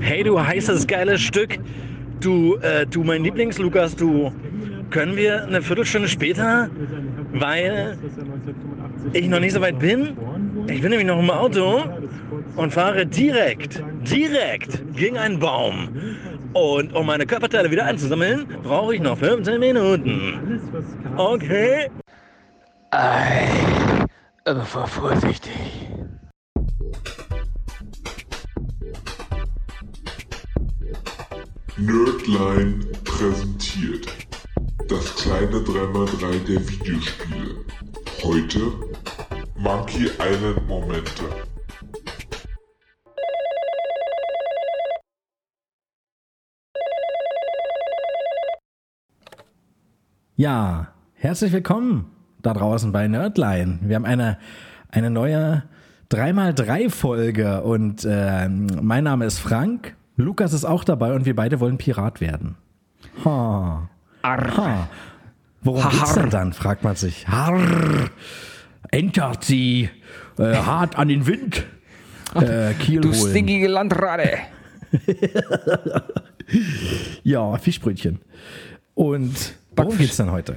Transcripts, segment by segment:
Hey, du heißes, geiles Stück. Du, äh, du, mein Lieblings-Lukas, du, können wir eine Viertelstunde später, weil ich noch nicht so weit bin? Ich bin nämlich noch im Auto und fahre direkt, direkt gegen einen Baum. Und um meine Körperteile wieder einzusammeln, brauche ich noch 15 Minuten. Okay? Ei, aber fahr vorsichtig. Nerdline präsentiert das kleine 3x3 der Videospiele. Heute Monkey Island Momente. Ja, herzlich willkommen da draußen bei Nerdline. Wir haben eine, eine neue 3x3-Folge und äh, mein Name ist Frank, Lukas ist auch dabei und wir beide wollen Pirat werden. Ha. Ha. Worum Har. geht's denn dann, fragt man sich. Harr. Entert sie äh, hart an den Wind. Äh, Kiel Du holen. stinkige Landrade. Ja, Fischbrötchen. Und worum Backfisch. geht's denn heute?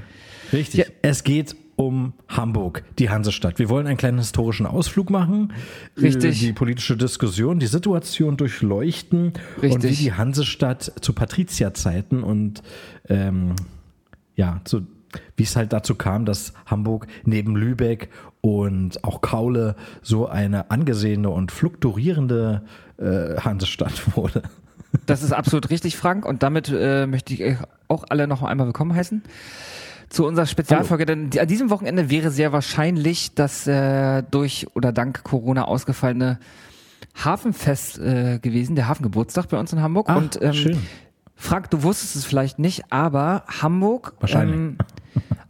Richtig. Ja. Es geht um Hamburg, die Hansestadt. Wir wollen einen kleinen historischen Ausflug machen. Richtig. Die politische Diskussion, die Situation durchleuchten. Und wie Richtig. die Hansestadt zu Patrizierzeiten und ähm, ja, zu, wie es halt dazu kam, dass Hamburg neben Lübeck und auch Kaule so eine angesehene und fluktuierende äh, Hansestadt wurde. Das ist absolut richtig, Frank. Und damit äh, möchte ich euch auch alle noch einmal willkommen heißen zu unserer Spezialfolge. Denn die- an diesem Wochenende wäre sehr wahrscheinlich das äh, durch oder dank Corona ausgefallene Hafenfest äh, gewesen, der Hafengeburtstag bei uns in Hamburg. Ach, Und ähm, schön. Frank, du wusstest es vielleicht nicht, aber Hamburg, ähm,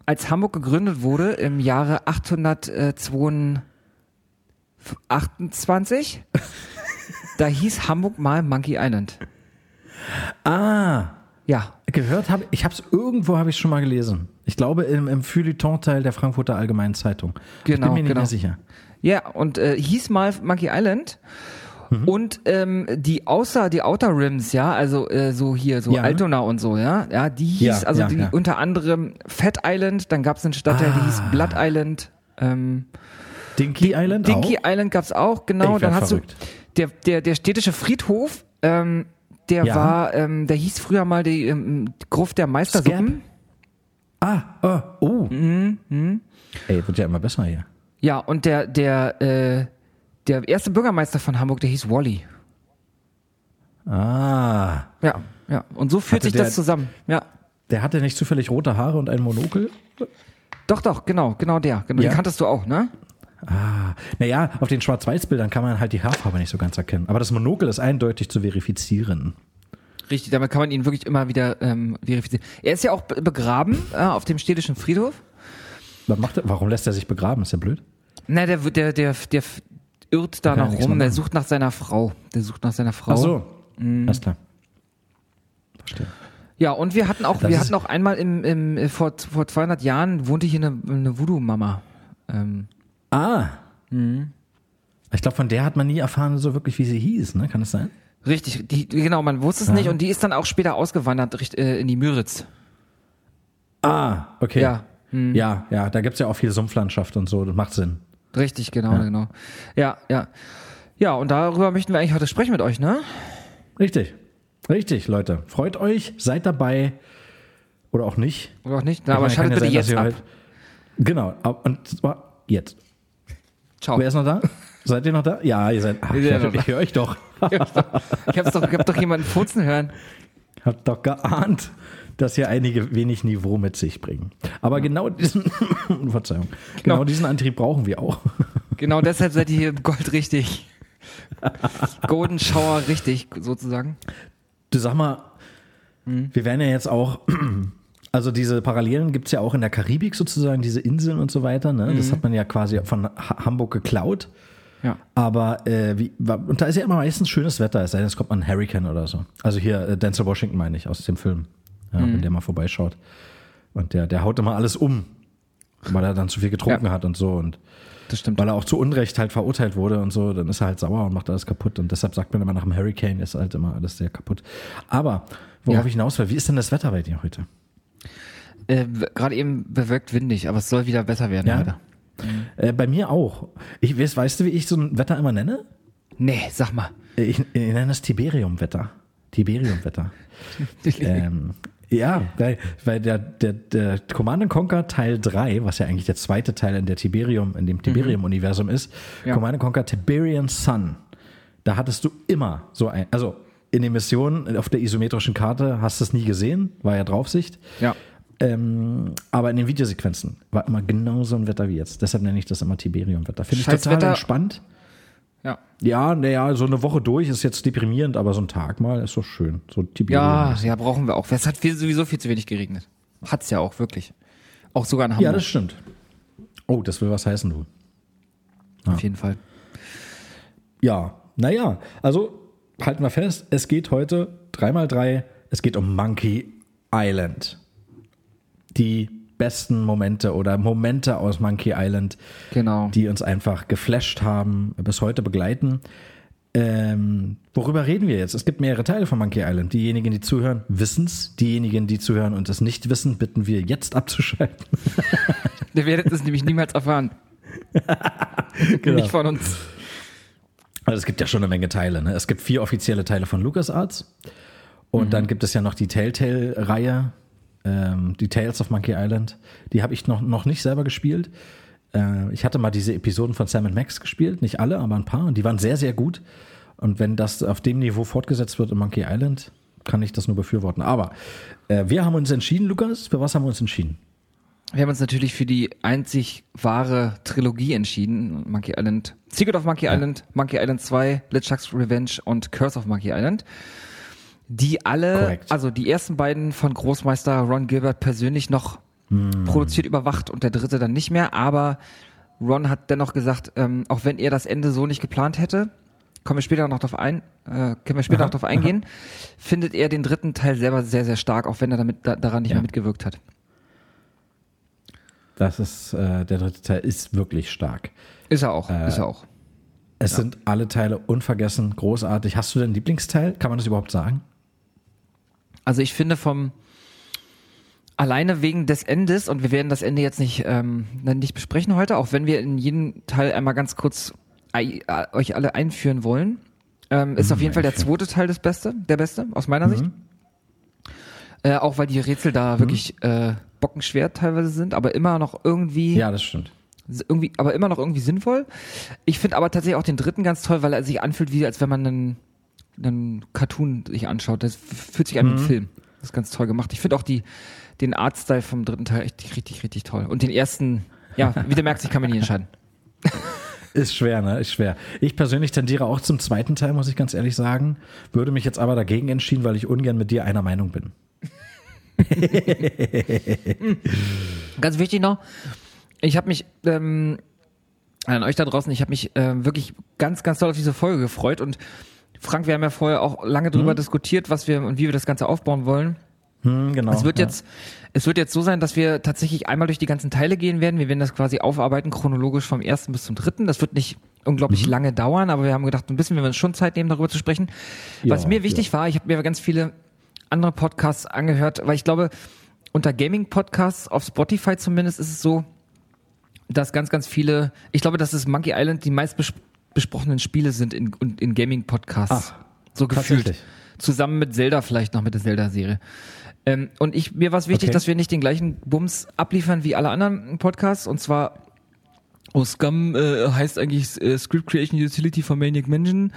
als Hamburg gegründet wurde im Jahre 828, da hieß Hamburg mal Monkey Island. Ah, Ja, gehört habe ich habe es irgendwo habe ich schon mal gelesen. Ich glaube im, im Feuilleton-Teil der Frankfurter Allgemeinen Zeitung. ich Genau, bin mir nicht genau. mehr sicher. Ja, und äh, hieß mal Monkey Island. Mhm. Und ähm, die außer die Outer Rims, ja, also äh, so hier, so Ja. Altona und so, ja, ja, die hieß Ja, also ja, die unter anderem Fat Island, dann gab es einen Stadtteil, die hieß Ah. Blood Island, ähm, Dinky Island Dinky auch? Island gab's auch, genau. Ich Dann hast verrückt. du der, der, der städtische Friedhof, ähm, der Ja. war, ähm, der hieß früher mal die ähm, Gruft der Meistersuppen. Ah, oh, oh. Mhm, Ey, wird ja immer besser hier. Ja, und der, der, äh, der erste Bürgermeister von Hamburg, der hieß Wally. Ah, Ja, ja. Und so führt Hatte sich der- das zusammen. Ja. der hatte nicht zufällig rote Haare und ein Monokel? Doch, doch, genau, genau der. Genau, Ja. Den kanntest du auch, ne? Ah, naja, auf den Schwarz-Weiß-Bildern kann man halt die Haarfarbe nicht so ganz erkennen. Aber das Monokel ist eindeutig zu verifizieren. Richtig, damit kann man ihn wirklich immer wieder ähm, verifizieren. Er ist ja auch be- begraben äh, auf dem städtischen Friedhof. Was macht er? Warum lässt er sich begraben? Ist ja blöd. Na, der, der, der, der irrt da noch rum, der machen. sucht nach seiner Frau. Der sucht nach seiner Frau. Ach so. Mhm. Alles klar. Verstehe. Ja, und wir hatten auch, Das wir hatten auch einmal im, im, äh, vor, vor 200 Jahren wohnte hier eine, eine Voodoo-Mama. Ähm, Ah. Mhm. Ich glaube, von der hat man nie erfahren, so wirklich, wie sie hieß, ne? Kann es sein? richtig, die, genau, man wusste es Ja. nicht und die ist dann auch später ausgewandert äh, in die Müritz. Ah, okay. Ja. Hm. Ja, ja, da gibt's ja auch viel Sumpflandschaft und so, das macht Sinn. Richtig, genau, Ja. genau. Ja, ja. Ja, und darüber möchten wir eigentlich heute sprechen mit euch, ne? Richtig. Richtig, Leute. Freut euch, seid dabei. Oder auch nicht. Oder auch nicht? Na, aber schaltet bitte sein, jetzt ab. halt- Genau, und zwar jetzt. Ciao. Wer ist noch da? Seid ihr noch da? Ja, ihr seid. Ach, ich noch ich höre euch doch. Ich hab's doch, ich hab doch jemanden furzen hören. Habt doch geahnt, dass hier einige wenig Niveau mit sich bringen. Aber genau diesen, Verzeihung, genau. Genau. diesen Antrieb brauchen wir auch. Genau deshalb seid ihr hier Gold richtig. Golden Shower richtig, sozusagen. Du sag mal, Hm? wir werden ja jetzt auch, also diese Parallelen gibt's ja auch in der Karibik sozusagen, diese Inseln und so weiter. Ne? Mhm. Das hat man ja quasi von ha Hamburg geklaut. Ja. Aber äh, wie, und da ist ja immer meistens schönes Wetter, es sei denn, es kommt mal ein Hurricane oder so. Also hier äh, Denzel Washington meine ich aus dem Film, ja, Mhm. wenn der mal vorbeischaut. Und der, der haut immer alles um. weil er dann zu viel getrunken Ja. hat und so und Das stimmt. weil er auch zu Unrecht halt verurteilt wurde und so, dann ist er halt sauer und macht alles kaputt und deshalb sagt man immer nach dem Hurricane ist halt immer alles sehr kaputt. Aber worauf Ja. ich hinaus will, wie ist denn das Wetter bei dir heute? Äh, Gerade eben bewölkt windig, aber es soll wieder besser werden Ja. heute. Äh, bei mir auch. Ich weiß, weißt du, wie ich so ein Wetter immer nenne? Nee, sag mal. Äh, Ich, ich nenne es Tiberium-Wetter. Tiberium-Wetter. ähm, ja, weil, weil der, der, der Command Conquer Teil 3, was ja eigentlich der zweite Teil in der Tiberium, in dem Tiberium-Universum ist, Ja. Command Conquer Tiberian Sun, da hattest du immer so ein, also in den Missionen auf der isometrischen Karte hast du es nie gesehen, war ja Draufsicht. Ja. Ähm, aber in den Videosequenzen war immer genau so ein Wetter wie jetzt. Deshalb nenne ich das immer Tiberium-Wetter. Finde ich total Wetter. entspannt. Ja. Ja, naja, so eine Woche durch ist jetzt deprimierend, aber so ein Tag mal ist doch schön. So Tiberium. Ja, ja, brauchen wir auch. Es hat viel, sowieso viel zu wenig geregnet. Hat's ja auch, wirklich. Auch sogar in Hamburg. ja, das stimmt. Oh, das will was heißen, du. auf jeden Fall. Ja, naja, also halten wir fest, es geht heute 3x3, es geht um Monkey Island. Die besten Momente oder Momente aus Monkey Island, Genau. die uns einfach geflasht haben, bis heute begleiten. Ähm, worüber reden wir jetzt? Es gibt mehrere Teile von Monkey Island. Diejenigen, die zuhören, wissen's. Diejenigen, die zuhören und es nicht wissen, bitten wir jetzt abzuschalten. Ihr werdet es nämlich niemals erfahren. Genau. Nicht von uns. Also es gibt ja schon eine Menge Teile. Ne? Es gibt vier offizielle Teile von LucasArts. Und dann gibt es ja noch die Telltale-Reihe, ähm, die Tales of Monkey Island. Die habe ich noch, noch nicht selber gespielt. Äh, ich hatte mal diese Episoden von Sam Max gespielt. Nicht alle, aber ein paar. Und die waren sehr, sehr gut. Und wenn das auf dem Niveau fortgesetzt wird in Monkey Island, kann ich das nur befürworten. Aber äh, wir haben uns entschieden, Lukas. Für was haben wir uns entschieden? Wir haben uns natürlich für die einzig wahre Trilogie entschieden. Monkey Island, Secret of Monkey Island, Monkey Island 2, LeChuck's Revenge und Curse of Monkey Island. Die alle, Korrekt. also die ersten beiden von Großmeister Ron Gilbert persönlich noch Hm. produziert, überwacht und der dritte dann nicht mehr. Aber Ron hat dennoch gesagt, ähm, auch wenn er das Ende so nicht geplant hätte, kommen wir später noch drauf ein, äh, können wir später noch drauf eingehen, findet er den dritten Teil selber sehr, sehr stark, auch wenn er damit da, daran nicht Ja. mehr mitgewirkt hat. Das ist, äh, der dritte Teil ist wirklich stark. Ist er auch, Äh, ist er auch. Es sind alle Teile unvergessen, großartig. Hast du denn Lieblingsteil? Kann man das überhaupt sagen? Also ich finde vom alleine wegen des Endes und wir werden das Ende jetzt nicht ähm, nicht besprechen heute, auch wenn wir in jedem Teil einmal ganz kurz äh, euch alle einführen wollen, ähm, ist auf jeden Fall der zweite Teil das Beste, der beste aus meiner Sicht. Äh, auch weil die Rätsel da wirklich äh, bockenschwer teilweise sind, aber immer noch irgendwie Ja, das stimmt. irgendwie, aber immer noch irgendwie sinnvoll. Ich finde aber tatsächlich auch den dritten ganz toll, weil er sich anfühlt, wie als wenn man einen, einen Cartoon sich anschaut. Das fühlt sich an wie ein Film. Das ist ganz toll gemacht. Ich finde auch die, den Artstyle vom dritten Teil echt richtig, richtig toll. Und den ersten, ja, wie du merkst, ich kann mich nicht entscheiden. Ist schwer, ne? Ist schwer. Ich persönlich tendiere auch zum zweiten Teil, muss ich ganz ehrlich sagen. Würde mich jetzt aber dagegen entschieden, weil ich ungern mit dir einer Meinung bin. Ganz wichtig noch, ich habe mich ähm, an euch da draußen, ich habe mich ähm, wirklich ganz, ganz doll auf diese Folge gefreut und Frank, wir haben ja vorher auch lange drüber diskutiert, was wir und wie wir das Ganze aufbauen wollen. Hm, genau. Es wird ja. jetzt, es wird jetzt so sein, dass wir tatsächlich einmal durch die ganzen Teile gehen werden. Wir werden das quasi aufarbeiten, chronologisch vom ersten bis zum dritten. Das wird nicht unglaublich Mhm. lange dauern, aber wir haben gedacht, ein bisschen, wenn wir uns schon Zeit nehmen, darüber zu sprechen. Was Ja, mir wichtig war, ich habe mir ganz viele andere Podcasts angehört, weil ich glaube, unter Gaming-Podcasts auf Spotify zumindest ist es so, dass ganz, ganz viele, ich glaube, dass es Monkey Island die meist bes besprochenen Spiele sind in, in, in Gaming-Podcasts. Ach, so gefühlt. Zusammen mit Zelda vielleicht noch mit der Zelda-Serie. Ähm, und ich, mir war es wichtig, Okay. dass wir nicht den gleichen Bums abliefern wie alle anderen Podcasts. Und zwar, oh, Scum äh, heißt eigentlich äh, Script Creation Utility for Maniac Mansion.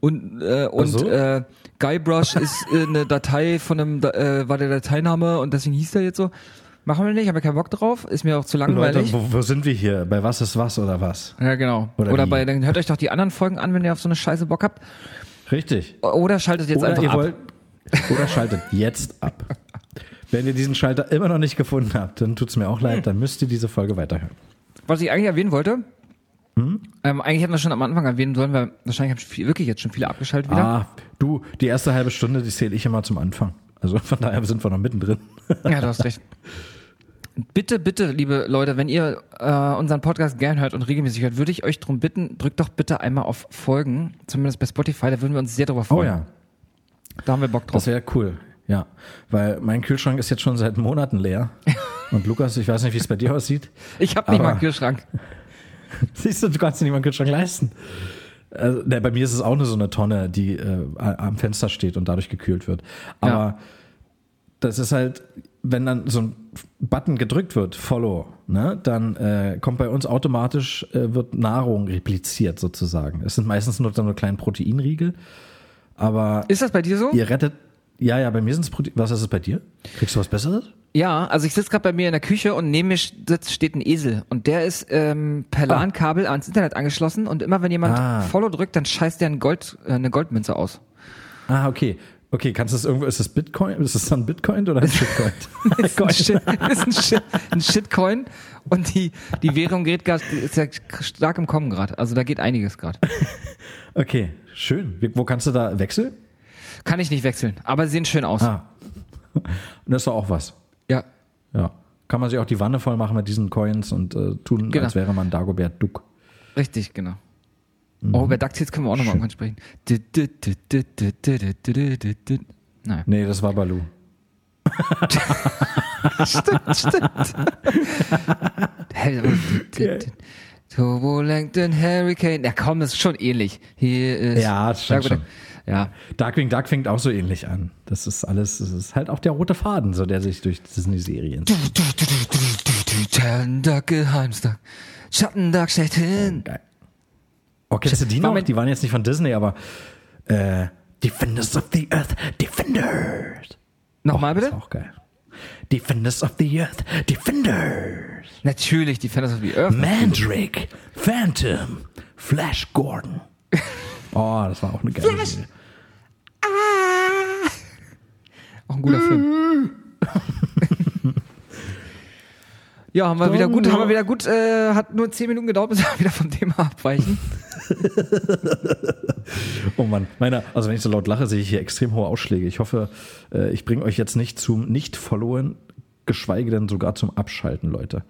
Und, äh, und so? äh, Guybrush ist äh, eine Datei von einem, äh, war der Dateiname und deswegen hieß der jetzt so. Machen wir nicht, haben wir keinen Bock drauf, ist mir auch zu langweilig. Leute, wo, wo sind wir hier? Bei was ist was oder was? Ja, genau. Oder Oder, bei, dann hört euch doch die anderen Folgen an, wenn ihr auf so eine Scheiße Bock habt. Richtig. Oder schaltet jetzt Oder einfach ab. wollt, oder schaltet jetzt ab. Wenn ihr diesen Schalter immer noch nicht gefunden habt, dann tut's mir auch leid, dann müsst ihr diese Folge weiterhören. Was ich eigentlich erwähnen wollte, Hm? ähm, eigentlich hätten wir schon am Anfang erwähnen sollen, weil wahrscheinlich haben viel, wirklich jetzt schon viele abgeschaltet wieder. Ah, du, die erste halbe Stunde, die zähle ich immer zum Anfang. Also von daher sind wir noch mittendrin. Ja, du hast recht. Bitte, bitte, liebe Leute, wenn ihr äh, unseren Podcast gern hört und regelmäßig hört, würde ich euch darum bitten, drückt doch bitte einmal auf Folgen, zumindest bei Spotify, da würden wir uns sehr darüber Oh freuen. ja, Da haben wir Bock drauf. das wäre cool. Ja, weil mein Kühlschrank ist jetzt schon seit Monaten leer. Und Lukas, ich weiß nicht, wie es bei dir aussieht. Ich habe nicht mal einen Kühlschrank. Siehst du, du kannst dir einen Kühlschrank leisten. Also, ne, bei mir ist es auch nur so eine Tonne, die äh, am Fenster steht und dadurch gekühlt wird. Aber Ja. das ist halt, wenn dann so ein Button gedrückt wird, Follow, ne, dann äh, kommt bei uns automatisch, äh, wird Nahrung repliziert sozusagen. Es sind meistens nur so eine kleinen Proteinriegel. Aber Ist das bei dir so? ihr rettet, ja, ja, bei mir sind es Protein. Was ist es bei dir? Kriegst du was Besseres? Ja, also ich sitze gerade bei mir in der Küche und neben mir sitzt, steht ein Esel und der ist ähm, per LAN-Kabel ans Internet angeschlossen und immer wenn jemand Ah. Follow drückt, dann scheißt der ein Gold, äh, eine Goldmünze aus. Ah, okay. Okay, kannst du das irgendwo, ist das Bitcoin? Ist das dann Bitcoin oder ein Shitcoin? ist ein, Shit, ist ein, Shit, ein Shitcoin und die, die Währung geht grad, die ist ja stark im Kommen gerade. Also da geht einiges gerade. Okay, schön. Wo kannst du da wechseln? Kann ich nicht wechseln, aber sie sehen schön aus. Ah. Und das ist doch auch was. Ja. Ja. Kann man sich auch die Wanne voll machen mit diesen Coins und äh, tun, genau. als wäre man Dagobert Duck. Richtig, genau. Mhm. Oh, über DuckTales können wir auch nochmal irgendwann sprechen. Nein. Nee, das war Baloo. stimmt, stimmt. Turbo Langton Hurricane. Ja, komm, das ist schon ähnlich. Hier ist. Ja, das stimmt. Ja. Darkwing Duck fängt auch so ähnlich an. Das ist alles, das ist halt auch der rote Faden, so der sich durch Disney-Serien. Duck, Geheimstuck. Schattenduck schlechthin. Geil. Oh, kennst du die noch? Die waren jetzt nicht von Disney, aber äh, Defenders of the Earth, Defenders. Nochmal bitte? ist auch geil. Defenders of the Earth, Defenders. Natürlich, Defenders of the Earth. Mandrake, Phantom, Flash Gordon. Oh, das war auch eine geile Serie. Auch ein guter Film. ja, haben wir wieder gut, haben wir wieder gut, äh, hat nur zehn Minuten gedauert, bis wir wieder vom Thema abweichen. Oh Mann, meine, also wenn ich so laut lache, sehe ich hier extrem hohe Ausschläge. Ich hoffe, äh, ich bringe euch jetzt nicht zum Nicht-Followen, geschweige denn sogar zum Abschalten, Leute.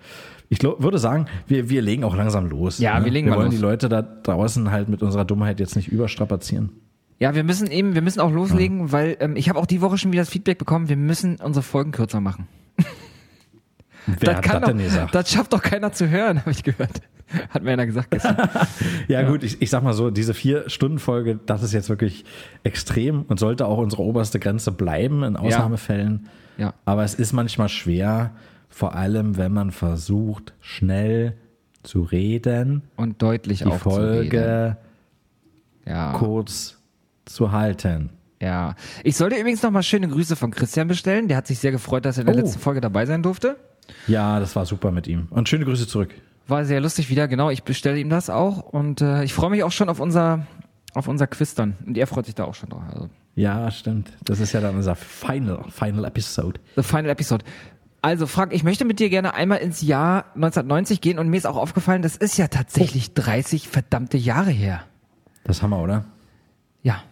Ich glaub, würde sagen, wir, wir legen auch langsam los. ne? Ja, wir legen Wir wollen los. die Leute da draußen halt mit unserer Dummheit jetzt nicht überstrapazieren. Ja, wir müssen eben, wir müssen auch loslegen, weil ähm, ich habe auch die Woche schon wieder das Feedback bekommen, wir müssen unsere Folgen kürzer machen. Wer hat das doch, denn gesagt? das schafft doch keiner zu hören, habe ich gehört. Hat mir einer gesagt gestern. Ja, gut, ich, ich sag mal so, diese Vier-Stunden-Folge, das ist jetzt wirklich extrem und sollte auch unsere oberste Grenze bleiben in Ausnahmefällen. Ja. Aber es ist manchmal schwer, vor allem wenn man versucht, schnell zu reden, Und deutlich die Folge Ja. kurz zu halten. Ja. Ich sollte übrigens nochmal schöne Grüße von Christian bestellen. Der hat sich sehr gefreut, dass er in der Oh. letzten Folge dabei sein durfte. Ja, das war super mit ihm. Und schöne Grüße zurück. War sehr lustig wieder, genau. Ich bestelle ihm das auch. Und äh, ich freue mich auch schon auf unser, auf unser Quiz dann. Und er freut sich da auch schon drauf. Also, Ja, stimmt. Das ist ja dann unser Final, Final Episode. the final episode. Also, Frank, ich möchte mit dir gerne einmal ins Jahr 1990 gehen. Und mir ist auch aufgefallen, das ist ja tatsächlich 30 verdammte Jahre her. Das haben wir, oder? Ja.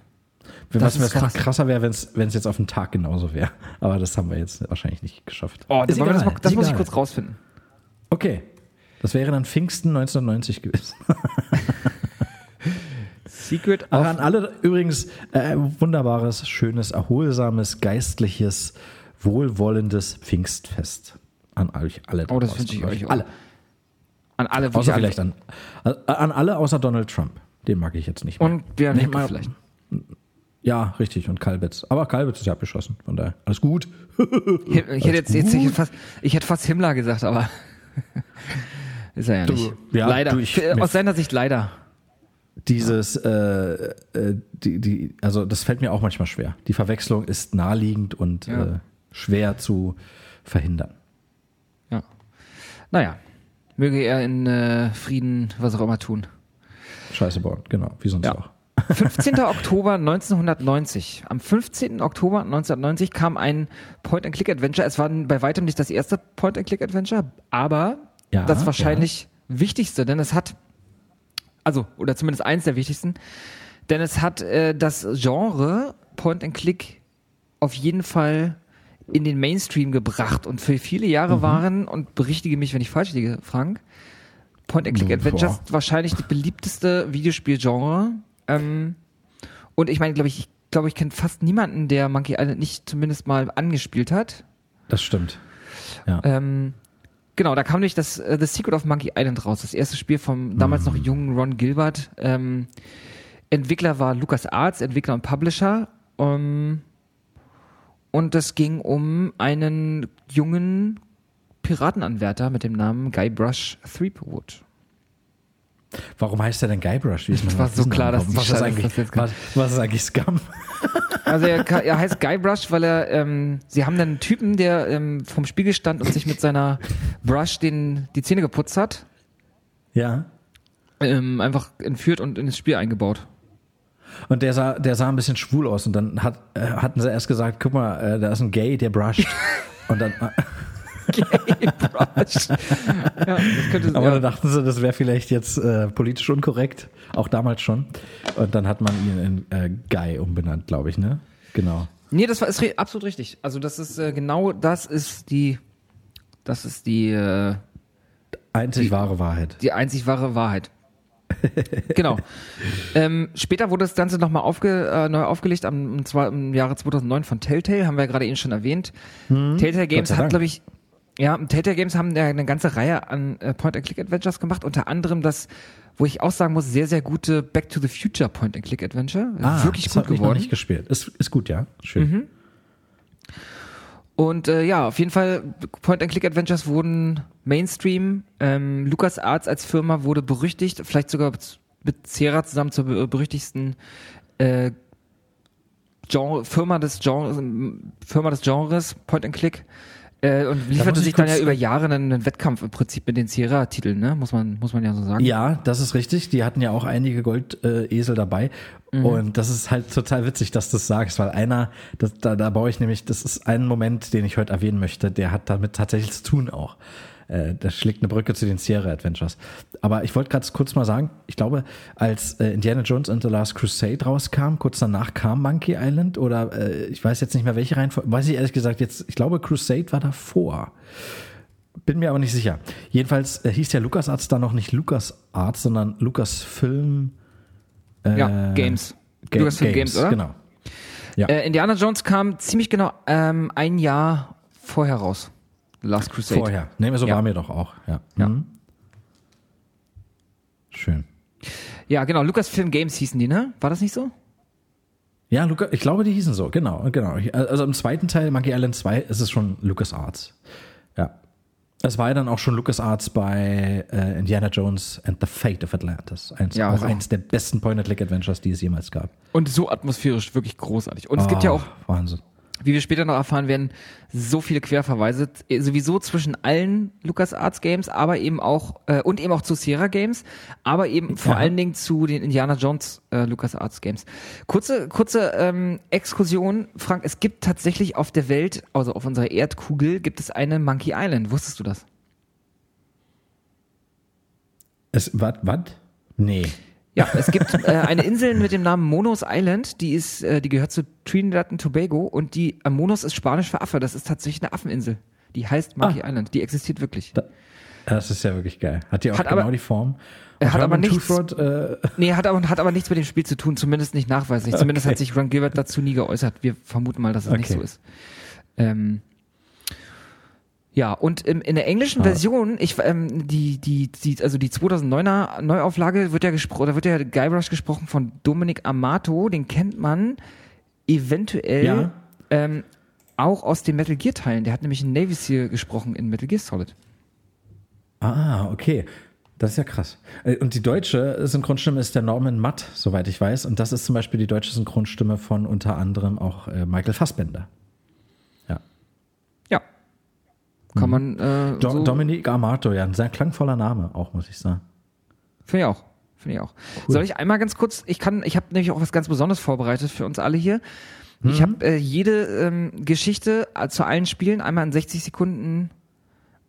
Wenn Das was ist krass. krasser wäre, wenn es jetzt auf den Tag genauso wäre. Aber das haben wir jetzt wahrscheinlich nicht geschafft. Oh, Ist das, wir das, mal, das ist muss ich kurz rausfinden. Okay. Das wäre dann Pfingsten 1990 gewesen. Secret Auch of an alle übrigens äh, wunderbares, schönes, erholsames, geistliches, wohlwollendes Pfingstfest. An euch alle. Oh, das wünsche ich euch auch. Alle. an alle. Außer vielleicht an, an alle außer Donald Trump. Den mag ich jetzt nicht mehr. Und Björn mal- vielleicht. Ja, richtig. Und Kalbitz. Aber Kalbitz ist ja abgeschossen. Von daher alles gut. Him- Ich hätte jetzt, jetzt ich hätte fast, ich hätte fast Himmler gesagt, aber ist er ja Du, nicht. ja, leider. du, ich- Aus seiner Sicht leider. Dieses, äh, äh, die, die, also das fällt mir auch manchmal schwer. Die Verwechslung ist naheliegend und Ja. äh, schwer zu verhindern. Ja. Naja. Möge er in äh, Frieden was auch immer tun. Scheiße bauen, genau, wie sonst Ja. auch. 15. Oktober 1990. Am 15. Oktober 1990 kam ein Point-and-Click-Adventure. Es war bei weitem nicht das erste Point-and-Click-Adventure, aber Ja, das wahrscheinlich wichtigste, denn es hat, also, oder zumindest eins der wichtigsten, denn es hat äh, das Genre Point-and-Click auf jeden Fall in den Mainstream gebracht und für viele Jahre waren, und berichtige mich, wenn ich falsch liege, Frank, Point-and-Click-Adventures wahrscheinlich die beliebteste Videospielgenre. Ähm, und ich meine, glaube ich, ich glaube, ich kenne fast niemanden, der Monkey Island nicht zumindest mal angespielt hat. Das stimmt. Ähm, genau, da kam nämlich das äh, The Secret of Monkey Island raus, das erste Spiel vom damals noch jungen Ron Gilbert. Ähm, Entwickler war Lucas Arts, Entwickler und Publisher. Ähm, und es ging um einen jungen Piratenanwärter mit dem Namen Guybrush Threepwood. Warum heißt er denn Guybrush? Wie ist man war so klar, dass was ist eigentlich, was, was ist eigentlich Scum? Also er, er heißt Guybrush, weil er, ähm, sie haben dann einen Typen, der ähm, vom Spiegel stand und sich mit seiner Brush den, die Zähne geputzt hat, ja. ähm, einfach entführt und in das Spiel eingebaut. Und der sah, der sah ein bisschen schwul aus und dann hat, äh, hatten sie erst gesagt, guck mal, äh, da ist ein Gay, der brusht. und dann, äh, Brush. ja, das könnte, aber ja. dann dachten sie, das wäre vielleicht jetzt äh, politisch unkorrekt, auch damals schon. Und dann hat man ihn in äh, Guy umbenannt, glaube ich, ne? Genau. Nee, das war ist re- absolut richtig. Also das ist äh, genau das ist die das ist die äh, Einzig wahre Wahrheit. die einzig wahre Wahrheit. genau. Ähm, später wurde das Ganze nochmal aufge, äh, neu aufgelegt, am, und zwar im Jahre 2009 von Telltale, haben wir ja gerade eben schon erwähnt. Telltale Games hat, glaube ich, ja, Telltale Games haben ja eine ganze Reihe an äh, Point-and-Click-Adventures gemacht, unter anderem das, wo ich auch sagen muss, sehr, sehr gute Back to the Future Point-and-Click-Adventure. Wirklich das gut hab ich noch geworden. nicht gespielt. Ist, ist gut, ja. Schön. Und äh, ja, auf jeden Fall, Point-and-Click-Adventures wurden Mainstream. Ähm, LucasArts als Firma wurde berüchtigt, vielleicht sogar mit Sierra zusammen zur be- berüchtigsten äh, Genre, Firma des Genres, Firma des Genres, Point-and-Click. Äh, und lieferte ich sich dann ja über Jahre einen, Wettkampf im Prinzip mit den Sierra-Titeln, ne? Muss man, muss man ja so sagen. Ja, das ist richtig. Die hatten ja auch einige Goldesel Esel dabei. Mhm. Und das ist halt total witzig, dass du das sagst, weil einer, das, da, da baue ich nämlich, das ist ein Moment, den ich heute erwähnen möchte, der hat damit tatsächlich zu tun auch. Äh, das schlägt eine Brücke zu den Sierra Adventures. Aber ich wollte gerade kurz mal sagen, ich glaube, als äh, Indiana Jones and the Last Crusade rauskam, kurz danach kam Monkey Island oder äh, ich weiß jetzt nicht mehr welche Reihenfolge, weiß ich ehrlich gesagt jetzt, ich glaube Crusade war davor. Bin mir aber nicht sicher. Jedenfalls äh, hieß der LucasArts da noch nicht LucasArts, sondern Lucasfilm ja äh, Games. Ga- Lucasfilm Games, oder? Genau. Ja. Äh, Indiana Jones kam ziemlich genau ähm, ein Jahr vorher raus. Last Crusade. Vorher. Nee, so Ja. war mir doch auch. Ja. Ja. Mhm. Schön. Ja, genau. Lucasfilm Games hießen die, ne? War das nicht so? Ja, Luca, ich glaube, die hießen so, genau, genau. Also im zweiten Teil, Monkey Island 2, ist es schon LucasArts. Ja. Es war ja dann auch schon LucasArts bei äh, Indiana Jones and the Fate of Atlantis. Eins, Ja, auch also- eins der besten Point-and-Click-Adventures, die es jemals gab. Und so atmosphärisch wirklich großartig. Und es gibt ja Ah, auch, Wahnsinn. Wie wir später noch erfahren werden, so viele Querverweise, äh, sowieso zwischen allen LucasArts Games, aber eben auch, äh, und eben auch zu Sierra Games, aber eben vor Ja. allen Dingen zu den Indiana Jones äh, LucasArts Games. Kurze, kurze ähm, Exkursion, Frank, es gibt tatsächlich auf der Welt, also auf unserer Erdkugel, gibt es eine Monkey Island. Wusstest du das? Es, was, was? Nee. Ja, es gibt äh, eine Insel mit dem Namen Monos Island, die ist, äh, die gehört zu Trinidad und Tobago und die äh, Monos ist Spanisch für Affe. Das ist tatsächlich eine Affeninsel. Die heißt Monkey Island. Die existiert wirklich. Da- Das ist ja wirklich geil. Hat die auch Hat genau aber- die Form? Er hat Und aber nichts- Toothrod, äh, Nee, hat aber, hat aber nichts mit dem Spiel zu tun, zumindest nicht nachweislich. Zumindest Okay. hat sich Ron Gilbert dazu nie geäußert. Wir vermuten mal, dass es nicht Okay. so ist. Ähm, ja, und im, in der englischen Schade. Version, ich, ähm, die, die, die, also die 2009er Neuauflage wird ja gesprochen, da wird ja Guybrush gesprochen von Dominic Amato, den kennt man eventuell Ja. ähm, auch aus den Metal Gear Teilen. Der hat nämlich in Navy Seal gesprochen in Metal Gear Solid. Ah, okay. Das ist ja krass. Äh, Und die deutsche Synchronstimme ist der Norman Matt, soweit ich weiß. Und das ist zum Beispiel die deutsche Synchronstimme von unter anderem auch äh, Michael Fassbender. Ja. Ja. Kann man äh, Mhm. Do so, Dominic Amato, ja, ein sehr klangvoller Name auch, muss ich sagen. Finde ich auch. Finde ich auch. Soll ich einmal ganz kurz, ich kann, ich habe nämlich auch was ganz Besonderes vorbereitet für uns alle hier. Ich habe äh, jede ähm, Geschichte äh, zu allen Spielen einmal in 60 Sekunden,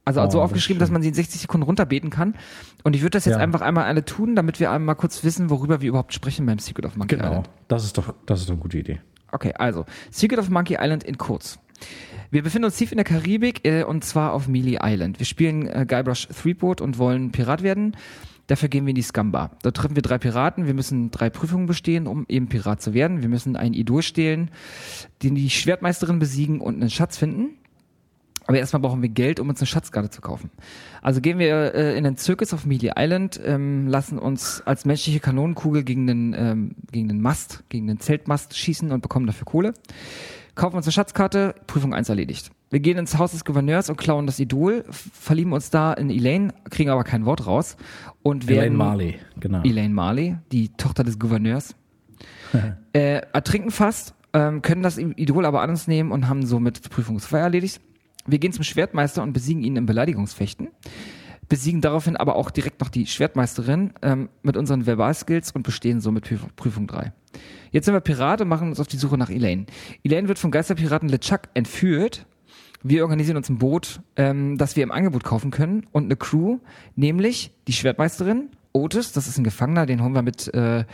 also Oh, so das aufgeschrieben, dass schön. man sie in 60 Sekunden runterbeten kann. Und ich würde das jetzt Ja. einfach einmal alle tun, damit wir einmal kurz wissen, worüber wir überhaupt sprechen beim Secret of Monkey Genau. Island. Das ist doch, das ist doch eine gute Idee. Okay, also Secret of Monkey Island in kurz. Wir befinden uns tief in der Karibik äh, und zwar auf Mealy Island. Wir spielen äh, Guybrush Threepwood und wollen Pirat werden. Dafür gehen wir in die Scumbar. Dort treffen wir drei Piraten. Wir müssen drei Prüfungen bestehen, um eben Pirat zu werden. Wir müssen ein Idol stehlen, den die Schwertmeisterin besiegen und einen Schatz finden. Aber erstmal brauchen wir Geld, um uns eine Schatzkarte zu kaufen. Also gehen wir äh, in den Zirkus auf Mealy Island, ähm, lassen uns als menschliche Kanonenkugel gegen den, ähm, gegen den Mast, gegen den Zeltmast schießen und bekommen dafür Kohle. Kaufen uns eine Schatzkarte, Prüfung 1 erledigt. Wir gehen ins Haus des Gouverneurs und klauen das Idol, verlieben uns da in Elaine, kriegen aber kein Wort raus und werden Elaine Marley, genau. Elaine Marley, die Tochter des Gouverneurs, äh, ertrinken fast, ähm, können das Idol aber an uns nehmen und haben somit Prüfung 2 erledigt. Wir gehen zum Schwertmeister und besiegen ihn im Beleidigungsfechten. Besiegen daraufhin aber auch direkt noch die Schwertmeisterin ähm, mit unseren Verbalskills und bestehen somit Prüfung, Prüfung 3. Jetzt sind wir Pirate und machen uns auf die Suche nach Elaine. Elaine wird vom Geisterpiraten LeChuck entführt. Wir organisieren uns ein Boot, ähm, das wir im Angebot kaufen können und eine Crew, nämlich die Schwertmeisterin, Otis, das ist ein Gefangener, den holen wir mit äh,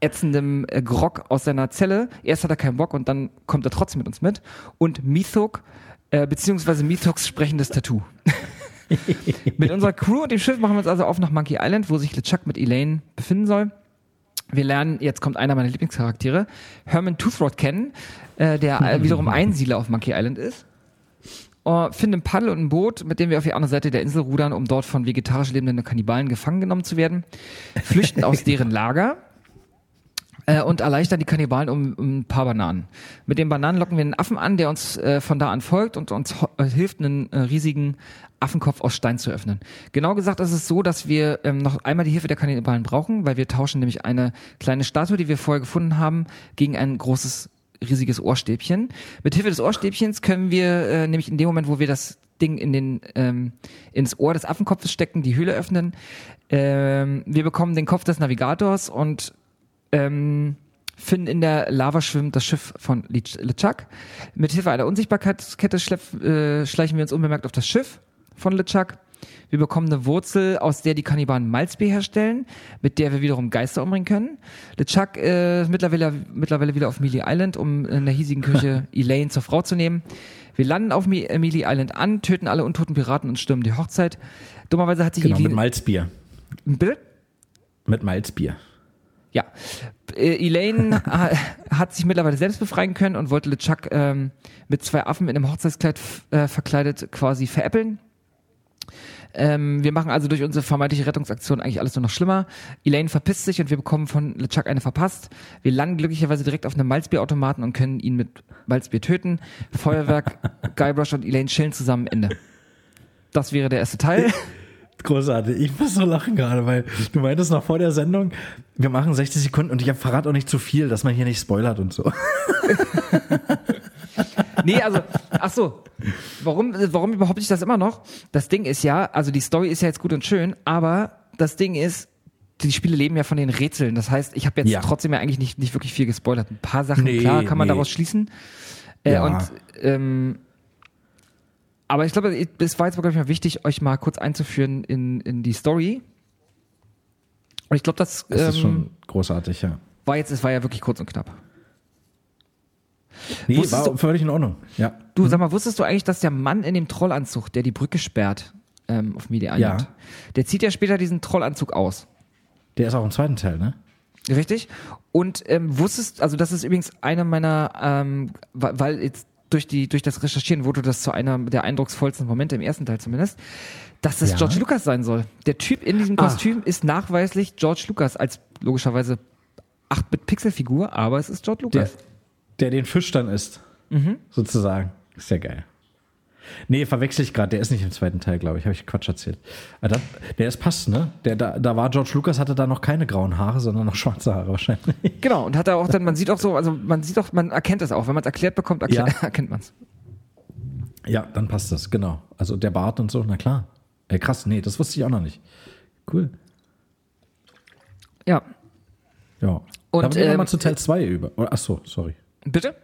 ätzendem äh, Grog aus seiner Zelle. Erst hat er keinen Bock und dann kommt er trotzdem mit uns mit. Und Mithok, äh, beziehungsweise Mithoks sprechendes Tattoo. mit unserer Crew und dem Schiff machen wir uns also auf nach Monkey Island, wo sich LeChuck mit Elaine befinden soll. Wir lernen, jetzt kommt einer meiner Lieblingscharaktere, Herman Toothrod kennen, äh, der äh, wiederum Einsiedler auf Monkey Island ist. Uh, finden ein Paddel und ein Boot, mit dem wir auf die andere Seite der Insel rudern, um dort von vegetarisch lebenden Kannibalen gefangen genommen zu werden. Flüchten aus deren Lager äh, und erleichtern die Kannibalen um, um ein paar Bananen. Mit den Bananen locken wir einen Affen an, der uns äh, von da an folgt und uns äh, hilft, einen äh, riesigen Affenkopf aus Stein zu öffnen. Genau gesagt ist es so, dass wir ähm, noch einmal die Hilfe der Kannibalen brauchen, weil wir tauschen nämlich eine kleine Statue, die wir vorher gefunden haben, gegen ein großes riesiges Ohrstäbchen. Mit Hilfe des Ohrstäbchens können wir äh, nämlich in dem Moment, wo wir das Ding in den ähm, ins Ohr des Affenkopfes stecken, die Höhle öffnen. Ähm, wir bekommen den Kopf des Navigators und ähm, finden in der Lava schwimmend das Schiff von LeChuck. Mit Hilfe einer Unsichtbarkeitskette äh, schleichen wir uns unbemerkt auf das Schiff von LeChuck. Wir bekommen eine Wurzel, aus der die Kannibalen Malzbier herstellen, mit der wir wiederum Geister umbringen können. LeChuck äh, ist mittlerweile, mittlerweile wieder auf Mealy Island, um in der hiesigen Küche Elaine zur Frau zu nehmen. Wir landen auf Mealy Island an, töten alle untoten Piraten und stürmen die Hochzeit. Dummerweise hat sich genau, Elaine... mit Malzbier. Bitte? Mit Malzbier. Ja. Äh, Elaine hat sich mittlerweile selbst befreien können und wollte LeChuck ähm, mit zwei Affen in einem Hochzeitskleid äh, verkleidet quasi veräppeln. Ähm, wir machen also durch unsere vermeintliche Rettungsaktion eigentlich alles nur noch schlimmer. Elaine verpisst sich und wir bekommen von LeChuck eine verpasst. Wir landen glücklicherweise direkt auf einem Malzbierautomaten und können ihn mit Malzbier töten. Feuerwerk, Guybrush und Elaine chillen zusammen, Ende. Das wäre der erste Teil. Großartig. Ich muss so lachen gerade, weil du meintest noch vor der Sendung, wir machen 60 Sekunden und ich verrate auch nicht zu viel, dass man hier nicht spoilert und so. nee, also, ach so. Warum, warum behaupte ich das immer noch? Das Ding ist ja, also die Story ist ja jetzt gut und schön, aber das Ding ist, die Spiele leben ja von den Rätseln. Das heißt, ich habe jetzt Ja. trotzdem ja eigentlich nicht, nicht wirklich viel gespoilert. Ein paar Sachen, Nee, klar, kann man nee. daraus schließen. Äh, Ja. Und ähm, aber ich glaube, es war jetzt glaube ich mal wichtig, euch mal kurz einzuführen in, in die Story. Und ich glaube, das, Das ist ähm, schon großartig, ja. war jetzt, es war ja wirklich kurz und knapp. Nee, Wusstest war du- völlig in Ordnung. Ja. Du, sag mal, wusstest du eigentlich, dass der Mann in dem Trollanzug, der die Brücke sperrt, ähm, auf Media Ja. der zieht ja später diesen Trollanzug aus. Der ist auch im zweiten Teil, ne? Richtig? Und ähm, wusstest, also das ist übrigens eine meiner, ähm, weil jetzt durch die durch das Recherchieren wurde das zu einer der eindrucksvollsten Momente im ersten Teil zumindest, dass das Ja. George Lucas sein soll. Der Typ in diesem Ah. Kostüm ist nachweislich George Lucas als logischerweise 8-Bit-Pixel-Figur, aber es ist George Der, Lucas. der den Fisch dann isst. Mhm. Sozusagen. Ist ja geil. Nee, verwechsel ich gerade. Der ist nicht im zweiten Teil, glaube ich. Habe ich Quatsch erzählt. Ah, das- Der ist passt, ne? Der, da, da war George Lucas, hatte da noch keine grauen Haare, sondern noch schwarze Haare wahrscheinlich. Genau, und hat er auch dann, man sieht auch so, also man sieht auch, man erkennt es auch, wenn man es erklärt bekommt, erklärt, Ja. erkennt man es. Ja, dann passt das, genau. Also der Bart und so, na klar. Ey, krass, nee, das wusste ich auch noch nicht. Cool. Ja. Ja. Und, Dann gehen wir ähm, mal zu Teil 2 über. Oh, Ach so, sorry. Bitte?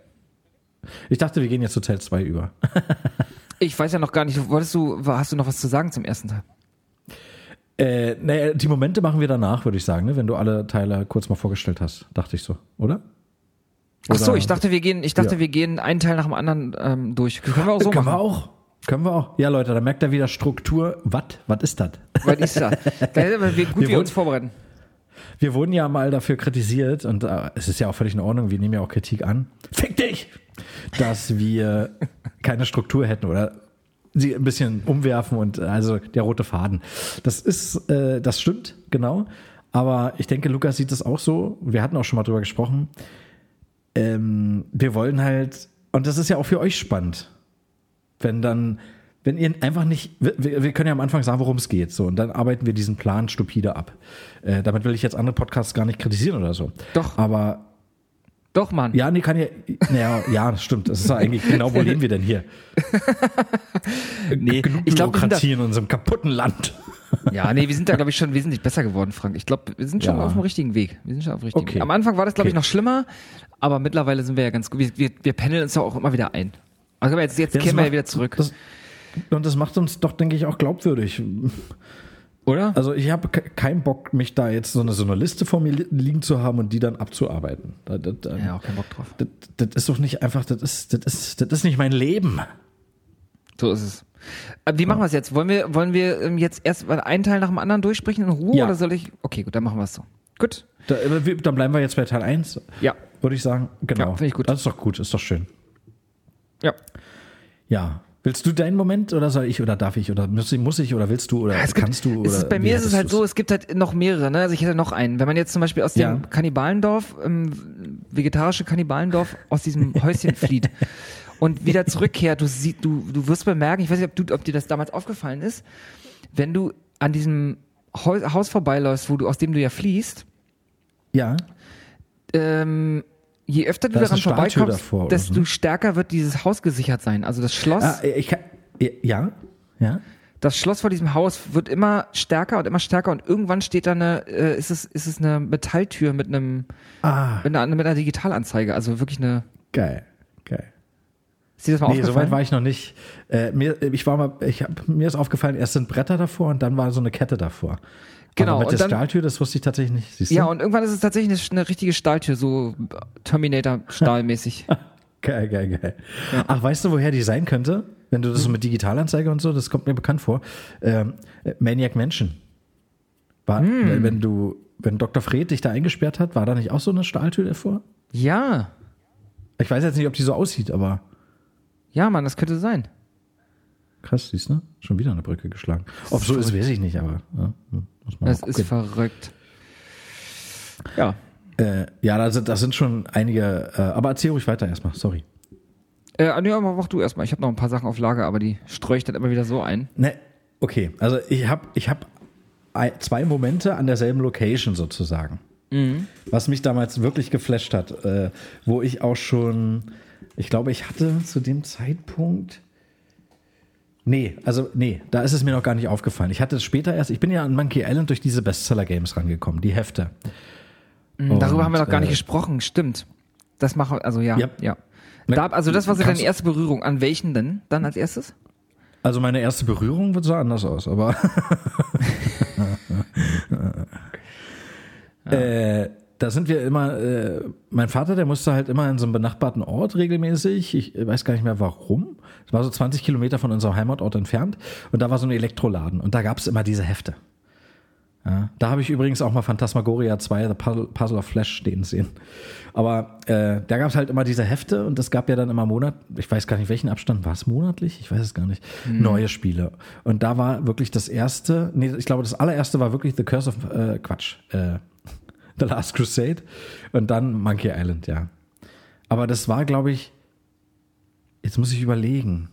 Ich dachte, wir gehen jetzt zu Teil 2 über. Ich weiß ja noch gar nicht, wolltest du, hast du noch was zu sagen zum ersten Teil? Äh, naja, die Momente machen wir danach, würde ich sagen, ne? wenn du alle Teile kurz mal vorgestellt hast. Dachte ich so, oder? Ach so, Oder- ich dachte, wir gehen, ich dachte, Ja. wir gehen einen Teil nach dem anderen ähm, durch. Können wir auch so Können wir machen. auch. Können wir auch. Ja, Leute, da merkt ihr wieder Struktur. Was? Was ist das? Was ist das? Wir, gut, Wir wir uns vorbereiten. Wir wurden ja mal dafür kritisiert und äh, es ist ja auch völlig in Ordnung, wir nehmen ja auch Kritik an. Fick dich! Dass wir keine Struktur hätten oder sie ein bisschen umwerfen und also der rote Faden. Das ist, äh, das stimmt, genau. Aber ich denke, Lukas sieht das auch so. Wir hatten auch schon mal drüber gesprochen. Ähm, wir wollen halt, und das ist ja auch für euch spannend, wenn dann, wenn ihr einfach nicht, wir, wir wir können ja am Anfang sagen, worum es geht, so, und dann arbeiten wir diesen Plan stupide ab. Äh, damit will ich jetzt andere Podcasts gar nicht kritisieren oder so. Doch. Aber, Doch, Mann. ja, nee, kann ja, naja, ja, stimmt. Das ist ja eigentlich genau, wo leben wir denn hier? nee, Genug ich da, Bürokratie in unserem kaputten Land. ja, nee, wir sind da, glaube ich, schon wesentlich besser geworden, Frank. Ich glaube, wir sind schon Ja. auf dem richtigen Weg. Wir sind schon auf dem richtigen Okay. Weg. Am Anfang war das, glaube ich, Okay. noch schlimmer, aber mittlerweile sind wir ja ganz gut. Wir, wir, wir pendeln uns ja auch immer wieder ein. Also jetzt, jetzt Das kehren wir ja wieder zurück. Das, und das macht uns doch, denke ich, auch glaubwürdig. Oder? Also ich habe ke- keinen Bock, mich da jetzt so eine, so eine Liste vor mir li- liegen zu haben und die dann abzuarbeiten. Da, da, da, ja, auch keinen Bock drauf. das, das ist doch nicht einfach, das ist, das ist, das ist nicht mein Leben. So ist es. Aber wie machen wir es jetzt? Wollen wir, wollen wir ähm, jetzt erst mal einen Teil nach dem anderen durchsprechen in Ruhe Ja. oder soll ich? Okay, gut, dann machen wir es so. Gut. Da, wir- dann bleiben wir jetzt bei Teil 1, Ja. würde ich sagen. Genau. Ja, finde ich gut. Das ist doch gut, ist doch schön. Ja. Ja. Willst du deinen Moment oder soll ich oder darf ich oder muss ich, muss ich oder willst du oder gibt, kannst du? es Oder ist, bei mir ist es halt du's? so, es gibt halt noch mehrere. Ne? Also ich hätte noch einen. Wenn man jetzt zum Beispiel aus dem Ja. Kannibalendorf, ähm, vegetarische Kannibalendorf, aus diesem Häuschen flieht und wieder zurückkehrt, du, sie, du, du wirst bemerken, ich weiß nicht, ob, du, ob dir das damals aufgefallen ist, wenn du an diesem Haus, Haus vorbeiläufst, wo du, aus dem du ja fließt, Ja. ähm, je öfter du Da daran vorbeikommst, desto so, ne? stärker wird dieses Haus gesichert sein. Also das Schloss, Ah, ich kann, ja. Ja. das Schloss vor diesem Haus wird immer stärker und immer stärker und irgendwann steht da eine, äh, ist es, ist es eine Metalltür mit einem, Ah, mit einer, mit einer Digitalanzeige. Also wirklich eine, geil. Geil. Ist dir das mal Nee, aufgefallen? soweit war ich noch nicht. Äh, mir, ich war mal, ich hab, mir ist aufgefallen, erst sind Bretter davor und dann war so eine Kette davor. Genau, Aber mit und der dann- Stahltür, das wusste ich tatsächlich nicht. Siehst du? ja, und irgendwann ist es tatsächlich eine, eine richtige Stahltür, so Terminator-Stahlmäßig. Geil, geil, geil. Ach, weißt du, woher die sein könnte? Wenn du das so mit Digitalanzeige und so, das kommt mir bekannt vor. Ähm, äh, Maniac Mansion. War, Hm. Wenn du, wenn Dr. Fred dich da eingesperrt hat, war da nicht auch so eine Stahltür davor? ja, Ich weiß jetzt nicht, ob die so aussieht, aber ja, Mann, das könnte sein. krass, siehst du? Schon wieder eine Brücke geschlagen. Ob so ist, weiß ich nicht, aber ja, muss man Das ist verrückt. Ja. Äh, ja, da sind, das sind schon einige, äh, aber erzähl ruhig weiter erstmal, sorry. Äh, nee, aber mach du erstmal. Ich habe noch ein paar Sachen auf Lager, aber die streue ich dann immer wieder so ein. Ne, okay, also ich habe ich hab ei- zwei Momente an derselben Location sozusagen. Was mich damals wirklich geflasht hat, äh, wo ich auch schon, ich glaube, ich hatte zu dem Zeitpunkt. Nee, also nee, da ist es mir noch gar nicht aufgefallen. Ich hatte es später erst, ich bin ja an Monkey Island durch diese Bestseller-Games rangekommen, die Hefte. Darüber Und, haben wir noch gar nicht äh, gesprochen, stimmt. Das machen, also ja, Ja. ja. Ne, Da, also das war so deine erste Berührung. An welchen denn dann als erstes? Also meine erste Berührung wird so anders aus, aber äh, da sind wir immer, äh, mein Vater, der musste halt immer in so einem benachbarten Ort regelmäßig, ich weiß gar nicht mehr warum, es war so 20 Kilometer von unserem Heimatort entfernt und da war so ein Elektroladen und da gab es immer diese Hefte. Ja, da habe ich übrigens auch mal Phantasmagoria 2, The Puzzle, of Flash stehen sehen. Aber äh, da gab es halt immer diese Hefte und es gab ja dann immer Monat, ich weiß gar nicht welchen Abstand, war es monatlich? Ich weiß es gar nicht. Neue Spiele. Und da war wirklich das erste, nee, ich glaube das allererste war wirklich The Curse of, äh, Quatsch, äh, The Last Crusade und dann Monkey Island, ja. Aber das war, glaube ich, jetzt muss ich überlegen.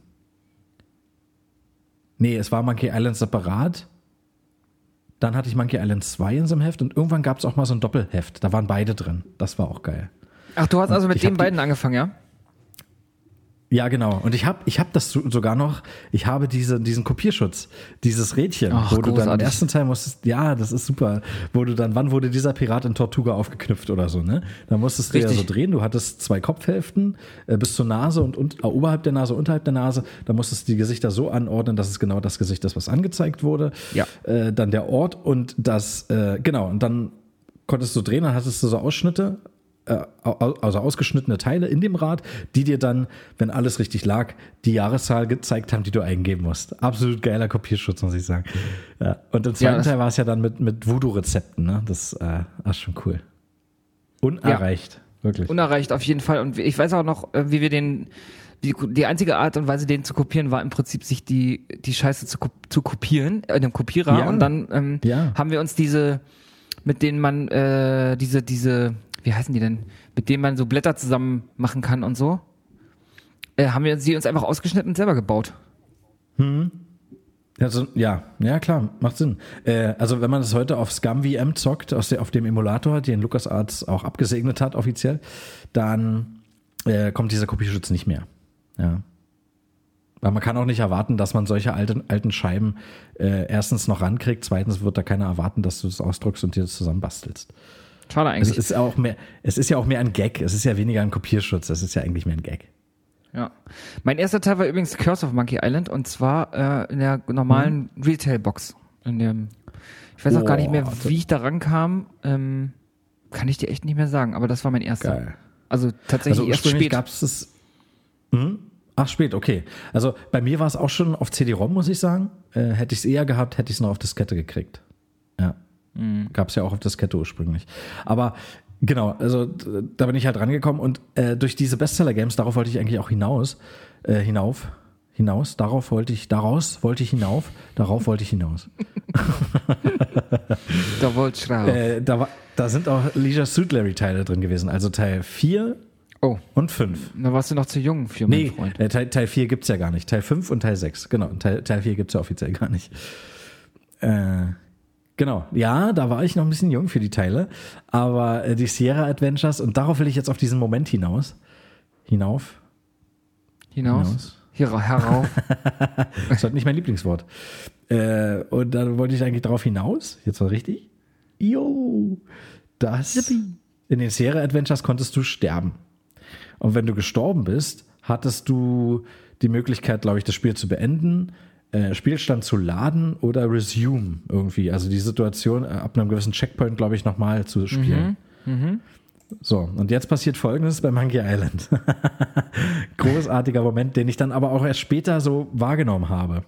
Nee, es war Monkey Island separat. Dann hatte ich Monkey Island 2 in so einem Heft und irgendwann gab es auch mal so ein Doppelheft. Da waren beide drin. Das war auch geil. Ach, du hast also mit ich hab den beiden angefangen, ja? Ja, genau. Und ich habe ich hab das so- sogar noch, ich habe diese, diesen Kopierschutz, dieses Rädchen, Ach, wo du dann im großartig. ersten Teil musstest, ja, das ist super, wo du dann, wann wurde dieser Pirat in Tortuga aufgeknüpft oder so, ne? Da musstest du ja so drehen, du hattest zwei Kopfhälften äh, bis zur Nase und, und äh, oberhalb der Nase, unterhalb der Nase, da musstest du die Gesichter so anordnen, dass es genau das Gesicht ist, was angezeigt wurde. Ja. Äh, dann der Ort und das, äh, genau, und dann konntest du drehen, dann hattest du so Ausschnitte äh, also ausgeschnittene Teile in dem Rad, die dir dann, wenn alles richtig lag, die Jahreszahl gezeigt haben, die du eingeben musst. Absolut geiler Kopierschutz, muss ich sagen. Ja. Und im zweiten Ja, Teil war es ja dann mit, mit Voodoo-Rezepten, ne? Das, äh, ist schon cool. Unerreicht, wirklich. Unerreicht auf jeden Fall. Und ich weiß auch noch, äh, wie wir den, die, die einzige Art und Weise, den zu kopieren, war im Prinzip, sich die, die Scheiße zu, zu kopieren, in einem Kopierer. Ja. Und dann ähm, Ja. haben wir uns diese, mit denen man, äh, diese, diese, wie heißen die denn, mit denen man so Blätter zusammen machen kann und so, äh, haben wir sie uns einfach ausgeschnitten und selber gebaut. Also, ja, ja klar, macht Sinn. Äh, also wenn man das heute auf Scum VM zockt, aus der, auf dem Emulator, den LucasArts auch abgesegnet hat offiziell, dann äh, kommt dieser Kopierschutz nicht mehr. Ja. Weil man kann auch nicht erwarten, dass man solche alten, alten Scheiben äh, erstens noch rankriegt, zweitens wird da keiner erwarten, dass du das ausdruckst und dir das zusammenbastelst. Schade Es eigentlich. ist auch mehr, es ist ja auch mehr ein Gag, es ist ja weniger ein Kopierschutz, es ist ja eigentlich mehr ein Gag. Ja. Mein erster Teil war übrigens Curse of Monkey Island und zwar äh, in der normalen Retail-Box. In dem, ich weiß auch gar nicht mehr, wie ich da rankam. Ähm, kann ich dir echt nicht mehr sagen, aber das war mein erster. Geil. Also tatsächlich Also erst spät. gab es das. Hm? Ach, spät, okay. Also bei mir war es auch schon auf CD-ROM, muss ich sagen. Äh, hätte ich es eher gehabt, hätte ich es noch auf Diskette gekriegt. Mhm. Gab es ja auch auf Diskette ursprünglich. Aber genau, also da bin ich halt rangekommen und äh, durch diese Bestseller-Games, darauf wollte ich eigentlich auch hinaus, äh, hinauf, hinaus, darauf wollte ich, daraus wollte ich hinauf, darauf wollte ich hinaus. Da wollte ich raus. Äh, da, war, da sind auch Leisure Suit Larry Teile drin gewesen, also Teil 4 Oh, und 5. da warst du noch zu jung für meinen Nee, Freund. äh, Teil, Teil 4 gibt's ja gar nicht. Teil 5 und Teil 6. Genau, Teil, Teil 4 gibt's ja offiziell gar nicht. Äh, genau. Ja, da war ich noch ein bisschen jung für die Teile. Aber äh, die Sierra Adventures, und darauf will ich jetzt auf diesen Moment hinaus. Hinauf. Hinaus. hinaus. Hier ra- herauf. Das ist halt nicht mein Lieblingswort. Äh, und dann wollte ich eigentlich darauf hinaus. Jetzt war richtig. Jo. Das. In den Sierra Adventures konntest du sterben. Und wenn du gestorben bist, hattest du die Möglichkeit, glaube ich, das Spiel zu beenden, äh, Spielstand zu laden oder resume irgendwie. Also die Situation äh, ab einem gewissen Checkpoint, glaube ich, nochmal zu spielen. So, und jetzt passiert Folgendes bei Monkey Island. Großartiger Moment, den ich dann aber auch erst später so wahrgenommen habe.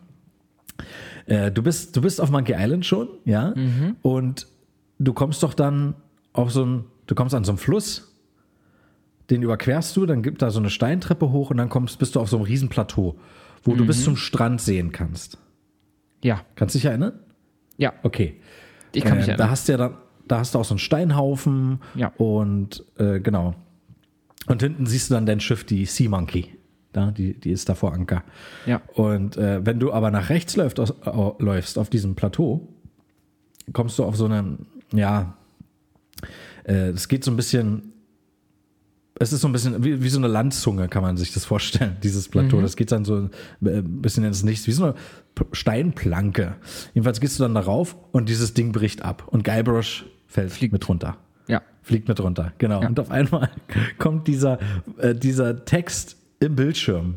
Äh, du, bist, du bist auf Monkey Island schon, ja, und du kommst doch dann auf so ein, du kommst an so einen Fluss, den überquerst du, dann gibt da so eine Steintreppe hoch und dann kommst, bist du auf so einem riesen Plateau, wo du bis zum Strand sehen kannst. ja, Kannst du dich erinnern? ja. Okay. Ich kann mich Ähm, da erinnern. hast du ja dann, da hast du auch so einen Steinhaufen Ja. und äh, genau. Und hinten siehst du dann dein Schiff, die Sea Monkey. Da, die, die ist da vor Anker. Ja. Und äh, wenn du aber nach rechts läufst, aus, au- läufst auf diesem Plateau, kommst du auf so einen, ja, äh, das geht so ein bisschen, es ist so ein bisschen wie, wie so eine Landzunge, kann man sich das vorstellen, dieses Plateau. Das geht dann so äh, ein bisschen ins Nichts, wie so eine Steinplanke. Jedenfalls gehst du dann darauf und dieses Ding bricht ab und Guybrush fällt Fliegt. mit runter. Ja. Fliegt mit runter, genau. Ja. Und auf einmal kommt dieser, äh, dieser Text im Bildschirm.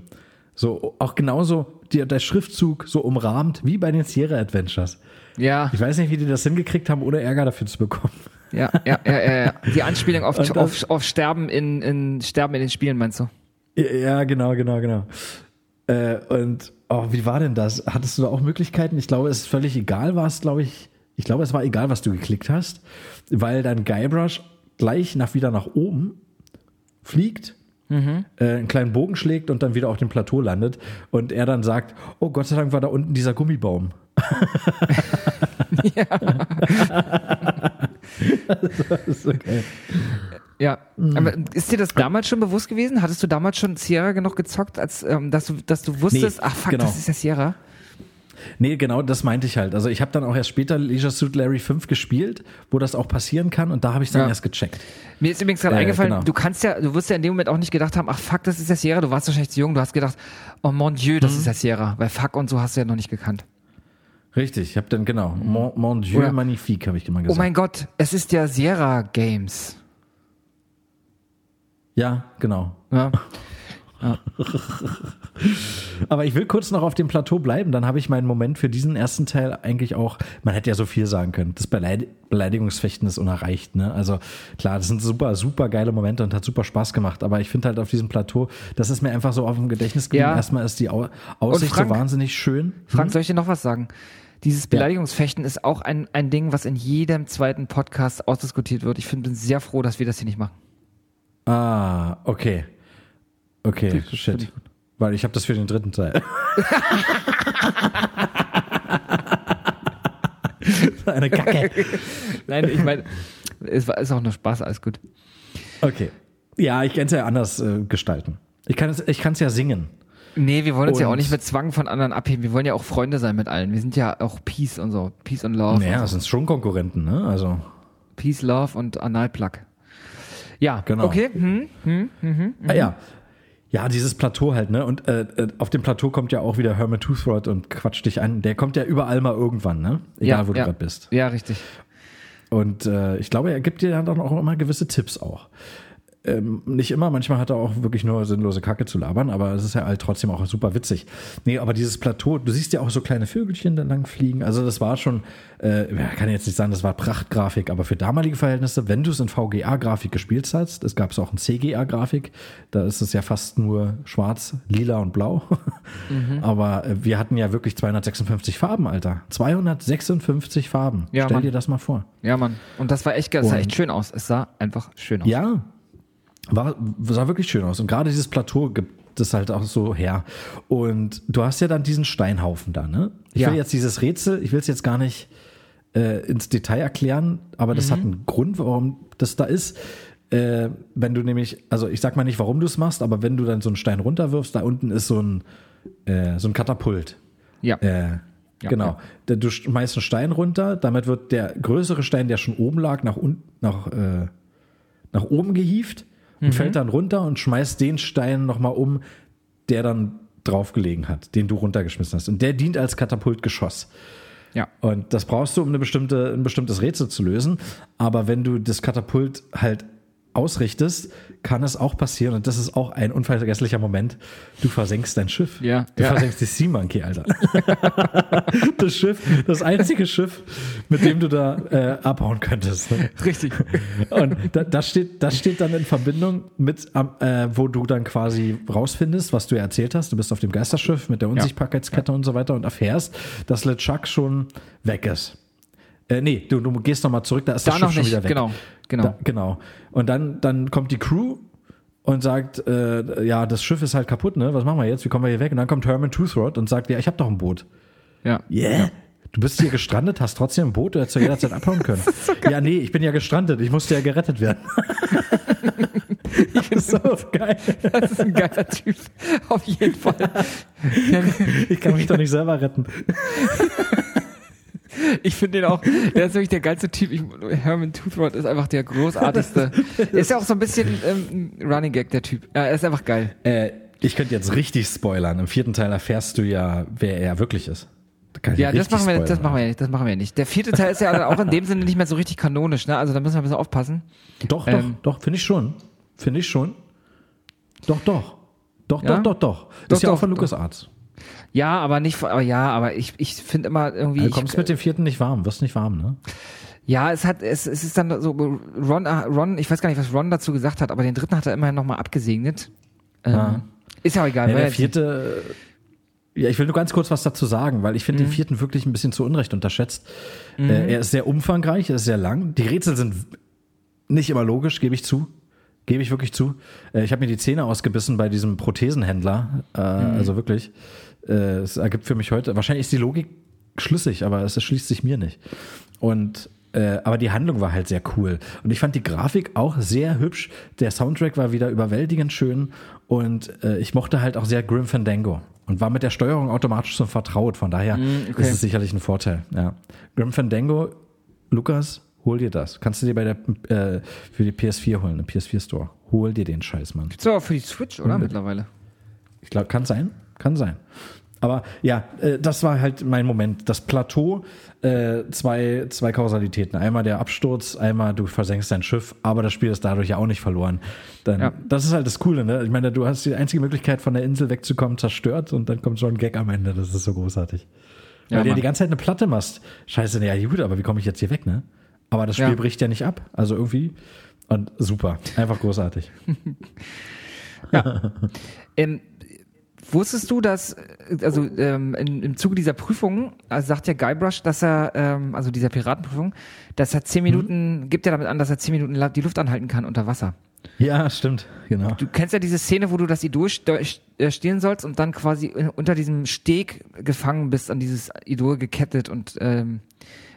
So, auch genauso die, der Schriftzug so umrahmt wie bei den Sierra Adventures. Ja, Ich weiß nicht, wie die das hingekriegt haben, ohne Ärger dafür zu bekommen. Ja, ja, ja, ja, ja. Die Anspielung auf, das- auf, auf Sterben in, in Sterben in den Spielen, meinst du? Ja, genau, genau, genau. Äh, und oh, wie war denn das? Hattest du da auch Möglichkeiten? Ich glaube, es ist völlig egal, was, glaube ich. Ich glaube, es war egal, was du geklickt hast, weil dann Guybrush gleich nach wieder nach oben fliegt, äh, einen kleinen Bogen schlägt und dann wieder auf dem Plateau landet und er dann sagt, oh Gott sei Dank war da unten dieser Gummibaum. das geil. Ja, Mhm. aber ist dir das damals schon bewusst gewesen? Hattest du damals schon Sierra genug gezockt, als ähm, dass du, dass du wusstest, Nee, ach fuck, genau. das ist ja Sierra? Nee, genau, das meinte ich halt. Also ich habe dann auch erst später Leisure Suit Larry 5 gespielt, wo das auch passieren kann und da habe ich dann Ja. erst gecheckt. Mir ist übrigens gerade Äh, eingefallen, genau. du kannst ja, du wirst ja in dem Moment auch nicht gedacht haben, ach fuck, das ist ja Sierra, du warst wahrscheinlich zu jung, du hast gedacht, oh mon Dieu, Mhm. das ist ja Sierra, weil fuck und so hast du ja noch nicht gekannt. Richtig, ich habe dann genau, Mon, Mon Dieu Oder- Magnifique habe ich immer Oh gesagt. mein Gott, es ist ja Sierra Games. ja, genau. Ja. Aber ich will kurz noch auf dem Plateau bleiben. Dann habe ich meinen Moment für diesen ersten Teil eigentlich auch. Man hätte ja so viel sagen können. Das Beleid Beleidigungsfechten ist unerreicht. Ne? Also klar, das sind super, super geile Momente und hat super Spaß gemacht. Aber ich finde halt auf diesem Plateau, das ist mir einfach so auf dem Gedächtnis geblieben. Ja. Erstmal ist die Au Aussicht Frank? so wahnsinnig schön. Frank, soll ich dir noch was sagen? Dieses Beleidigungsfechten ist auch ein, ein Ding, was in jedem zweiten Podcast ausdiskutiert wird. Ich find, bin sehr froh, dass wir das hier nicht machen. Ah, okay. Okay, ich shit. gut. Weil ich habe das für den dritten Teil. Eine Kacke. Nein, ich meine, es war, ist auch nur Spaß, alles gut. Okay. Ja, ich kann es ja anders äh, gestalten. Ich kann es ich kann's ja singen. Nee, wir wollen uns ja auch Und- nicht mit Zwang von anderen abheben. Wir wollen ja auch Freunde sein mit allen. Wir sind ja auch Peace und so. Peace und Love. Naja, und das so. sind schon Konkurrenten, ne? Also, Peace, Love und Analplug. Ja, Genau. okay. Hm, hm. ah, ja. Ja, dieses Plateau halt, ne? Und äh, äh, auf dem Plateau kommt ja auch wieder Herman Toothrod und quatscht dich an. Der kommt ja überall mal irgendwann, ne? Egal, ja, wo du ja. gerade bist. Ja, richtig. Und äh, ich glaube, er gibt dir dann auch immer gewisse Tipps auch. Ähm, nicht immer, manchmal hat er auch wirklich nur sinnlose Kacke zu labern, aber es ist ja halt trotzdem auch super witzig. Nee, aber dieses Plateau, du siehst ja auch so kleine Vögelchen da lang fliegen. Also das war schon, äh, kann jetzt nicht sagen, das war Prachtgrafik, aber für damalige Verhältnisse, wenn du es in VGA-Grafik gespielt hast, es gab es auch in CGA-Grafik, da ist es ja fast nur schwarz, lila und blau. Aber äh, wir hatten ja wirklich 256 Farben, Alter. 256 Farben. Ja, Stell Mann. dir das mal vor. Ja, Mann. Und das war echt geil. Das sah echt schön aus. Es sah einfach schön aus. Ja, war, sah wirklich schön aus. Und gerade dieses Plateau gibt es halt auch so her. Und du hast ja dann diesen Steinhaufen da, ne? Ich Ja. will jetzt dieses Rätsel, ich will es jetzt gar nicht äh, ins Detail erklären, aber das hat einen Grund, warum das da ist. Äh, wenn du nämlich, also ich sag mal nicht, warum du es machst, aber wenn du dann so einen Stein runterwirfst, da unten ist so ein, äh, so ein Katapult. Ja. Äh, Ja, genau. ja. Du schmeißt einen Stein runter, damit wird der größere Stein, der schon oben lag, nach, un nach, äh, nach oben gehievt und Mhm. fällt dann runter und schmeißt den Stein nochmal um, der dann draufgelegen hat, den du runtergeschmissen hast. Und der dient als Katapultgeschoss. Ja. Und das brauchst du, um eine bestimmte, ein bestimmtes Rätsel zu lösen. Aber wenn du das Katapult halt ausrichtest, kann es auch passieren, und das ist auch ein unvergesslicher Moment, du versenkst dein Schiff. Ja. Du Ja. versenkst die Sea Monkey, Alter. das Schiff, das einzige Schiff, mit dem du da äh, abhauen könntest. Ne? Richtig. Und da, das, steht, das steht dann in Verbindung mit, äh, wo du dann quasi rausfindest, was du ja erzählt hast. Du bist auf dem Geisterschiff mit der Unsichtbarkeitskette und so weiter und erfährst, dass LeChuck schon weg ist. Äh, nee, du, du gehst nochmal zurück, da ist Da das Schiff schon wieder weg. Genau. Genau. Da, genau. Und dann, dann kommt die Crew und sagt, äh, ja, das Schiff ist halt kaputt, ne? Was machen wir jetzt? Wie kommen wir hier weg? Und dann kommt Herman Toothrod und sagt, ja, ich habe doch ein Boot. Ja. Yeah. Du bist hier gestrandet, hast trotzdem ein Boot, du hättest ja jederzeit abhauen können. ja, nee, ich bin ja gestrandet, ich musste ja gerettet werden. das ist so geil. Das ist ein geiler Typ. Auf jeden Fall. Ja, Ich kann mich doch nicht selber retten. Ich finde den auch, der ist wirklich der geilste Typ. Ich, Herman Toothrod ist einfach der großartigste. Ist ja auch so ein bisschen ähm, Running Gag, der Typ. Ja, er ist einfach geil. Äh, ich könnte jetzt richtig spoilern. Im vierten Teil erfährst du ja, wer er wirklich ist. Da Ja, das machen, wir, das spoilern. machen wir nicht. Das machen wir nicht. Der vierte Teil ist ja dann auch in dem Sinne nicht mehr so richtig kanonisch, ne? Also da müssen wir ein bisschen aufpassen. Doch, Ähm, doch, doch, finde ich schon. Finde ich schon. Doch, doch. Doch, Ja? doch, doch, doch. Doch, ist ja auch doch, von doch. LucasArts. Ja, aber nicht, aber ja, aber ich, ich finde immer irgendwie. Du ich, kommst mit dem vierten nicht warm, wirst nicht warm, ne? Ja, es hat, es, es ist dann so, Ron, ah, Ron, ich weiß gar nicht, was Ron dazu gesagt hat, aber den dritten hat er immerhin nochmal abgesegnet. Ähm, Ja. Ist ja auch egal. Ja, weil der vierte, ja, ich will nur ganz kurz was dazu sagen, weil ich finde den vierten wirklich ein bisschen zu Unrecht unterschätzt. Äh, er ist sehr umfangreich, er ist sehr lang. Die Rätsel sind nicht immer logisch, gebe ich zu. Gebe ich wirklich zu. Äh, ich habe mir die Zähne ausgebissen bei diesem Prothesenhändler. Äh, Also wirklich. Äh, es ergibt für mich heute, wahrscheinlich ist die Logik schlüssig, aber es erschließt sich mir nicht. Und äh, aber die Handlung war halt sehr cool. Und ich fand die Grafik auch sehr hübsch. Der Soundtrack war wieder überwältigend schön. Und äh, ich mochte halt auch sehr Grim Fandango. Und war mit der Steuerung automatisch so vertraut. Von daher okay. ist es sicherlich ein Vorteil. Ja. Grim Fandango, Lukas, hol dir das. Kannst du dir bei der äh, für die PS4 holen, im PS4 Store. Hol dir den Scheiß, Mann. Gibt's auch für die Switch, oder? Mittlerweile. Ich glaube, kann sein, kann sein. Aber ja, äh, das war halt mein Moment. Das Plateau, äh, zwei, zwei Kausalitäten. Einmal der Absturz, einmal du versenkst dein Schiff, aber das Spiel ist dadurch ja auch nicht verloren. Dann, Ja. Das ist halt das Coole, ne? Ich meine, du hast die einzige Möglichkeit, von der Insel wegzukommen, zerstört und dann kommt so ein Gag am Ende. Das ist so großartig. Ja, Weil du ja die ganze Zeit eine Platte machst. Scheiße, ja gut, aber wie komme ich jetzt hier weg, ne? Aber das Spiel Ja. bricht ja nicht ab. Also irgendwie. Und super. Einfach großartig. Ähm, wusstest du, dass, äh, also ähm, in, im Zuge dieser Prüfung, also sagt ja Guybrush, dass er, ähm, also dieser Piratenprüfung, dass er zehn Minuten, gibt ja damit an, dass er zehn Minuten die Luft anhalten kann unter Wasser. Ja, stimmt. Genau. Du kennst ja diese Szene, wo du das Idol st äh, stehlen sollst und dann quasi unter diesem Steg gefangen bist, an dieses Idol gekettet und ähm,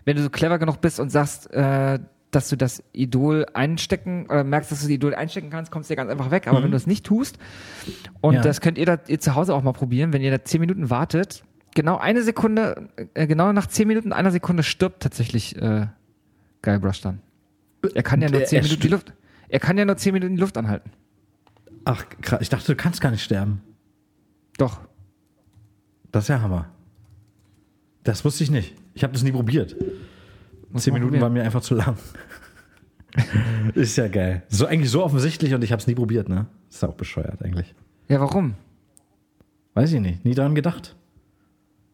wenn du so clever genug bist und sagst, äh, dass du das Idol einstecken oder merkst, dass du das Idol einstecken kannst, kommst du ja ganz einfach weg. Aber wenn du es nicht tust, und Ja. das könnt ihr, da, ihr zu Hause auch mal probieren, wenn ihr da zehn Minuten wartet, genau eine Sekunde, äh, genau nach zehn Minuten, einer Sekunde stirbt tatsächlich äh, Guybrush dann. Er kann ja nur zehn Minuten die Luft. Er kann ja nur zehn Minuten die Luft anhalten. Ach, krass. Ich dachte, du kannst gar nicht sterben. Doch. Das ist ja Hammer. Das wusste ich nicht. Ich habe das nie probiert. Muss Zehn Minuten probieren. waren mir einfach zu lang. ist ja geil. So eigentlich so offensichtlich und ich habe es nie probiert, ne? Ist auch bescheuert eigentlich. Ja, warum? Weiß ich nicht. Nie dran gedacht.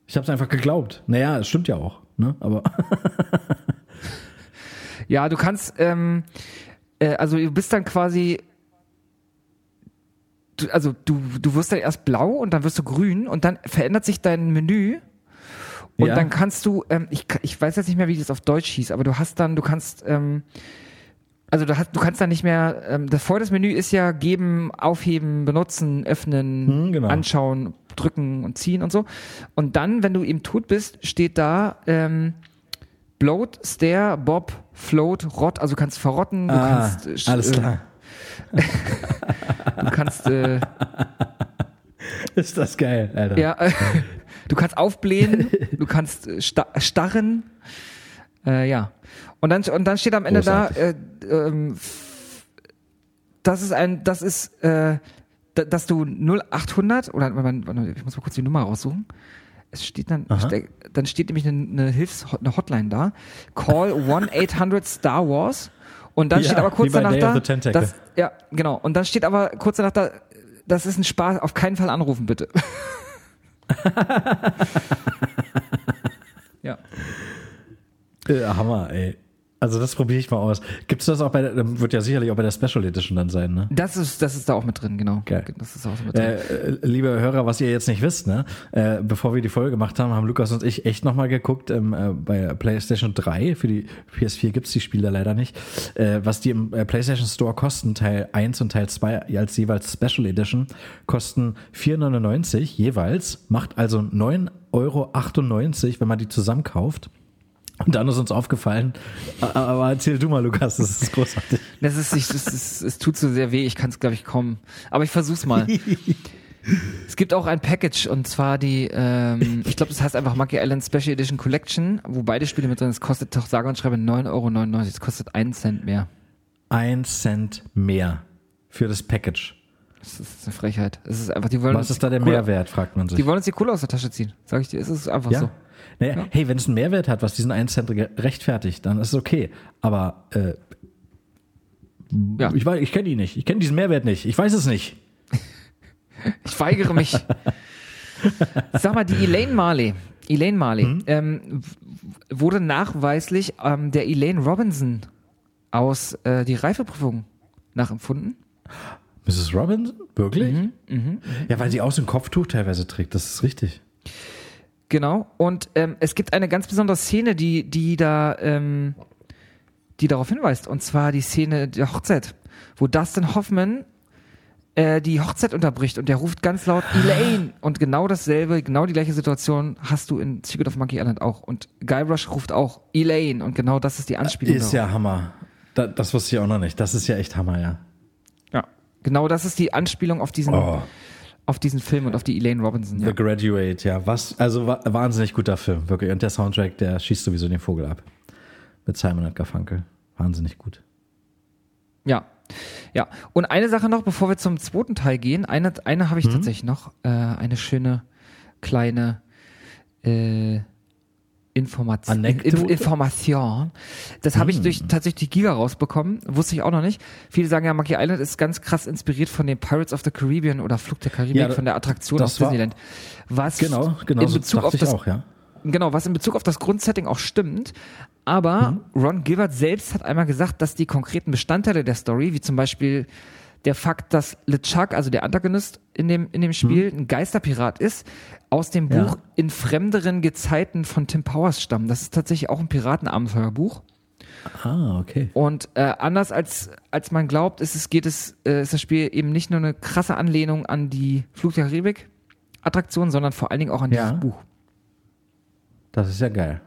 Ich habe es einfach geglaubt. Naja, es stimmt ja auch. Ne? Aber Ja, du kannst, ähm, äh, also du bist dann quasi, also du, du wirst dann erst blau und dann wirst du grün und dann verändert sich dein Menü und Ja. dann kannst du, ähm, ich, ich weiß jetzt nicht mehr, wie das auf Deutsch hieß, aber du hast dann, du kannst, ähm, also du, hast, du kannst dann nicht mehr, ähm, das vor das Menü ist ja geben, aufheben, benutzen, öffnen, Hm, genau. anschauen, drücken und ziehen und so. Und dann, wenn du eben tot bist, steht da ähm, Bloat, Stare, Bob, Float, Rott, also du kannst verrotten, du ah, kannst äh, alles äh, klar. du kannst äh, Ist das geil, Alter. ja, äh, du kannst aufblähen, du kannst äh, sta starren, äh, ja. Und dann und dann steht am Ende Großartig. da, äh, ähm, das ist ein, das ist, äh, da- dass du 0800 oder ich muss mal kurz die Nummer raussuchen. Es steht dann, ste- dann steht nämlich eine, eine Hilfs eine Hotline da. Call 1-800 Star Wars. Und dann Ja, steht aber kurz danach da, dass, ja, genau. Und dann steht aber kurz danach da, das ist ein Spaß, auf keinen Fall anrufen, bitte. ja. Hammer, ey. Also das probiere ich mal aus. Gibt's das auch bei der, wird ja sicherlich auch bei der Special Edition dann sein, ne? Das ist, das ist da auch mit drin, genau. Geil. Das ist auch so mit drin. Äh, liebe Hörer, was ihr jetzt nicht wisst, ne? Äh, bevor wir die Folge gemacht haben, haben Lukas und ich echt nochmal geguckt ähm, äh, bei PlayStation 3. Für die PS4 gibt's die Spiele leider nicht. Äh, was die im äh, PlayStation Store kosten, Teil 1 und Teil 2 als jeweils Special Edition, kosten 4,99 jeweils. Macht also 9,98 Euro, wenn man die zusammenkauft. Und dann ist uns aufgefallen, aber erzähl du mal, Lukas, das ist großartig. Das ist, ich, das ist, es tut so sehr weh, ich kann es, glaube ich, kaum. Aber ich versuch's mal. es gibt auch ein Package und zwar die, ähm, ich glaube, das heißt einfach Monkey Island Special Edition Collection, wo beide Spiele mit drin sind. Es kostet doch sage und schreibe 9,99 Euro. Es kostet einen Cent mehr. Ein Cent mehr für das Package. Das ist eine Frechheit. Es ist einfach, die wollen Was ist da der Mehrwert, fragt man sich. Die wollen uns die Kohle aus der Tasche ziehen, sag ich dir. Es ist einfach Ja. so. Naja, Hey, wenn es einen Mehrwert hat, was diesen 1 Cent rechtfertigt, dann ist es okay. Aber äh, Ja. ich, weiß- ich kenne ihn nicht. Ich kenne diesen Mehrwert nicht. Ich weiß es nicht. Ich weigere mich. Sag mal, die Elaine Marley, Elaine Marley, Mhm. ähm, wurde nachweislich ähm, der Elaine Robinson aus äh, die Reifeprüfung nachempfunden. Mrs. Robinson? Wirklich? Mhm, Ja, weil sie auch so ein Kopftuch teilweise trägt. Das ist richtig. Genau. Und ähm, es gibt eine ganz besondere Szene, die, die da, ähm, die darauf hinweist. Und zwar die Szene der Hochzeit, wo Dustin Hoffman äh, die Hochzeit unterbricht und der ruft ganz laut Elaine. Und genau dasselbe, genau die gleiche Situation hast du in Secret of Monkey Island auch. Und Guybrush ruft auch Elaine. Und genau das ist die Anspielung. Ist darauf. ja Hammer. Da, das wusste ich auch noch nicht. Das ist ja echt Hammer, ja. ja. Genau das ist die Anspielung auf diesen, Oh, auf diesen Film und auf die Elaine Robinson. The Ja. Graduate, ja. Was, also wa wahnsinnig guter Film, wirklich. Und der Soundtrack, der schießt sowieso den Vogel ab. Mit Simon und Garfunkel. Wahnsinnig gut. Ja. Ja. Und eine Sache noch, bevor wir zum zweiten Teil gehen, eine, eine habe ich tatsächlich noch, äh, eine schöne kleine äh, Information. Inf Information. Das habe ich durch tatsächlich die Giga rausbekommen. Wusste ich auch noch nicht. Viele sagen ja, Monkey Island ist ganz krass inspiriert von den Pirates of the Caribbean oder Flug der Karibik, Ja, von der Attraktion aus Disneyland. Was Genau, genau in so Bezug dachte auf ich das auch, ja. Genau, was in Bezug auf das Grundsetting auch stimmt. Aber Ron Gilbert selbst hat einmal gesagt, dass die konkreten Bestandteile der Story, wie zum Beispiel der Fakt, dass LeChuck, also der Antagonist in dem, in dem Spiel, ein Geisterpirat ist, aus dem Ja. Buch In fremderen Gezeiten von Tim Powers stammen. Das ist tatsächlich auch ein Piratenabenteuerbuch. Ah, okay. Und äh, anders als, als man glaubt, ist, es, geht es, äh, ist das Spiel eben nicht nur eine krasse Anlehnung an die Flug der Karibik Attraktion, sondern vor allen Dingen auch an Ja. dieses Buch. Das ist ja geil.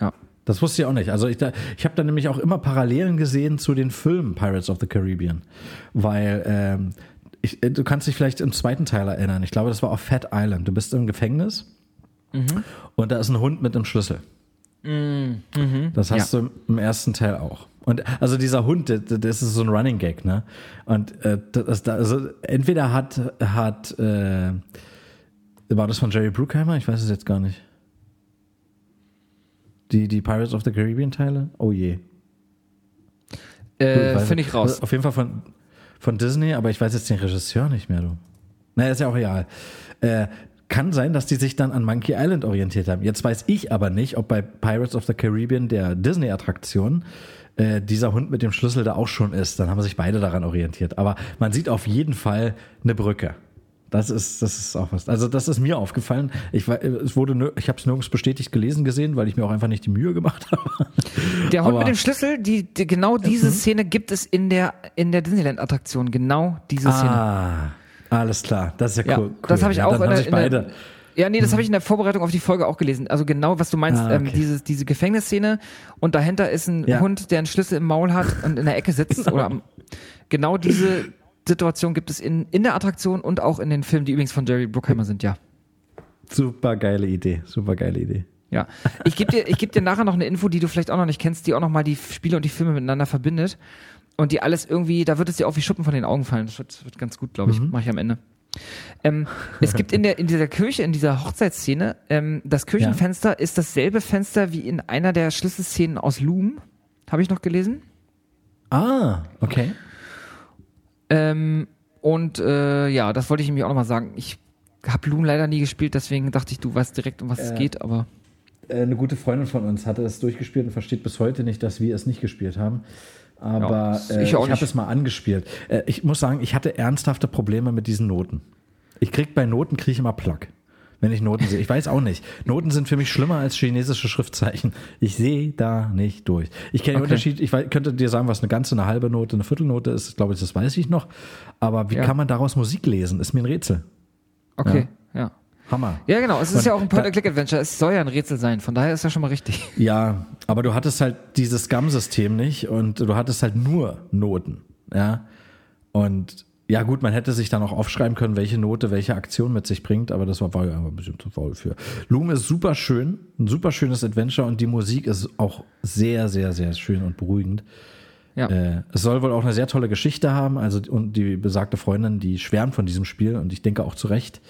Ja. Das wusste ich auch nicht. Also ich, da, ich habe da nämlich auch immer Parallelen gesehen zu den Filmen Pirates of the Caribbean, weil ähm, ich, äh, du kannst dich vielleicht im zweiten Teil erinnern. Ich glaube, das war auf Fat Island. Du bist im Gefängnis und da ist ein Hund mit einem Schlüssel. Das hast du im ersten Teil auch. Und also dieser Hund, das, ist so ein Running Gag, ne? Und äh, das, da- also entweder hat hat äh, war das von Jerry Bruckheimer? Ich weiß es jetzt gar nicht. Die, die Pirates of the Caribbean Teile? Oh je. Äh, Finde ich raus. Also auf jeden Fall von, von Disney, aber ich weiß jetzt den Regisseur nicht mehr, du. Naja, ist ja auch egal. Äh, kann sein, dass die sich dann an Monkey Island orientiert haben. Jetzt weiß ich aber nicht, ob bei Pirates of the Caribbean, der Disney-Attraktion, äh, dieser Hund mit dem Schlüssel da auch schon ist. Dann haben sich beide daran orientiert. Aber man sieht auf jeden Fall eine Brücke. Das ist, das ist auch was. Also das ist mir aufgefallen. Ich, war- es wurde, ich habe es nirgends bestätigt gelesen gesehen, weil ich mir auch einfach nicht die Mühe gemacht habe. Der Hund Aber- mit dem Schlüssel, die, die genau diese Szene gibt es in der in der Disneyland-Attraktion. Genau diese Szene. Ah, alles klar. Das ist ja, Ja, cool. das habe ich ja, auch in der, in der, beide. Ja, nee, das habe ich in der Vorbereitung auf die Folge auch gelesen. Also genau, was du meinst, Ah, ähm, okay. dieses, diese Gefängnisszene und dahinter ist ein Ja. Hund, der einen Schlüssel im Maul hat und in der Ecke sitzt. oder am, genau diese Situation gibt es in, in der Attraktion und auch in den Filmen, die übrigens von Jerry Bruckheimer sind, ja. Super geile Idee. Super geile Idee. Ja. Ich gebe dir, ich geb dir nachher noch eine Info, die du vielleicht auch noch nicht kennst, die auch noch mal die Spiele und die Filme miteinander verbindet. Und die alles irgendwie, da wird es dir auch wie Schuppen von den Augen fallen. Das wird, wird ganz gut, glaube ich. Mache ich am Ende. Ähm, es gibt in, der, in dieser Kirche, in dieser Hochzeitsszene, ähm, das Kirchenfenster ist dasselbe Fenster wie in einer der Schlüsselszenen aus Loom. Habe ich noch gelesen. Ah, okay. Ähm, und äh, ja, das wollte ich nämlich auch noch mal sagen. Ich habe Loom leider nie gespielt, deswegen dachte ich, du weißt direkt, um was es geht, aber. Äh, Eine gute Freundin von uns hatte es durchgespielt und versteht bis heute nicht, dass wir es nicht gespielt haben. Aber Ja, äh, ich ich, auch habe es mal angespielt. Äh, ich muss sagen, ich hatte ernsthafte Probleme mit diesen Noten. Ich krieg bei Noten kriege ich immer Plack, wenn ich Noten sehe. Ich weiß auch nicht. Noten sind für mich schlimmer als chinesische Schriftzeichen. Ich sehe da nicht durch. Ich kenne den Okay. Unterschied. Ich könnte dir sagen, was eine ganze, eine halbe Note, eine Viertelnote ist. Glaube ich, das weiß ich noch. Aber wie Ja. kann man daraus Musik lesen? Ist mir ein Rätsel. Okay, ja. Hammer. Ja, genau. Es ist Und ja auch ein Point-and-Click-Adventure. Es soll ja ein Rätsel sein. Von daher ist ja schon mal richtig. Ja, aber du hattest halt dieses GAM-System nicht und du hattest halt nur Noten, ja. Und ja gut, man hätte sich dann auch aufschreiben können, welche Note welche Aktion mit sich bringt, aber das war, war ja einfach ein bisschen zu faul für. Loom ist super schön, ein super schönes Adventure und die Musik ist auch sehr, sehr, sehr schön und beruhigend. Ja. Äh, es soll wohl auch eine sehr tolle Geschichte haben, also und die besagte Freundin, die schwärmt von diesem Spiel und ich denke auch zu Recht.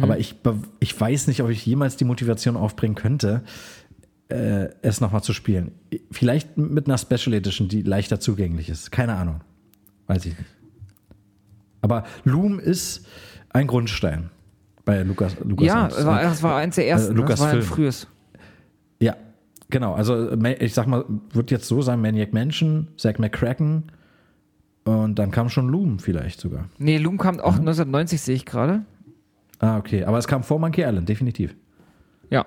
Aber ich, ich weiß nicht, ob ich jemals die Motivation aufbringen könnte, äh, es nochmal zu spielen. Vielleicht mit einer Special Edition, die leichter zugänglich ist. Keine Ahnung. Weiß ich nicht. Aber Loom ist ein Grundstein bei Lukas. Lukas ja, es war, es war eins der ersten. Äh, Lukas das war ein Film. frühes. Ja, genau. Also ich sag mal, wird jetzt so sein, Maniac Mansion, Zack McCracken und dann kam schon Loom vielleicht sogar. Nee, Loom kam auch 1990, sehe ich gerade. Ah, okay. Aber es kam vor Monkey Island, definitiv. Ja. Ja.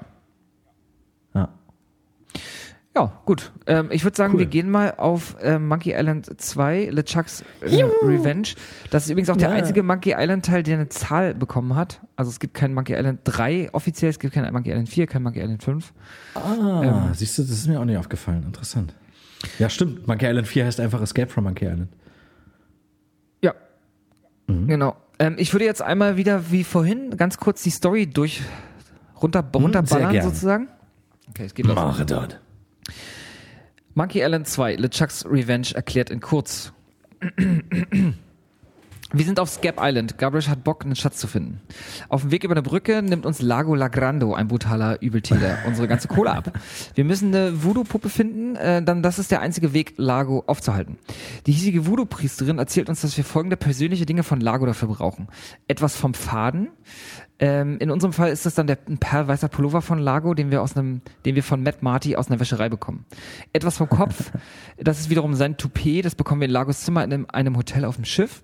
Ja, gut. Ähm, ich würde sagen, Cool. wir gehen mal auf ähm, Monkey Island 2, LeChucks äh, Revenge. Das ist übrigens auch der Ja. einzige Monkey Island Teil, der eine Zahl bekommen hat. Also es gibt keinen Monkey Island 3 offiziell, es gibt keinen Monkey Island 4, kein Monkey Island 5. Ah, siehst du, das ist mir auch nicht aufgefallen. Interessant. Ja, stimmt. Monkey Island 4 heißt einfach Escape from Monkey Island. Ja. Mhm. Genau. Ähm, ich würde jetzt einmal wieder wie vorhin ganz kurz die Story durch runter, runterballern gern. sozusagen. Okay, es geht los. Mache dort. Monkey Island 2, LeChucks Revenge erklärt in kurz. Wir sind auf Scap Island. Gabriel hat Bock, einen Schatz zu finden. Auf dem Weg über eine Brücke nimmt uns Lago Lagrando, ein brutaler Übeltäter, unsere ganze Kohle ab. Wir müssen eine Voodoo-Puppe finden, äh, dann das ist der einzige Weg, Lago aufzuhalten. Die hiesige Voodoo-Priesterin erzählt uns, dass wir folgende persönliche Dinge von Lago dafür brauchen. Etwas vom Faden, ähm, in unserem Fall ist das dann der ein perlweißer Pullover von Lago, den wir aus einem, den wir von Matt Marty aus einer Wäscherei bekommen. Etwas vom Kopf, das ist wiederum sein Toupet, das bekommen wir in Lagos Zimmer in einem, einem Hotel auf dem Schiff.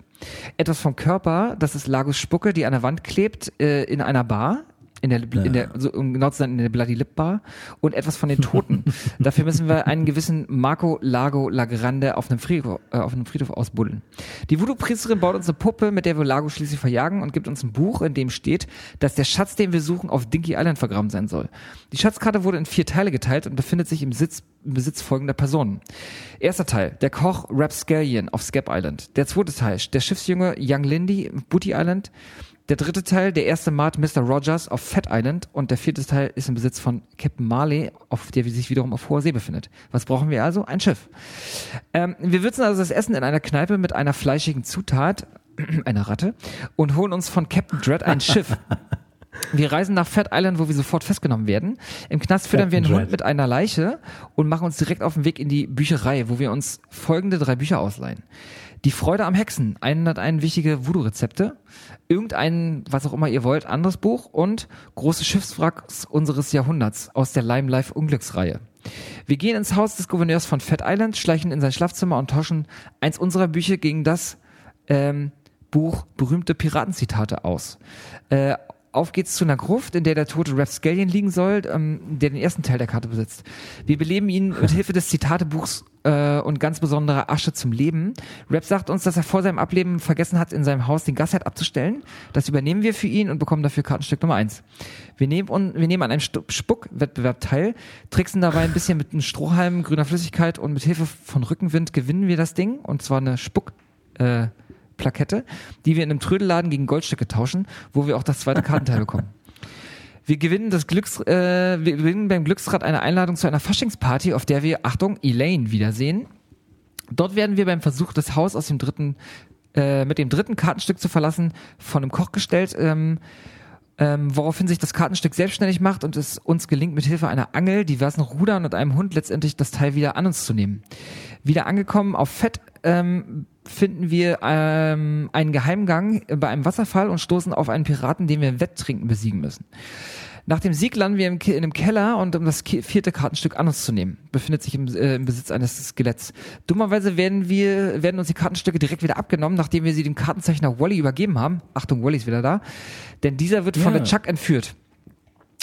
Etwas vom Körper, das ist Lagos Spucke, die an der Wand klebt, äh, in einer Bar in der, in der so, um genau zu sein, in der Bloody Lip Bar und etwas von den Toten. Dafür müssen wir einen gewissen Marco Lago Lagrande auf einem Friedhof, äh, auf einem Friedhof ausbuddeln. Die Voodoo-Priesterin baut uns eine Puppe, mit der wir Lago schließlich verjagen und gibt uns ein Buch, in dem steht, dass der Schatz, den wir suchen, auf Dinky Island vergraben sein soll. Die Schatzkarte wurde in vier Teile geteilt und befindet sich im Sitz im Besitz folgender Personen. Erster Teil, der Koch Rapscallion auf Scap Island. Der zweite Teil, der Schiffsjunge Young Lindy Booty Island. Der dritte Teil, der erste Mart Mr. Rogers auf Fat Island und der vierte Teil ist im Besitz von Captain Marley, auf der sich wiederum auf hoher See befindet. Was brauchen wir also? Ein Schiff. Ähm, wir würzen also das Essen in einer Kneipe mit einer fleischigen Zutat, einer Ratte, und holen uns von Captain Dread ein Schiff. Wir reisen nach Fat Island, wo wir sofort festgenommen werden. Im Knast füttern wir einen Dread. Hund mit einer Leiche und machen uns direkt auf den Weg in die Bücherei, wo wir uns folgende drei Bücher ausleihen. Die Freude am Hexen, 101 wichtige Voodoo-Rezepte, irgendein, was auch immer ihr wollt, anderes Buch und große Schiffswracks unseres Jahrhunderts aus der Lime Life Unglücksreihe. Wir gehen ins Haus des Gouverneurs von Fat Island, schleichen in sein Schlafzimmer und tauschen eins unserer Bücher gegen das ähm, Buch berühmte Piratenzitate aus. Äh, auf geht's zu einer Gruft, in der der tote Rapscallion liegen soll, ähm, der den ersten Teil der Karte besitzt. Wir beleben ihn mit Hilfe des Zitatebuchs äh, und ganz besonderer Asche zum Leben. Rap sagt uns, dass er vor seinem Ableben vergessen hat, in seinem Haus den Gasherd abzustellen. Das übernehmen wir für ihn und bekommen dafür Kartenstück Nummer eins. Wir nehmen, un, wir nehmen an einem Spuckwettbewerb teil, tricksen dabei ein bisschen mit einem Strohhalm, grüner Flüssigkeit und mit Hilfe von Rückenwind gewinnen wir das Ding und zwar eine Spuck äh, Plakette, die wir in einem Trödelladen gegen Goldstücke tauschen, wo wir auch das zweite Kartenteil bekommen. Wir gewinnen das Glücks, äh, wir gewinnen beim Glücksrad eine Einladung zu einer Faschingsparty, auf der wir, Achtung, Elaine wiedersehen. Dort werden wir beim Versuch, das Haus aus dem dritten, äh, mit dem dritten Kartenstück zu verlassen, von einem Koch gestellt, ähm, ähm, woraufhin sich das Kartenstück selbstständig macht und es uns gelingt, mit Hilfe einer Angel, diversen Rudern und einem Hund letztendlich das Teil wieder an uns zu nehmen. Wieder angekommen auf Fett ähm, finden wir ähm, einen Geheimgang bei einem Wasserfall und stoßen auf einen Piraten, den wir im Wetttrinken besiegen müssen. Nach dem Sieg landen wir im, in einem Keller und um das vierte Kartenstück an uns zu nehmen, befindet sich im, äh, im Besitz eines Skeletts. Dummerweise werden wir, werden uns die Kartenstücke direkt wieder abgenommen, nachdem wir sie dem Kartenzeichner Wally übergeben haben. Achtung, Wally ist wieder da. Denn dieser wird von Ja. der Chuck entführt.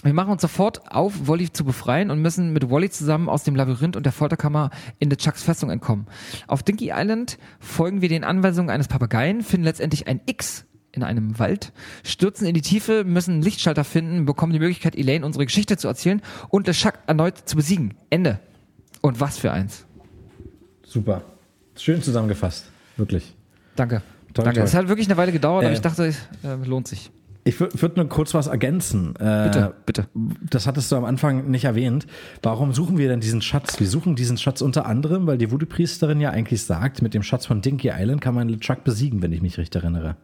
Wir machen uns sofort auf, Wally zu befreien und müssen mit Wally zusammen aus dem Labyrinth und der Folterkammer in The Chucks Festung entkommen. Auf Dinky Island folgen wir den Anweisungen eines Papageien, finden letztendlich ein X in einem Wald, stürzen in die Tiefe, müssen einen Lichtschalter finden, bekommen die Möglichkeit, Elaine unsere Geschichte zu erzählen und LeChuck erneut zu besiegen. Ende. Und was für eins. Super. Schön zusammengefasst. Wirklich. Danke. Toll, Danke. Es hat wirklich eine Weile gedauert, aber Äh. ich dachte, äh, lohnt sich. Ich würde nur kurz was ergänzen. Äh, Bitte, bitte. Das hattest du am Anfang nicht erwähnt. Warum suchen wir denn diesen Schatz? Wir suchen diesen Schatz unter anderem, weil die Voodoo-Priesterin ja eigentlich sagt, mit dem Schatz von Dinky Island kann man LeChuck besiegen, wenn ich mich recht erinnere.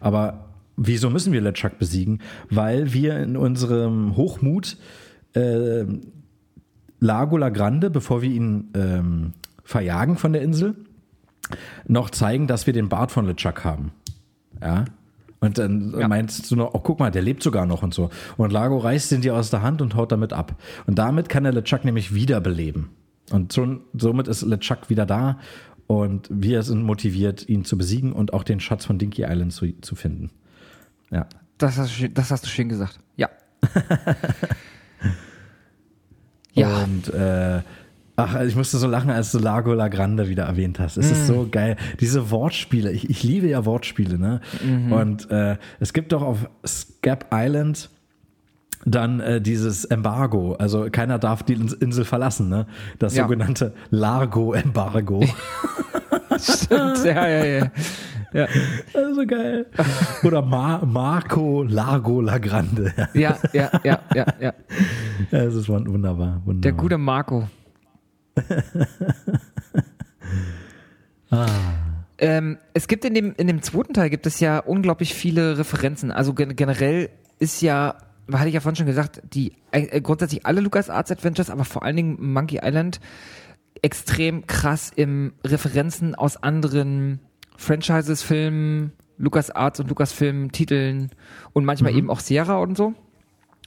Aber wieso müssen wir LeChuck besiegen? Weil wir in unserem Hochmut äh, Lago La Grande, bevor wir ihn ähm, verjagen von der Insel, noch zeigen, dass wir den Bart von LeChuck haben. Ja. Und dann Ja. meinst du noch, oh, guck mal, der lebt sogar noch und so. Und Lago reißt den dir aus der Hand und haut damit ab. Und damit kann er LeChuck nämlich wiederbeleben. Und schon, somit ist LeChuck wieder da und wir sind motiviert, ihn zu besiegen und auch den Schatz von Dinky Island zu, zu finden. Ja. Das hast, du, schön- das hast du schön gesagt. Ja. ja. Und äh, ach, ich musste so lachen, als du Lago La Grande wieder erwähnt hast. Es Mm. ist so geil. Diese Wortspiele, ich, ich liebe ja Wortspiele, ne? Mhm. Und äh, es gibt doch auf Scap Island dann äh, dieses Embargo, also keiner darf die Ins- Insel verlassen, ne? Das Ja. sogenannte Largo-Embargo. Stimmt. Ja, ja, ja. Ja, also geil. Oder Mar Marco Largo La Grande. ja, ja, ja, ja. ja. Ja, es ist wun- wunderbar, wunderbar. Der gute Marco. Ähm, es gibt in dem, in dem zweiten Teil gibt es ja unglaublich viele Referenzen. Also gen generell ist ja, hatte ich ja vorhin schon gesagt, die äh, grundsätzlich alle LucasArts Adventures, aber vor allen Dingen Monkey Island extrem krass im Referenzen aus anderen Franchises, Filmen, LucasArts und Lucasfilm Titeln und manchmal eben auch Sierra und so.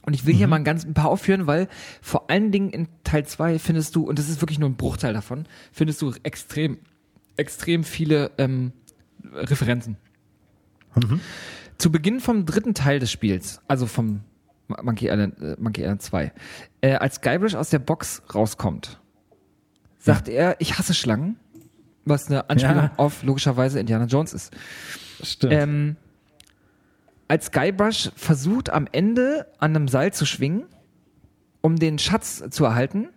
Und ich will hier mal ein ganz ein paar aufführen, weil vor allen Dingen in Teil 2 findest du, und das ist wirklich nur ein Bruchteil davon, findest du extrem, extrem viele ähm, Referenzen. Zu Beginn vom dritten Teil des Spiels, also vom Monkey Island, äh, Monkey Island 2, äh, als Guybrush aus der Box rauskommt, sagt er, ich hasse Schlangen, was eine Anspielung Ja. auf logischerweise Indiana Jones ist. Stimmt. Ähm, als Guybrush versucht am Ende an einem Seil zu schwingen, um den Schatz zu erhalten,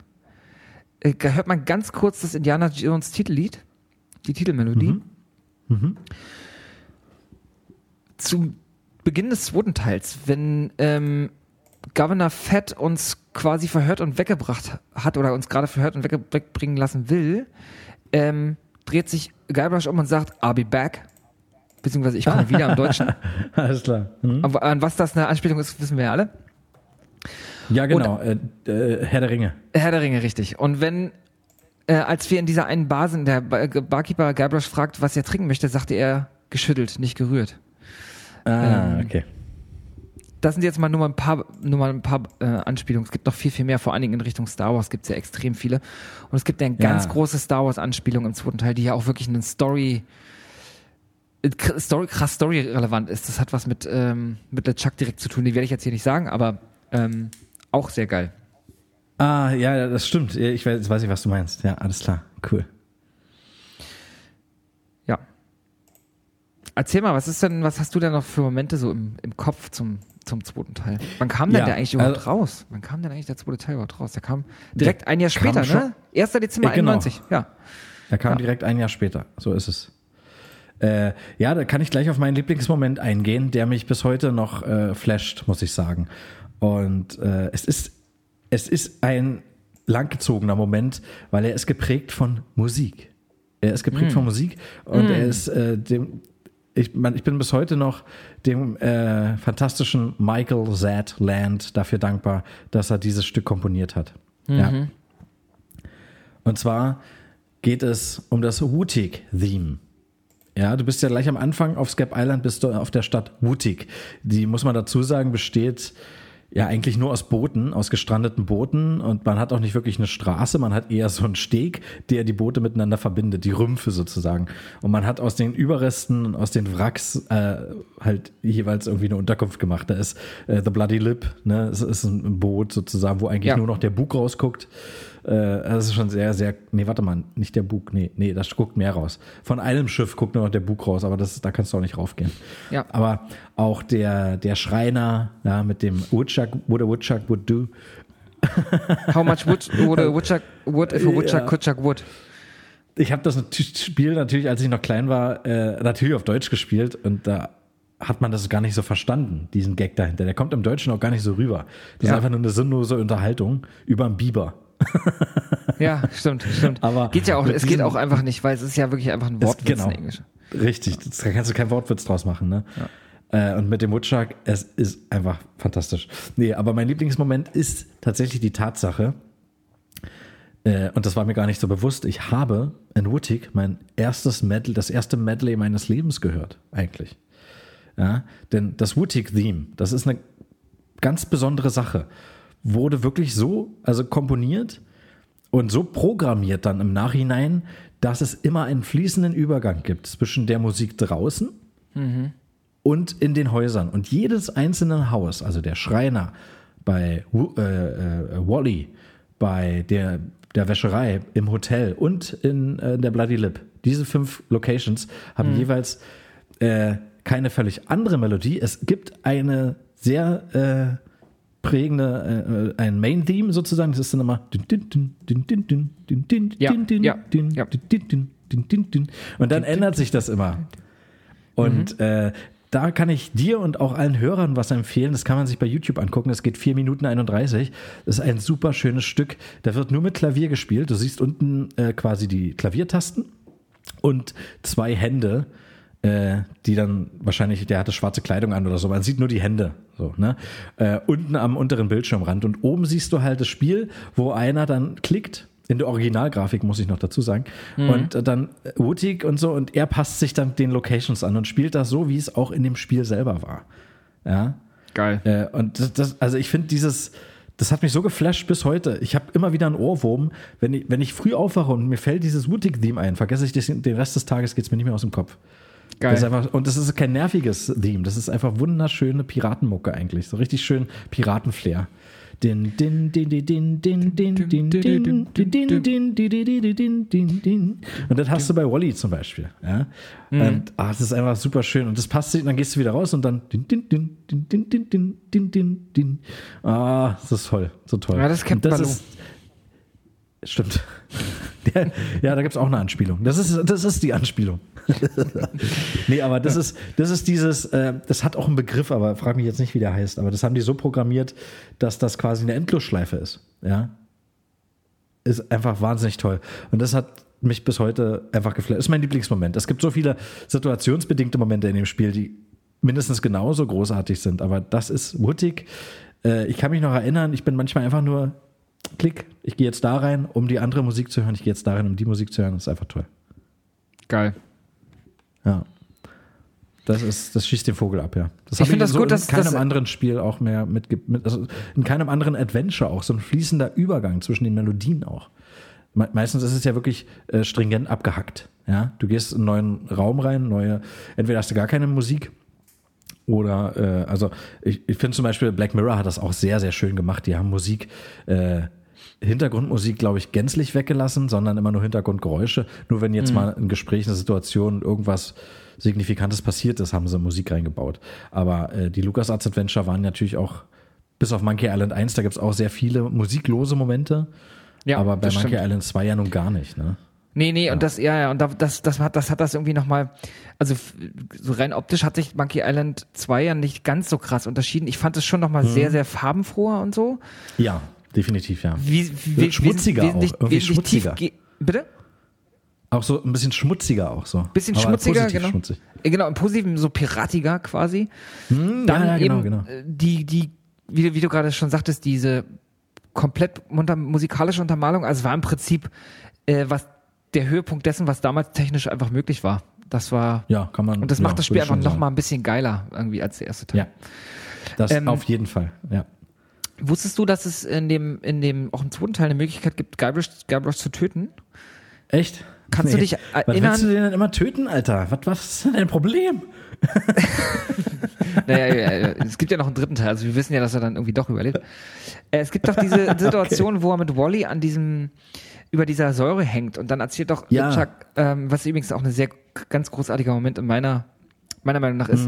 äh, hört man ganz kurz das Indiana Jones Titellied, die Titelmelodie. Zu Beginn des zweiten Teils, wenn ähm, Governor Fett uns quasi verhört und weggebracht hat oder uns gerade verhört und wegbringen lassen will, ähm, dreht sich Guybrush um und sagt, I'll be back. Beziehungsweise ich komme wieder im Deutschen. Alles klar. Mhm. Aber an was das eine Anspielung ist, wissen wir ja alle. Ja, genau. Äh, äh, Herr der Ringe. Herr der Ringe, richtig. Und wenn, äh, als wir in dieser einen Bar sind, der Bar Barkeeper Guybrush fragt, was er trinken möchte, sagte er, geschüttelt, nicht gerührt. Ah, Ähm, okay. Das sind jetzt mal nur mal ein paar, nur mal ein paar äh, Anspielungen. Es gibt noch viel, viel mehr, vor allen Dingen in Richtung Star Wars gibt es ja extrem viele. Und es gibt ja eine Ja. ganz große Star Wars-Anspielung im zweiten Teil, die ja auch wirklich eine Story, Story krass Story-relevant ist. Das hat was mit, ähm, mit LeChuck direkt zu tun, die werde ich jetzt hier nicht sagen, aber ähm, auch sehr geil. Ah, ja, das stimmt. Ich weiß, jetzt weiß ich, was du meinst. Ja, alles klar. Cool. Ja. Erzähl mal, was ist denn, was hast du denn noch für Momente so im, im Kopf zum, zum zweiten Teil? Wann kam denn Ja, der eigentlich überhaupt also- raus? Wann kam denn eigentlich der zweite Teil überhaupt raus? Der kam direkt ein Jahr später, ne? 1. Dezember Äh, genau. 91, ja. Er kam Ja. direkt ein Jahr später. So ist es. Äh, ja, da kann ich gleich auf meinen Lieblingsmoment eingehen, der mich bis heute noch äh, flasht, muss ich sagen. Und äh, es ist es ist ein langgezogener Moment, weil er ist geprägt von Musik. Er ist geprägt von Musik und er ist äh, dem ich, man, ich bin bis heute noch dem äh, fantastischen Michael Z. Land dafür dankbar, dass er dieses Stück komponiert hat. Ja. Und zwar geht es um das Wutik-Theme. Ja, du bist ja gleich am Anfang auf Scap Island, bist du auf der Stadt Wutik. Die, muss man dazu sagen, besteht ja eigentlich nur aus Booten, aus gestrandeten Booten und man hat auch nicht wirklich eine Straße, man hat eher so einen Steg, der die Boote miteinander verbindet, die Rümpfe sozusagen. Und man hat aus den Überresten, und aus den Wracks äh, halt jeweils irgendwie eine Unterkunft gemacht. Da ist äh, The Bloody Lip, ne, es ist ein Boot sozusagen, wo eigentlich Ja. nur noch der Bug rausguckt. Äh, das ist schon sehr, sehr. Nee, warte mal, nicht der Bug. Nee, nee, das guckt mehr raus. Von einem Schiff guckt nur noch der Bug raus, aber das, da kannst du auch nicht raufgehen. Ja. Aber auch der, der Schreiner, ja, mit dem Woodchuck, what a Woodchuck would do. How much wood would a woodchuck wood if a woodchuck Ja. could chuck wood? Ich habe das Spiel natürlich, als ich noch klein war, äh, natürlich auf Deutsch gespielt und da hat man das gar nicht so verstanden, diesen Gag dahinter. Der kommt im Deutschen auch gar nicht so rüber. Das Ja. ist einfach nur eine sinnlose Unterhaltung über einen Biber. Ja, stimmt, stimmt. Aber geht ja auch, es geht auch einfach nicht, weil es ist ja wirklich einfach ein Wortwitz genau. in Englisch. Richtig, da kannst du keinen Wortwitz draus machen, ne? Äh, und mit dem Woodchuck, es ist einfach fantastisch. Nee, aber mein Lieblingsmoment ist tatsächlich die Tatsache, äh, und das war mir gar nicht so bewusst, ich habe in Wootig mein erstes Medley, das erste Medley meines Lebens gehört, eigentlich. Ja, denn das Wootig-Theme, das ist eine ganz besondere Sache. Wurde wirklich so, also komponiert und so programmiert dann im Nachhinein, dass es immer einen fließenden Übergang gibt zwischen der Musik draußen und in den Häusern. Und jedes einzelne Haus, also der Schreiner bei äh, äh, Wally, bei der, der Wäscherei, im Hotel und in äh, der Bloody Lip, diese fünf Locations haben jeweils äh, keine völlig andere Melodie. Es gibt eine sehr äh, prägende, äh, ein Main-Theme sozusagen. Das ist dann immer. Und dann ändert sich das immer. Und äh, da kann ich dir und auch allen Hörern was empfehlen. Das kann man sich bei YouTube angucken. Das geht 4 Minuten 31. Das ist ein super schönes Stück. Da wird nur mit Klavier gespielt. Du siehst unten äh, quasi die Klaviertasten und zwei Hände äh, die dann wahrscheinlich, der hatte schwarze Kleidung an oder so, man sieht nur die Hände, so, ne? Äh, unten am unteren Bildschirmrand und oben siehst du halt das Spiel, wo einer dann klickt in der Originalgrafik, muss ich noch dazu sagen. Mhm. Und äh, dann Wutig und so, und er passt sich dann den Locations an und spielt das so, wie es auch in dem Spiel selber war. Ja. Geil. Äh, und das, das, also ich finde dieses, das hat mich so geflasht bis heute. Ich habe immer wieder einen Ohrwurm, wenn ich, wenn ich früh aufwache und mir fällt dieses Wutig-Theme ein, vergesse ich das, den Rest des Tages, geht's mir nicht mehr aus dem Kopf. Geil. Das ist einfach, und das ist kein nerviges Theme, das ist einfach wunderschöne Piratenmucke eigentlich. So richtig schön Piratenflair. Din, din, din, din, din, din, din, din, din, din, din, din, din, din. Und das hast du bei Wally zum Beispiel. Ja? Und ah, das ist einfach super schön. Und das passt sich, dann gehst du wieder raus und dann din, din, din, din, din, din, din, din, din. Ah, das ist toll. So toll. Ja, das Und Baloo. Stimmt. Ja, da gibt's auch eine Anspielung. Das ist, das ist die Anspielung. nee, aber das ist, das ist dieses, äh, das hat auch einen Begriff, aber frag mich jetzt nicht, wie der heißt. Aber das haben die so programmiert, dass das quasi eine Endlosschleife ist. Ja. Ist einfach wahnsinnig toll. Und das hat mich bis heute einfach geflasht. Ist mein Lieblingsmoment. Es gibt so viele situationsbedingte Momente in dem Spiel, die mindestens genauso großartig sind. Aber das ist Wuttig. Äh, ich kann mich noch erinnern, ich bin manchmal einfach nur Klick, ich gehe jetzt da rein, um die andere Musik zu hören. Ich gehe jetzt da rein, um die Musik zu hören. Das ist einfach toll. Geil. Ja. Das ist, das schießt den Vogel ab, ja. Das Ich finde das so gut, in dass- keinem dass- anderen Spiel auch mehr mit, mit also in keinem anderen Adventure auch so ein fließender Übergang zwischen den Melodien auch. Me meistens ist es ja wirklich äh, stringent abgehackt. Ja, du gehst in einen neuen Raum rein, neue. Entweder hast du gar keine Musik oder äh, also ich, ich finde zum Beispiel Black Mirror hat das auch sehr sehr schön gemacht. Die haben Musik äh, Hintergrundmusik, glaube ich, gänzlich weggelassen, sondern immer nur Hintergrundgeräusche. Nur wenn jetzt mal ein Gespräch, eine Situation, irgendwas Signifikantes passiert ist, haben sie Musik reingebaut. Aber äh, die LucasArts Adventure waren natürlich auch, bis auf Monkey Island 1, da gibt's auch sehr viele musiklose Momente. Ja, aber bei Monkey stimmt. Island 2 ja nun gar nicht, ne? Nee, nee, und das, ja, ja, und da- das, das hat, das hat das irgendwie nochmal, also so rein optisch hat sich Monkey Island 2 ja nicht ganz so krass unterschieden. Ich fand es schon nochmal Mhm. sehr, sehr farbenfroher und so. Ja, definitiv, ja. Wie, wie, schmutziger wesentlich- auch, irgendwie schmutziger. Bitte? Auch so ein bisschen schmutziger auch so. Bisschen Aber schmutziger, genau. Schmutzig. Äh, Genau, im Positiven so piratiger quasi. Hm, Dann ja, ja, genau, eben genau. äh, die, die, wie, du- wie du gerade schon sagtest, diese komplett unter, musikalische Untermalung, also war im Prinzip äh, was der Höhepunkt dessen, was damals technisch einfach möglich war. Das war Ja, kann man. und das ja, macht das Spiel einfach schon noch sagen. mal ein bisschen geiler irgendwie als der erste Teil. Ja. Das Ähm, auf jeden Fall, ja. Wusstest du, dass es in dem, in dem, auch im zweiten Teil eine Möglichkeit gibt, Guybrush, Guybrush zu töten? Echt? Kannst du dich Was erinnern- willst du denn immer töten, Alter? Was, was ist denn dein Problem? Naja, ja, ja, es gibt ja noch einen dritten Teil, also wir wissen ja, dass er dann irgendwie doch überlebt. Äh, es gibt doch diese Situation, wo er mit Wally an diesem, über dieser Säure hängt und dann erzählt doch Ja. Chuck, ähm, was übrigens auch ein sehr ganz großartiger Moment in meiner meiner Meinung nach ist.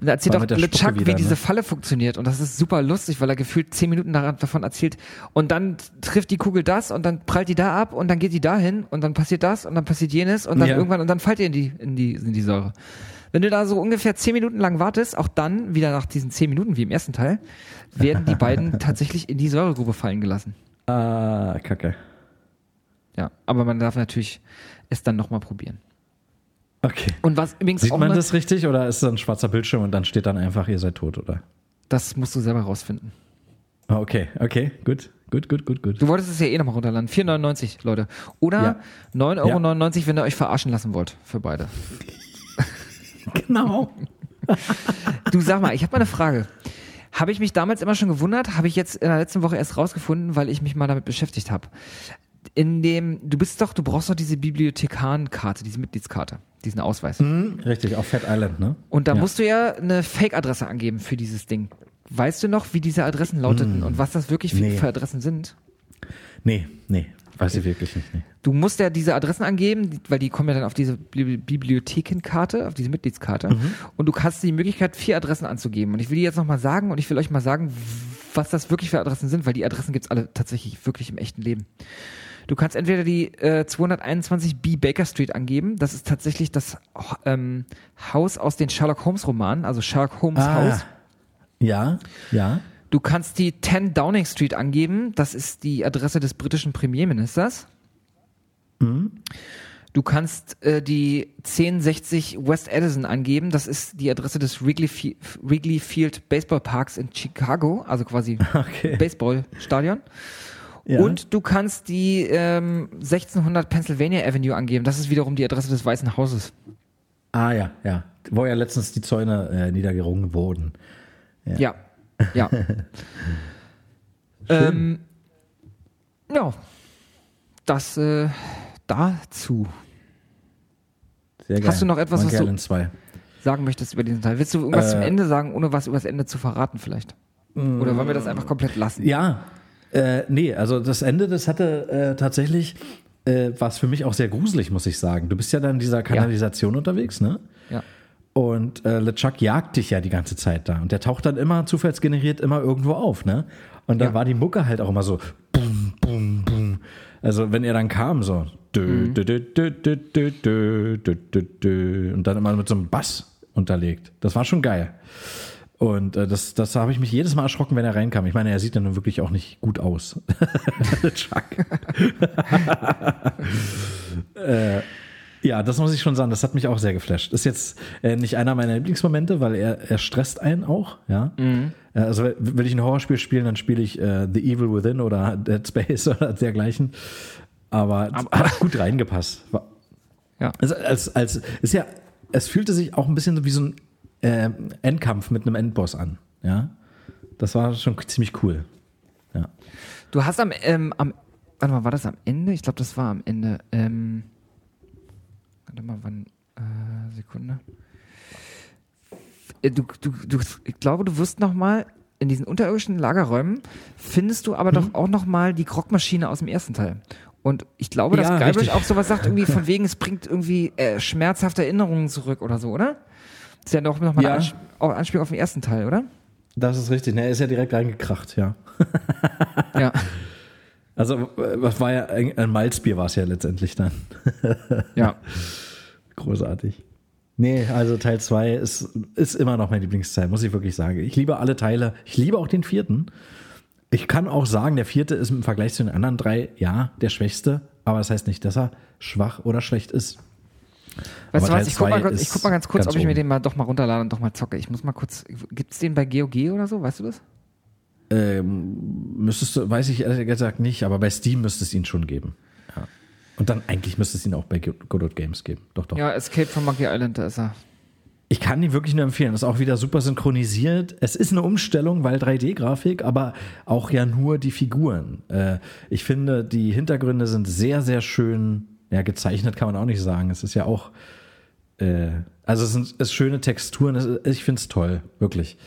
Da erzählt War der LeChuck, wie wieder, diese ne? Falle funktioniert und das ist super lustig, weil er gefühlt zehn Minuten davon erzählt und dann trifft die Kugel das und dann prallt die da ab und dann geht die dahin und dann passiert das und dann passiert jenes und dann Ja. irgendwann und dann fällt ihr in die in die in die Säure. Wenn du da so ungefähr zehn Minuten lang wartest, auch dann, wieder nach diesen zehn Minuten wie im ersten Teil, werden die beiden tatsächlich in die Säuregrube fallen gelassen. Ah, kacke. Ja, aber man darf natürlich es dann nochmal probieren. Okay. Und was übrigens Sieht auch man das richtig oder ist es ein schwarzer Bildschirm und dann steht dann einfach, ihr seid tot, oder? das musst du selber rausfinden. Ah, Okay, okay, gut, gut, gut, gut, gut. Du wolltest es ja eh nochmal runterladen. 4,99 Leute. Oder Ja. 9,99 Euro, wenn ihr euch verarschen lassen wollt. Für beide. Genau. Du sag mal, ich habe mal eine Frage. Habe ich mich damals immer schon gewundert, habe ich jetzt in der letzten Woche erst rausgefunden, weil ich mich mal damit beschäftigt habe. In dem, du bist doch, du brauchst doch diese Bibliothekarenkarte, diese Mitgliedskarte, diesen Ausweis. Hm, richtig, auf Fat Island, ne? Und da Ja. musst du ja eine Fake-Adresse angeben für dieses Ding. Weißt du noch, wie diese Adressen lauteten und was das wirklich für, Nee. für Adressen sind? Nee, nee, weiß ich wirklich nicht. Nee. Du musst ja diese Adressen angeben, weil die kommen ja dann auf diese Bibli- Bibliothekenkarte, auf diese Mitgliedskarte. Mhm. Und du hast die Möglichkeit, vier Adressen anzugeben. Und ich will die jetzt nochmal sagen und ich will euch mal sagen, was das wirklich für Adressen sind, weil die Adressen gibt's alle tatsächlich wirklich im echten Leben. Du kannst entweder die äh, 221 B Baker Street angeben. Das ist tatsächlich das ähm, Haus aus den Sherlock Holmes Romanen, also Sherlock Holmes Ah. Haus. Ja, ja. Du kannst die 10 Downing Street angeben. Das ist die Adresse des britischen Premierministers. Du kannst äh, die 1060 West Edison angeben. Das ist die Adresse des Wrigley, Wrigley Field Baseball Parks in Chicago, also quasi Okay. Baseballstadion. Ja. Und du kannst die ähm, 1600 Pennsylvania Avenue angeben. Das ist wiederum die Adresse des Weißen Hauses. Ah ja, ja. Wo ja letztens die Zäune äh, niedergerungen wurden. Ja, ja. ähm, ja, das äh, dazu. Sehr geil. Hast du noch etwas, was Monkey du- Island 2. sagen möchtest über diesen Teil. Willst du irgendwas Äh, zum Ende sagen, ohne was über das Ende zu verraten vielleicht? Oder wollen wir das einfach komplett lassen? Ja, äh, nee, also das Ende, das hatte äh, tatsächlich, äh, war es für mich auch sehr gruselig, muss ich sagen. Du bist ja dann in dieser Kanalisation unterwegs, ne? Ja. Und äh, LeChuck jagt dich ja die ganze Zeit da. Und der taucht dann immer zufallsgeneriert immer irgendwo auf, ne? Und dann Ja. war die Mucke halt auch immer so bum, bum, bum. Also wenn er dann kam, so dö, dö, dö, dö, dö, dö, dö, dö, dö, dö, und dann immer mit so einem Bass unterlegt. Das war schon geil. Und äh, das, das habe ich mich jedes Mal erschrocken, wenn er reinkam. Ich meine, er sieht ja nun wirklich auch nicht gut aus. Chuck. äh, ja, das muss ich schon sagen. Das hat mich auch sehr geflasht. Ist jetzt äh, nicht einer meiner Lieblingsmomente, weil er, er stresst einen auch. Ja. Äh, also will- ich ein Horrorspiel spielen, dann spiele ich äh, The Evil Within oder Dead Space oder dergleichen. Aber, hat gut reingepasst. War, Ja. also als, als, ist ja, es fühlte sich auch ein bisschen wie so ein äh, Endkampf mit einem Endboss an. Ja. Das war schon ziemlich cool. Ja. Du hast am, ähm, am, warte mal, war das am Ende? Ich glaube, das war am Ende. Ähm, warte mal, wann, äh, Sekunde. Äh, Du, du, du, ich glaube, du wirst noch mal in diesen unterirdischen Lagerräumen findest du aber Mhm. doch auch noch mal die Krogmaschine aus dem ersten Teil. Und ich glaube, dass Ja, Guybrush auch sowas sagt, irgendwie von wegen, es bringt irgendwie äh, schmerzhafte Erinnerungen zurück oder so, oder? Das ist ja doch noch mal Ja. eine Anspielung auf den ersten Teil, oder? Das ist richtig. Ne, er ist ja direkt reingekracht, ja. Ja. Also, was war ja ein, ein Malzbier war es ja letztendlich dann. ja. Großartig. Nee, also Teil 2 ist, ist immer noch mein Lieblingsteil, muss ich wirklich sagen. Ich liebe alle Teile. Ich liebe auch den vierten. Ich kann auch sagen, der vierte ist im Vergleich zu den anderen drei, ja, der schwächste. Aber das heißt nicht, dass er schwach oder schlecht ist. Weißt du was, ich guck, mal, ich guck mal ganz kurz, ganz ob ich mir den mal doch mal runterlade und doch mal zocke. Ich muss mal kurz, gibt's den bei GOG oder so, weißt du das? Ähm, müsstest du, weiß ich ehrlich gesagt nicht, aber bei Steam müsste es ihn schon geben. Ja. Und dann eigentlich müsste es ihn auch bei Good Old Games geben. Doch, doch. Ja, Escape from Monkey Island, da ist er. Ich kann ihn wirklich nur empfehlen. Das ist auch wieder super synchronisiert. Es ist eine Umstellung, weil 3D-Grafik, aber auch ja nur die Figuren. Äh, ich finde, die Hintergründe sind sehr, sehr schön. Ja, gezeichnet kann man auch nicht sagen. Es ist ja auch, äh, also es sind es schöne Texturen. Es ich finde es toll, wirklich.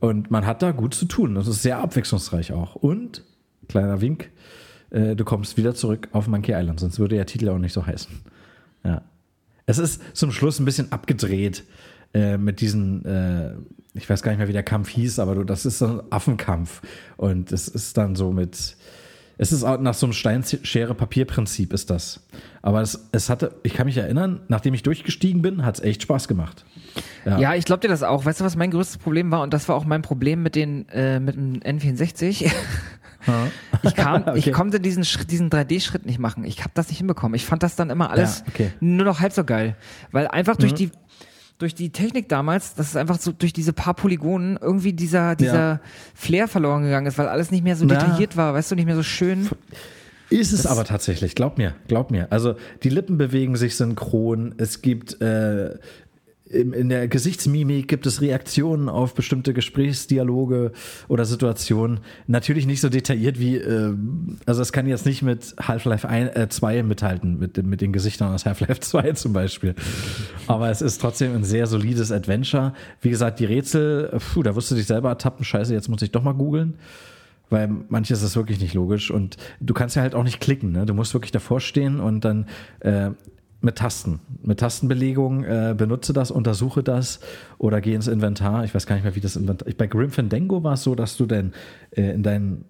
Und man hat da gut zu tun. Das ist sehr abwechslungsreich auch. Und, kleiner Wink, äh, du kommst wieder zurück auf Monkey Island, sonst würde der Titel auch nicht so heißen. Ja. Es ist zum Schluss ein bisschen abgedreht äh, mit diesen, äh, ich weiß gar nicht mehr, wie der Kampf hieß, aber du, das ist so ein Affenkampf. Und es ist dann so mit, es ist auch nach so einem Steinschere-Papier-Prinzip ist das. Aber es, es hatte, ich kann mich erinnern, nachdem ich durchgestiegen bin, hat es echt Spaß gemacht. Ja. Ja, ich glaube dir das auch. Weißt du, was mein größtes Problem war? Und das war auch mein Problem mit den äh, mit dem N64. ich kam, Okay. ich konnte diesen Schritt, diesen 3D-Schritt nicht machen. Ich habe das nicht hinbekommen. Ich fand das dann immer alles Ja, okay. nur noch halb so geil, weil einfach durch Mhm. die durch die Technik damals, das ist einfach so durch diese paar Polygonen irgendwie dieser dieser Ja. Flair verloren gegangen ist, weil alles nicht mehr so Na. detailliert war, weißt du, nicht mehr so schön. Ist es aber tatsächlich, glaub mir, glaub mir. Also die Lippen bewegen sich synchron, es gibt äh, in der Gesichtsmimik gibt es Reaktionen auf bestimmte Gesprächsdialoge oder Situationen. Natürlich nicht so detailliert wie, äh, also es kann jetzt nicht mit Half-Life 1, äh, 2 mithalten, mit, mit den Gesichtern aus Half-Life 2 zum Beispiel. Aber es ist trotzdem ein sehr solides Adventure. Wie gesagt, die Rätsel, puh, da wirst du dich selber ertappen, scheiße, jetzt muss ich doch mal googeln weil manches ist wirklich nicht logisch und du kannst ja halt auch nicht klicken, ne? Du musst wirklich davor stehen und dann äh, mit Tasten, mit Tastenbelegung äh, benutze das, untersuche das oder geh ins Inventar. Ich weiß gar nicht mehr, wie das Inventar. Ich, bei Grim Fandango war es so, dass du dann äh, in deinen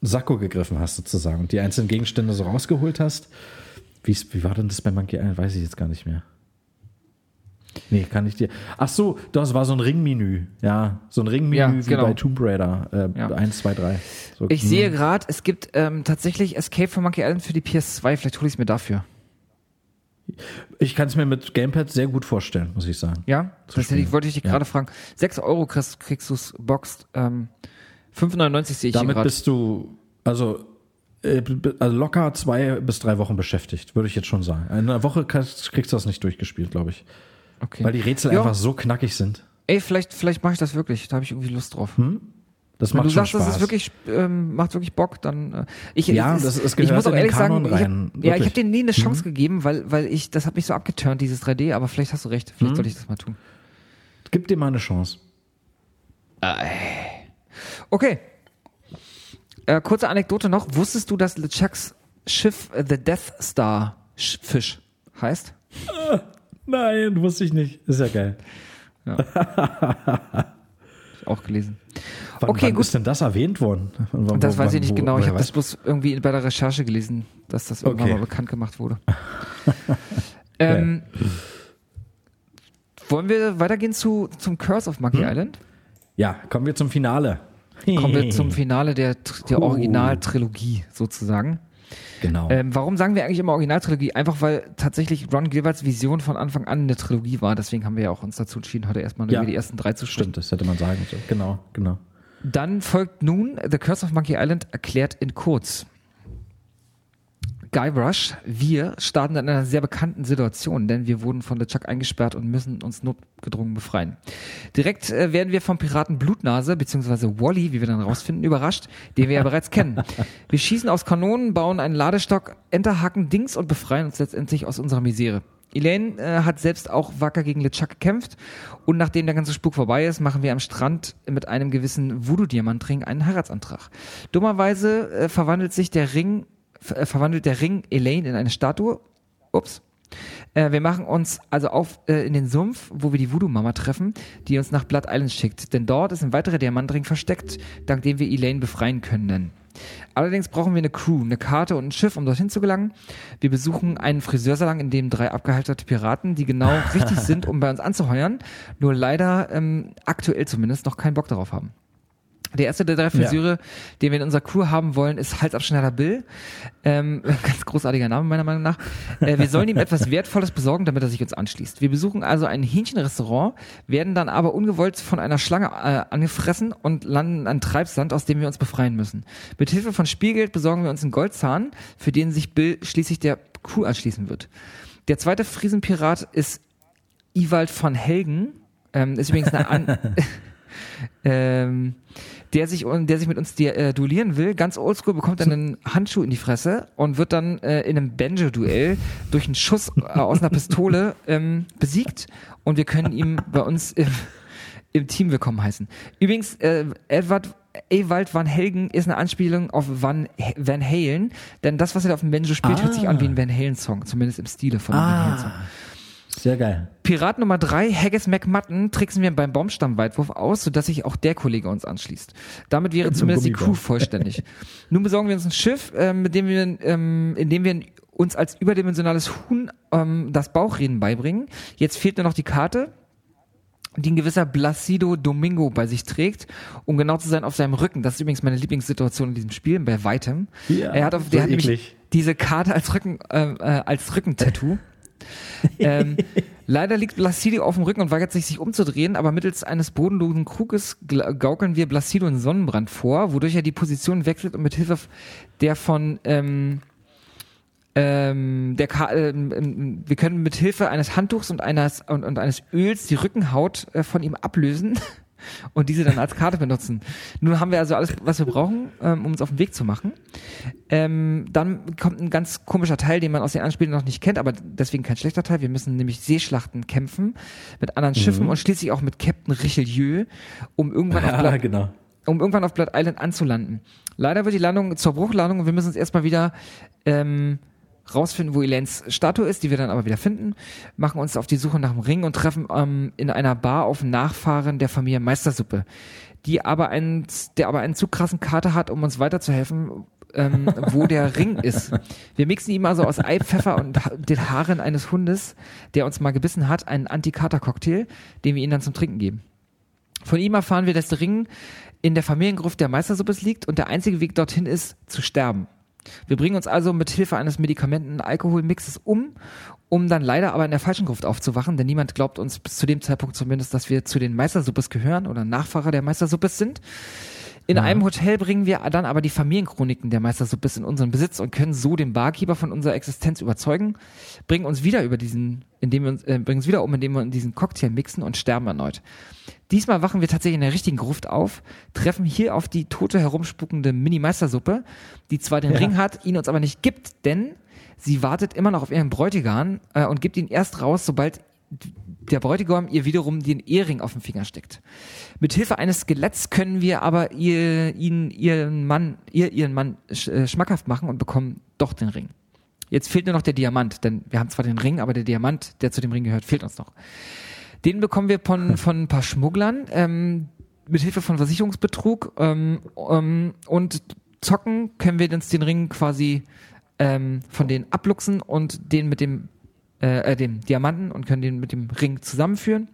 Sakko gegriffen hast sozusagen und die einzelnen Gegenstände so rausgeholt hast. Wie's, wie war denn das bei Monkey Island? Weiß ich jetzt gar nicht mehr. Nee, kann ich dir. Ach so, das war so ein Ringmenü. Ja, so ein Ringmenü Ja, wie genau. bei Tomb Raider. Äh, Ja. 1, 2, 3. So, Ich hm. sehe gerade, es gibt ähm, tatsächlich Escape from Monkey Island für die PS2. Vielleicht hole ich es mir dafür. Ich kann es mir mit Gamepad sehr gut vorstellen, muss ich sagen. Ja, das hätte ich, wollte ich dich Ja. gerade fragen. 6 Euro kriegst, kriegst du es boxed. Ähm, 5,99 sehe ich Damit bist du, also, äh, also locker zwei bis drei Wochen beschäftigt, würde ich jetzt schon sagen. In einer Woche kriegst kriegst du das nicht durchgespielt, glaube ich. Okay. Weil die Rätsel Ja. einfach so knackig sind. Ey, vielleicht, vielleicht mache ich das wirklich. Da habe ich irgendwie Lust drauf. Das Wenn macht du schon sagst, Spaß. das ist wirklich, ähm, macht wirklich Bock, dann äh, ich, Ja, es- das- es ich gehört muss auch ehrlich sagen, Kanon ich hab, rein, ja, ich. Mhm. habe denen nie eine Chance gegeben, weil, weil ich, das hat mich so abgeturnt, dieses 3D, aber vielleicht hast du recht, Mhm. vielleicht sollte ich das mal tun. Gib dir mal eine Chance. Okay. Äh, kurze Anekdote noch. Wusstest du, dass LeChucks Schiff äh, The Death Star Sch Fisch heißt? Nein, wusste ich nicht. Ist ja geil. Ich auch gelesen. Wann, Okay, wann gut. ist denn das erwähnt worden? Wann- Das weiß ich nicht wo- genau. Ich habe das bloß irgendwie bei der Recherche gelesen, dass das irgendwann Okay. mal bekannt gemacht wurde. ähm, wollen wir weitergehen zu, zum Curse of Monkey Hm? Island? Ja, kommen wir zum Finale. Kommen wir zum Finale der, der Oh. Originaltrilogie sozusagen. Genau. Ähm, warum sagen wir eigentlich immer Originaltrilogie? Einfach weil tatsächlich Ron Gilberts Vision von Anfang an eine Trilogie war. Deswegen haben wir ja auch uns dazu entschieden, heute erstmal Ja. über die ersten drei zu sprechen. Stimmt, das hätte man sagen sollen. Genau, genau. Dann folgt nun The Curse of Monkey Island erklärt in kurz. Guybrush, wir starten in einer sehr bekannten Situation, denn wir wurden von LeChuck eingesperrt und müssen uns notgedrungen befreien. Direkt äh, werden wir vom Piraten Blutnase, beziehungsweise Wally, wie wir dann rausfinden, überrascht, den wir ja bereits kennen. Wir schießen aus Kanonen, bauen einen Ladestock, enterhaken Dings und befreien uns letztendlich aus unserer Misere. Elaine äh, hat selbst auch wacker gegen LeChuck gekämpft und nachdem der ganze Spuk vorbei ist, machen wir am Strand mit einem gewissen Voodoo-Diamantring einen Heiratsantrag. Dummerweise äh, verwandelt sich der Ring, ver äh, verwandelt der Ring Elaine in eine Statue. Ups. Äh, wir machen uns also auf äh, in den Sumpf, wo wir die Voodoo-Mama treffen, die uns nach Blood Island schickt. Denn dort ist ein weiterer Diamantring versteckt, dank dem wir Elaine befreien können. Allerdings brauchen wir eine Crew, eine Karte und ein Schiff, um dorthin zu gelangen. Wir besuchen einen Friseursalon, in dem drei abgehalterte Piraten, die genau richtig sind, um bei uns anzuheuern, nur leider ähm, aktuell zumindest noch keinen Bock darauf haben. Der erste der drei Friseure, den wir in unserer Crew haben wollen, ist Halsabschneider Bill. Ähm, ganz großartiger Name meiner Meinung nach. Äh, wir sollen ihm etwas Wertvolles besorgen, damit er sich uns anschließt. Wir besuchen also ein Hähnchenrestaurant, werden dann aber ungewollt von einer Schlange äh, angefressen und landen an Treibsand, aus dem wir uns befreien müssen. Mit Hilfe von Spielgeld besorgen wir uns einen Goldzahn, für den sich Bill schließlich der Crew anschließen wird. Der zweite Friesenpirat ist Iwald von Helgen. Ähm, ist übrigens eine an ähm, der sich der sich mit uns äh, duellieren will, ganz oldschool, bekommt dann einen Handschuh in die Fresse und wird dann äh, in einem Banjo-Duell durch einen Schuss äh, aus einer Pistole ähm, besiegt und wir können ihm bei uns im, im Team willkommen heißen. Übrigens, äh, Edward Ewald Van Helgen ist eine Anspielung auf Van, Van Halen, denn das, was er da auf dem Banjo spielt, hört sich an wie ein Van Halen-Song, zumindest im Stile von einem Van Halen-Song. Sehr geil. Pirat Nummer drei, Haggis McMutton, tricksen wir beim Baumstammweitwurf aus, sodass sich auch der Kollege uns anschließt. Damit wäre zumindest die Crew vollständig. Nun besorgen wir uns ein Schiff, ähm, mit dem wir, ähm, in dem wir uns als überdimensionales Huhn ähm, das Bauchreden beibringen. Jetzt fehlt nur noch die Karte, die ein gewisser Placido Domingo bei sich trägt, um genau zu sein auf seinem Rücken. Das ist übrigens meine Lieblingssituation in diesem Spiel, bei weitem. Ja, er hat, auf, so der hat nämlich diese Karte als Rücken, äh, äh, als Rückentattoo. ähm, leider liegt Placido auf dem Rücken und weigert sich, sich umzudrehen, aber mittels eines bodenlosen Kruges gaukeln wir Placido einen Sonnenbrand vor, wodurch er die Position wechselt und mit Hilfe der von ähm, ähm, der Ka ähm, wir können mit Hilfe eines Handtuchs und eines und, und eines Öls die Rückenhaut äh, von ihm ablösen und diese dann als Karte benutzen. Nun haben wir also alles, was wir brauchen, ähm, um uns auf den Weg zu machen. Ähm, dann kommt ein ganz komischer Teil, den man aus den Anspielungen noch nicht kennt, aber deswegen kein schlechter Teil. Wir müssen nämlich Seeschlachten kämpfen mit anderen Schiffen und schließlich auch mit Captain Richelieu, um irgendwann auf Blood, genau. um irgendwann auf Blood Island anzulanden. Leider wird die Landung zur Bruchlandung und wir müssen uns erstmal wieder ähm, rausfinden, wo Elaines Statue ist, die wir dann aber wieder finden, machen uns auf die Suche nach dem Ring und treffen ähm, in einer Bar auf Nachfahren der Familie Meistersuppe, die aber einen, der aber einen zu krassen Kater hat, um uns weiterzuhelfen, ähm, wo der Ring ist. Wir mixen ihm also aus Ei, Pfeffer und den Haaren eines Hundes, der uns mal gebissen hat, einen Anti-Kater-Cocktail, den wir ihm dann zum Trinken geben. Von ihm erfahren wir, dass der Ring in der Familiengruft der Meistersuppe liegt und der einzige Weg dorthin ist, zu sterben. Wir bringen uns also mit Hilfe eines Medikamenten-Alkoholmixes um, um dann leider aber in der falschen Gruft aufzuwachen, denn niemand glaubt uns bis zu dem Zeitpunkt zumindest, dass wir zu den Meistersuppes gehören oder Nachfahrer der Meistersuppes sind. In Ja. einem Hotel bringen wir dann aber die Familienchroniken der Meistersuppes in unseren Besitz und können so den Barkeeper von unserer Existenz überzeugen, bringen uns wieder über diesen, indem wir uns, äh, bringen uns wieder um, indem wir diesen Cocktail mixen und sterben erneut. Diesmal wachen wir tatsächlich in der richtigen Gruft auf, treffen hier auf die tote herumspuckende Mini-Meistersuppe, die zwar den Ja. Ring hat, ihn uns aber nicht gibt, denn sie wartet immer noch auf ihren Bräutigam äh, und gibt ihn erst raus, sobald der Bräutigam ihr wiederum den Ehering auf den Finger steckt. Mit Hilfe eines Skeletts können wir aber ihr, ihn, ihren Mann, ihr, ihren Mann sch, äh, schmackhaft machen und bekommen doch den Ring. Jetzt fehlt nur noch der Diamant, denn wir haben zwar den Ring, aber der Diamant, der zu dem Ring gehört, fehlt uns noch. Den bekommen wir von, von ein paar Schmugglern ähm, mit Hilfe von Versicherungsbetrug ähm, ähm, und zocken können wir uns den Ring quasi ähm, von denen abluchsen und den mit dem äh, äh, dem Diamanten und können den mit dem Ring zusammenführen.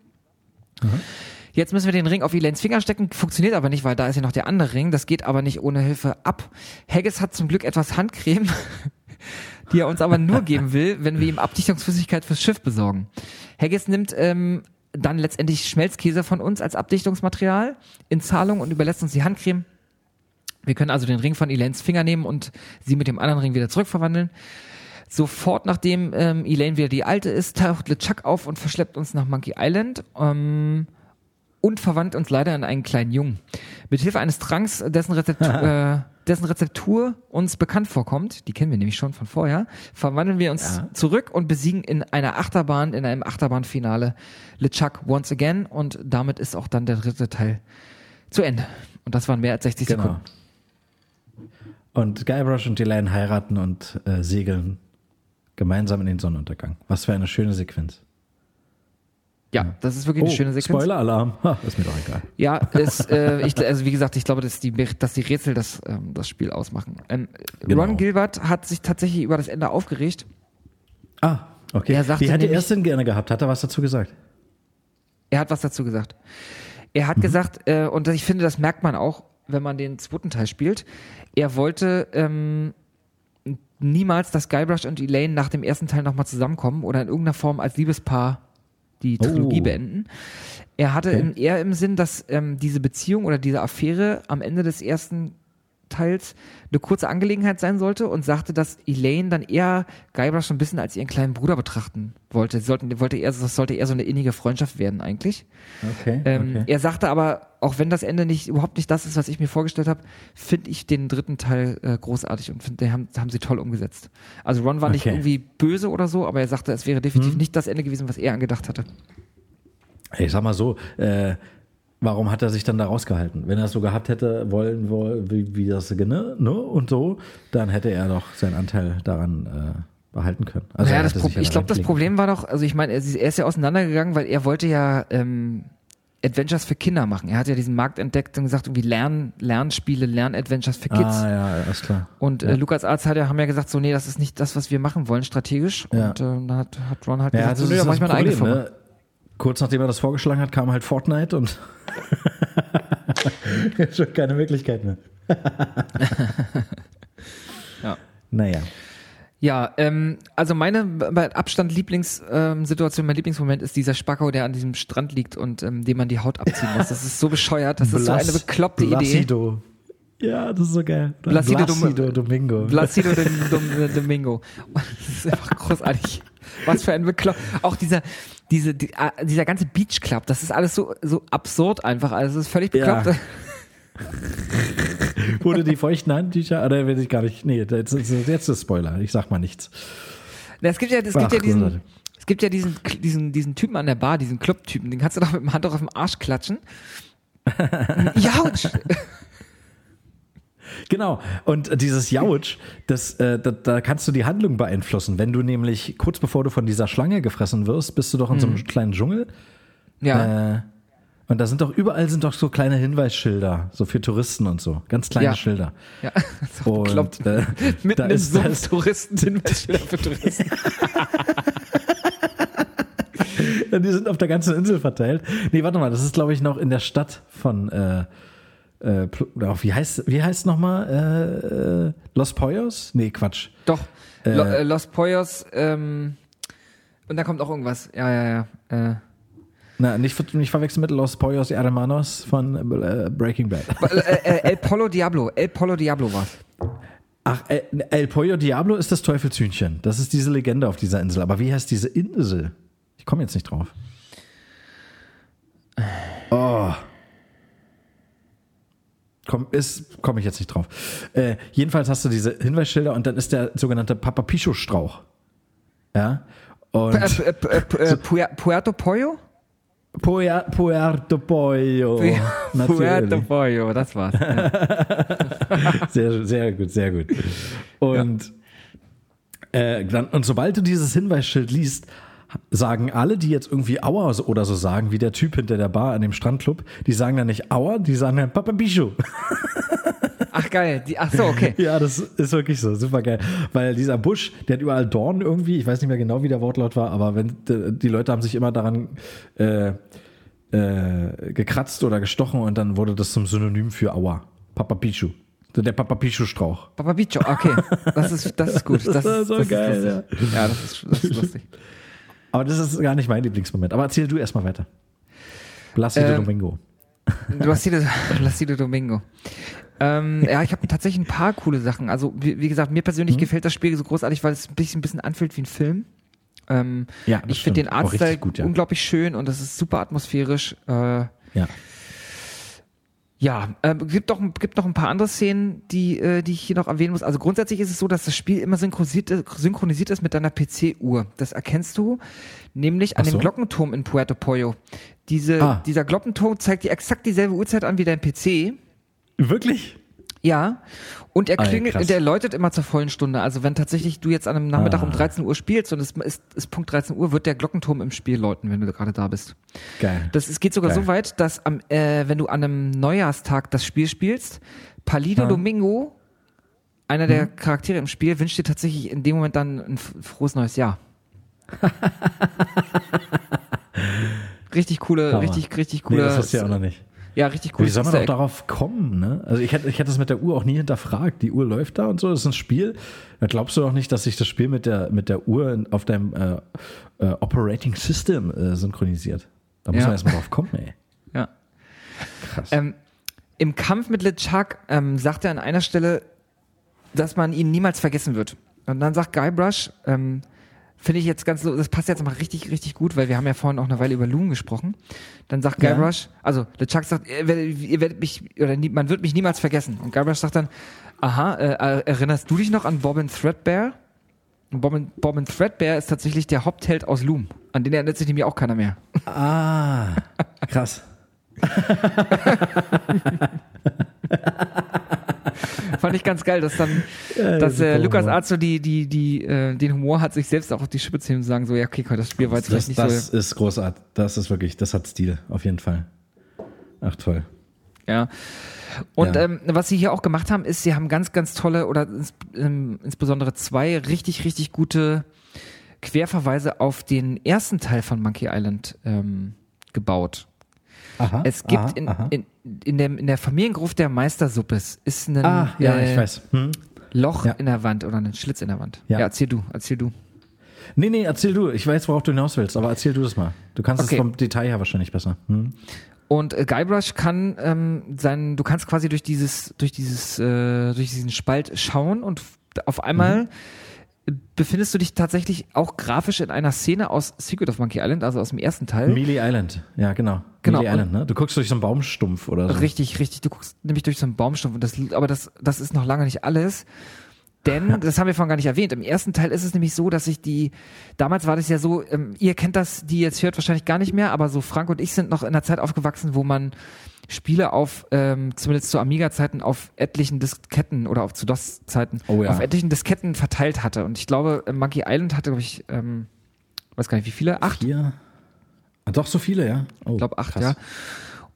Jetzt müssen wir den Ring auf Elaines Finger stecken, funktioniert aber nicht, weil da ist ja noch der andere Ring. Das geht aber nicht ohne Hilfe ab. Haggis hat zum Glück etwas Handcreme, die er uns aber nur geben will, wenn wir ihm Abdichtungsflüssigkeit fürs Schiff besorgen. Haggis nimmt ähm, dann letztendlich Schmelzkäse von uns als Abdichtungsmaterial in Zahlung und überlässt uns die Handcreme. Wir können also den Ring von Elaines Finger nehmen und sie mit dem anderen Ring wieder zurückverwandeln. Sofort nachdem ähm, Elaine wieder die alte ist, taucht LeChuck auf und verschleppt uns nach Monkey Island ähm, und verwandelt uns leider in einen kleinen Jungen. Mit Hilfe eines Tranks, dessen Rezeptur, äh, dessen Rezeptur uns bekannt vorkommt, die kennen wir nämlich schon von vorher, verwandeln wir uns Ja. zurück und besiegen in einer Achterbahn, in einem Achterbahnfinale LeChuck once again und damit ist auch dann der dritte Teil zu Ende. Und das waren mehr als 60 Genau. Sekunden. Und Guybrush und Elaine heiraten und äh, segeln gemeinsam in den Sonnenuntergang. Was für eine schöne Sequenz. Ja, das ist wirklich eine schöne Sequenz. Oh, Spoiler-Alarm. Ist mir doch egal. Ja, es, äh, ich, also wie gesagt, ich glaube, dass die, dass die Rätsel das, ähm, das Spiel ausmachen. Ähm, Genau. Ron Gilbert hat sich tatsächlich über das Ende aufgeregt. Ah, okay. Er sagte Wie hätte er denn gerne gehabt? Hat er was dazu gesagt? Er hat was dazu gesagt. Er Mhm. hat gesagt, äh, und ich finde, das merkt man auch, wenn man den zweiten Teil spielt. Er wollte ähm, niemals, dass Guybrush und Elaine nach dem ersten Teil nochmal zusammenkommen oder in irgendeiner Form als Liebespaar die Trilogie Oh. beenden. Er hatte Okay. im, eher im Sinn, dass ähm, diese Beziehung oder diese Affäre am Ende des ersten Teils eine kurze Angelegenheit sein sollte und sagte, dass Elaine dann eher Guybrush so ein bisschen als ihren kleinen Bruder betrachten wollte. Sie sollten, wollte eher, das sollte eher so eine innige Freundschaft werden eigentlich. Okay. Ähm, okay. Er sagte aber, auch wenn das Ende nicht überhaupt nicht das ist, was ich mir vorgestellt habe, finde ich den dritten Teil äh, großartig und finde, haben, haben sie toll umgesetzt. Also Ron war nicht Okay. irgendwie böse oder so, aber er sagte, es wäre definitiv Mhm. nicht das Ende gewesen, was er angedacht hatte. Ich sag mal so, äh, warum hat er sich dann da rausgehalten? Wenn er es so gehabt hätte, wollen, woll- wie, wie das, ne, ne, und so, dann hätte er doch seinen Anteil daran äh, behalten können. Also naja, ich glaube, das Problem war doch, also ich meine, er, er ist ja auseinandergegangen, weil er wollte ja ähm, Adventures für Kinder machen. Er hat ja diesen Markt entdeckt und gesagt, irgendwie Lern, Lernspiele, Lern-Adventures für. Kids. Ah, ja, alles klar. Und Ja. äh, Lukas Arzt hat ja, haben ja gesagt, so, nee, das ist nicht das, was wir machen wollen, strategisch. Ja. Und äh, dann hat, hat Ron halt Ja, gesagt, das so, nee, ist mach das ich meine eigene ne? Kurz nachdem er das vorgeschlagen hat, kam halt Fortnite und schon keine Möglichkeit mehr. Ja. Naja. Ja, ähm, also meine bei Abstand Lieblingssituation, mein Lieblingsmoment ist dieser Spacko, der an diesem Strand liegt und ähm, dem man die Haut abziehen muss. Das ist so bescheuert, das ist so eine bekloppte Idee. Placido. Ja, das ist so geil. Placido Dom- Placido Domingo. Dom- Domingo. Das ist einfach großartig. Was für ein beklopp. Auch dieser, diese, die, ah, dieser ganze Beach Club, das ist alles so, so absurd einfach. Also es ist völlig Ja. Wurde die feuchten Handtücher, oder will ich gar nicht, nee, jetzt ist, jetzt ist Spoiler, ich sag mal nichts. Na, Es gibt ja, es Ach, gibt ja diesen, großartig. es gibt ja diesen, diesen, diesen Typen an der Bar, diesen Club-Typen, den kannst du doch mit dem Handtuch auf dem Arsch klatschen. Jautsch! Genau, und dieses Jautsch, das, äh, da, da kannst du die Handlung beeinflussen. Wenn du nämlich kurz bevor du von dieser Schlange gefressen wirst, bist du doch in so einem kleinen Dschungel. Ja. Äh, und da sind doch überall sind doch so kleine Hinweisschilder, so für Touristen und so, ganz kleine Ja. Schilder. Ja, das auch Und bekloppt. äh, Mitten da ist, da Sumpf ist, Touristen sind Schilder für Touristen. die sind auf der ganzen Insel verteilt. Nee, warte mal, das ist glaube ich noch in der Stadt von äh, äh, wie heißt, wie heißt nochmal, äh, äh, Los Poyos? Nee, Quatsch. Doch. Lo, äh, Los Poyos, ähm, und da kommt auch irgendwas. Ja, ja, ja. Äh, Na, nicht, nicht verwechseln mit Los Poyos y Hermanos von äh, Breaking Bad. äh, äh, El Polo Diablo. El Polo Diablo war's. Ach, El, El Pollo Diablo ist das Teufelshühnchen. Das ist diese Legende auf dieser Insel. Aber wie heißt diese Insel? Ich komme jetzt nicht drauf. Oh. Komm, ist, komme ich jetzt nicht drauf. Äh, jedenfalls hast du diese Hinweisschilder und dann ist der sogenannte Papapicho-Strauch. Ja. Und Äh, äh, äh, äh, Puer- Puerto Pollo? Puer, Puerto Pollo. Puerto. Pollo, das war's. Ja. Sehr, sehr gut, sehr gut. Und, äh, dann, und sobald du dieses Hinweisschild liest, sagen alle, die jetzt irgendwie Aua oder so sagen, wie der Typ hinter der Bar an dem Strandclub, die sagen dann nicht Aua, die sagen dann Papa Bicho. Ach geil, die, ach so, okay. Ja, das ist wirklich so, super geil. Weil dieser Busch, der hat überall Dornen irgendwie, ich weiß nicht mehr genau, wie der Wortlaut war, aber wenn die Leute haben sich immer daran äh, äh, gekratzt oder gestochen und dann wurde das zum Synonym für Aua. Papa Pichu. Der Papa Pichu Strauch. Papa Bicho, okay. Das ist, das ist gut. Das, Das ist so das geil, Ist lustig. ja. das ist, das ist lustig. Aber das ist gar nicht mein Lieblingsmoment. Aber erzähl du erstmal weiter. Placido Ähm, Domingo. Placido, Placido Domingo. Ähm, ja, ich habe tatsächlich ein paar coole Sachen. Also, wie, wie gesagt, mir Mhm. persönlich gefällt das Spiel so großartig, weil es ein bisschen, ein bisschen anfühlt wie ein Film. Ähm, Ja, ich finde den Artstyle gut, ja. unglaublich schön und das ist super atmosphärisch. Äh, Ja. Ja, ähm, gibt doch gibt noch ein paar andere Szenen, die äh, die ich hier noch erwähnen muss. Also grundsätzlich ist es so, dass das Spiel immer synchronisiert, synchronisiert ist mit deiner PC-Uhr. Das erkennst du nämlich an so. dem Glockenturm in Puerto Pollo. Diese, Ah. Dieser Glockenturm zeigt dir exakt dieselbe Uhrzeit an wie dein PC. Wirklich? Ja. Und er Ah, klingelt, krass. und er läutet immer zur vollen Stunde. Also wenn tatsächlich du jetzt an einem Nachmittag Ah. um 13 Uhr spielst und es ist, ist Punkt 13 Uhr, wird der Glockenturm im Spiel läuten, wenn du gerade da bist. Geil. Das es geht sogar Geil. so weit, dass am, äh, wenn du an einem Neujahrstag das Spiel spielst, Palido Ja. Domingo, einer der Charaktere im Spiel, wünscht dir tatsächlich in dem Moment dann ein frohes neues Jahr. richtig coole, Hammer. richtig, richtig nee, coole. das hast du ja auch noch nicht. Ja, richtig cool. Wie soll man auch darauf kommen, ne? Also ich hätte, ich hätte es mit der Uhr auch nie hinterfragt. Die Uhr läuft da und so, das ist ein Spiel. Da glaubst du doch nicht, dass sich das Spiel mit der, mit der Uhr auf deinem äh, äh, Operating System äh, synchronisiert. Da muss Ja. man erstmal drauf kommen, ey. Ja. Krass. Ähm, Im Kampf mit LeChuck ähm, sagt er an einer Stelle, dass man ihn niemals vergessen wird. Und dann sagt Guybrush, ähm, finde ich jetzt ganz so, das passt jetzt mal richtig, richtig gut, weil wir haben ja vorhin auch eine Weile über Loon gesprochen. Dann sagt Ja. Guybrush, also LeChuck sagt, ihr werdet, ihr werdet mich, oder nie, man wird mich niemals vergessen. Und Guybrush sagt dann, aha, äh, erinnerst du dich noch an Bobbin Threadbare? Und Bobbin, Bobbin Threadbare ist tatsächlich der Hauptheld aus Loom. An den erinnert sich nämlich auch keiner mehr. ah, krass. Fand ich ganz geil, dass dann, Ja, dass äh, Lukas Humor. Arzt so die, die, die, äh, den Humor hat, sich selbst auch auf die Schippe zu nehmen und sagen so, ja, okay, komm, das Spiel war jetzt Das, vielleicht nicht das ist großartig. Das ist wirklich, das hat Stil, auf jeden Fall. Ach toll. so, ja. Und Ja. ähm, was sie hier auch gemacht haben, ist, sie haben ganz, ganz tolle oder ins, ähm, insbesondere zwei richtig, richtig gute Querverweise auf den ersten Teil von Monkey Island ähm, gebaut. Aha. Es gibt aha, in, aha. in, in, der, in der Familiengruft der Meistersuppes ist ein Ah, ja, äh, ich weiß. Hm? Loch Ja. in der Wand oder ein Schlitz in der Wand. Ja. ja erzähl du, erzähl du. Nee, nee, erzähl du. Ich weiß, worauf du hinaus willst, aber erzähl du das mal. Du kannst Okay. es vom Detail her wahrscheinlich besser. Hm? Und äh, Guybrush kann ähm, sein, du kannst quasi durch dieses, durch dieses, äh, durch diesen Spalt schauen und auf einmal äh, befindest du dich tatsächlich auch grafisch in einer Szene aus Secret of Monkey Island, also aus dem ersten Teil. Mealy Island. Ja, genau. Genau, Mealy Island, ne? Du guckst durch so einen Baumstumpf oder so. Richtig, richtig. Du guckst nämlich durch so einen Baumstumpf und das, aber das, das ist noch lange nicht alles. Denn, das haben wir vorhin gar nicht erwähnt, im ersten Teil ist es nämlich so, dass sich die, damals war das ja so, ähm, ihr kennt das, die jetzt hört wahrscheinlich gar nicht mehr, aber so Frank und ich sind noch in einer Zeit aufgewachsen, wo man Spiele auf, ähm, zumindest zu Amiga-Zeiten, auf etlichen Disketten oder auf zu DOS-Zeiten, Oh ja. auf etlichen Disketten verteilt hatte. Und ich glaube, äh, Monkey Island hatte, glaube ich, ähm, weiß gar nicht wie viele, acht? Vier. Ah, Doch, so viele, ja. Oh, Ich glaube acht, krass. ja.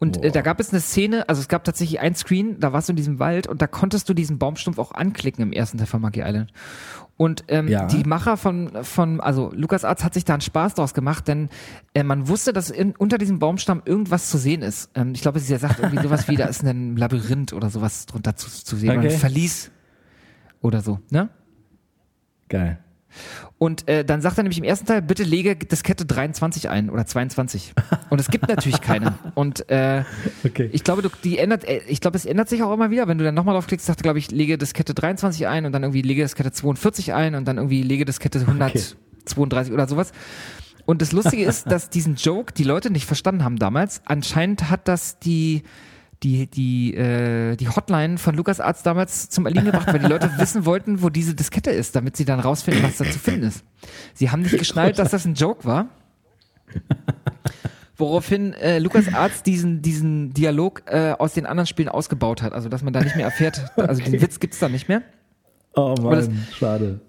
Und äh, da gab es eine Szene, also es gab tatsächlich ein Screen, da warst du in diesem Wald und da konntest du diesen Baumstumpf auch anklicken im ersten Teil von Monkey Island. Und ähm, Ja. die Macher von, von, also Lukas Arzt hat sich da einen Spaß draus gemacht, denn äh, man wusste, dass in, unter diesem Baumstamm irgendwas zu sehen ist. Ähm, ich glaube, sie sagt irgendwie sowas wie, da ist ein Labyrinth oder sowas drunter zu, zu sehen. Oder Okay. ein Verlies oder so, ne? Geil. Und äh, dann sagt er nämlich im ersten Teil, bitte lege Diskette 23 ein oder 22. Und es gibt natürlich keine. Und äh, Okay. ich glaube, du, die ändert, äh, ich glaube, es ändert sich auch immer wieder. Wenn du dann nochmal draufklickst, sagt er, glaube ich, lege Diskette 23 ein und dann irgendwie lege Diskette 42 ein und dann irgendwie lege Diskette 132 oder sowas. Und das Lustige ist, dass diesen Joke die Leute nicht verstanden haben damals. Anscheinend hat das die die die äh, die Hotline von Lukas Arzt damals zum Erliegen gebracht, weil die Leute wissen wollten, wo diese Diskette ist, damit sie dann rausfinden, was da zu finden ist. Sie haben nicht geschnallt, dass das ein Joke war. Woraufhin äh, Lukas Arzt diesen, diesen Dialog äh, aus den anderen Spielen ausgebaut hat. Also, dass man da nicht mehr erfährt, also den Witz gibt's da nicht mehr. Oh Aber das- Mann, schade.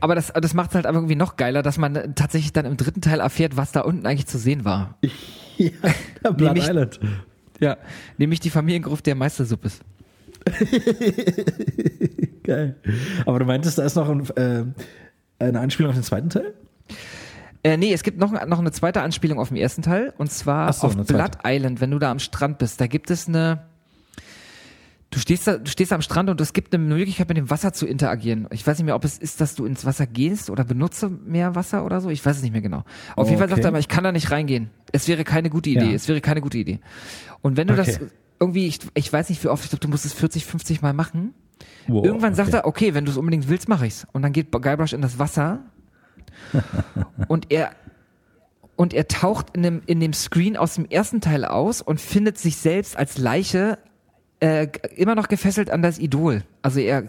Aber das, das macht es halt einfach irgendwie noch geiler, dass man tatsächlich dann im dritten Teil erfährt, was da unten eigentlich zu sehen war. Ja, Blood Nämlich- Island. Ja. Nämlich die Familiengruft der Meistersuppes. Geil. Aber du meintest, da ist noch ein, äh, eine Anspielung auf den zweiten Teil? Äh, nee, es gibt noch, noch eine zweite Anspielung auf den ersten Teil und zwar so, auf Blood. Island, wenn du da am Strand bist. Da gibt es eine. Du stehst, da, du stehst am Strand und es gibt eine Möglichkeit, mit dem Wasser zu interagieren. Ich weiß nicht mehr, ob es ist, dass du ins Wasser gehst oder benutze mehr Wasser oder so. Ich weiß es nicht mehr genau. Auf jeden Fall Okay. sagt er aber, ich kann da nicht reingehen. Es wäre keine gute Idee. Ja. Es wäre keine gute Idee. Und wenn du das Okay. irgendwie, ich, ich weiß nicht wie oft, ich glaube, du musst es 40, 50 Mal machen. Wow, Irgendwann sagt okay. er, okay, wenn du es unbedingt willst, mache ich's. Und dann geht Guybrush in das Wasser und er und er taucht in dem, in dem Screen aus dem ersten Teil aus und findet sich selbst als Leiche äh, immer noch gefesselt an das Idol. Also er,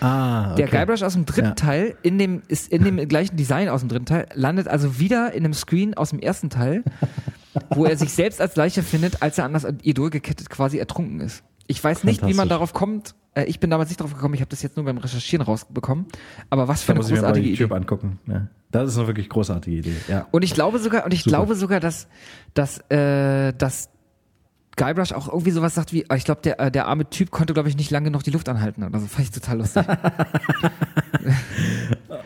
Ah, okay. der Guybrush aus dem dritten Ja. Teil, in dem, ist in dem gleichen Design aus dem dritten Teil, landet also wieder in einem Screen aus dem ersten Teil, wo er sich selbst als Leiche findet, als er an das Idol gekettet quasi ertrunken ist. Ich weiß nicht, wie man darauf kommt. Äh, Ich bin damals nicht drauf gekommen, ich habe das jetzt nur beim Recherchieren rausbekommen. Aber was für Da eine muss ich mir mal großartige YouTube Idee. angucken. Ja. Das ist eine wirklich großartige Idee. Ja. Und ich glaube sogar, und ich Super. glaube sogar, dass, dass, äh, dass Guybrush auch irgendwie sowas sagt wie, ich glaube, der, äh, der arme Typ konnte, glaube ich, nicht lange noch die Luft anhalten. Oder so fand ich total lustig.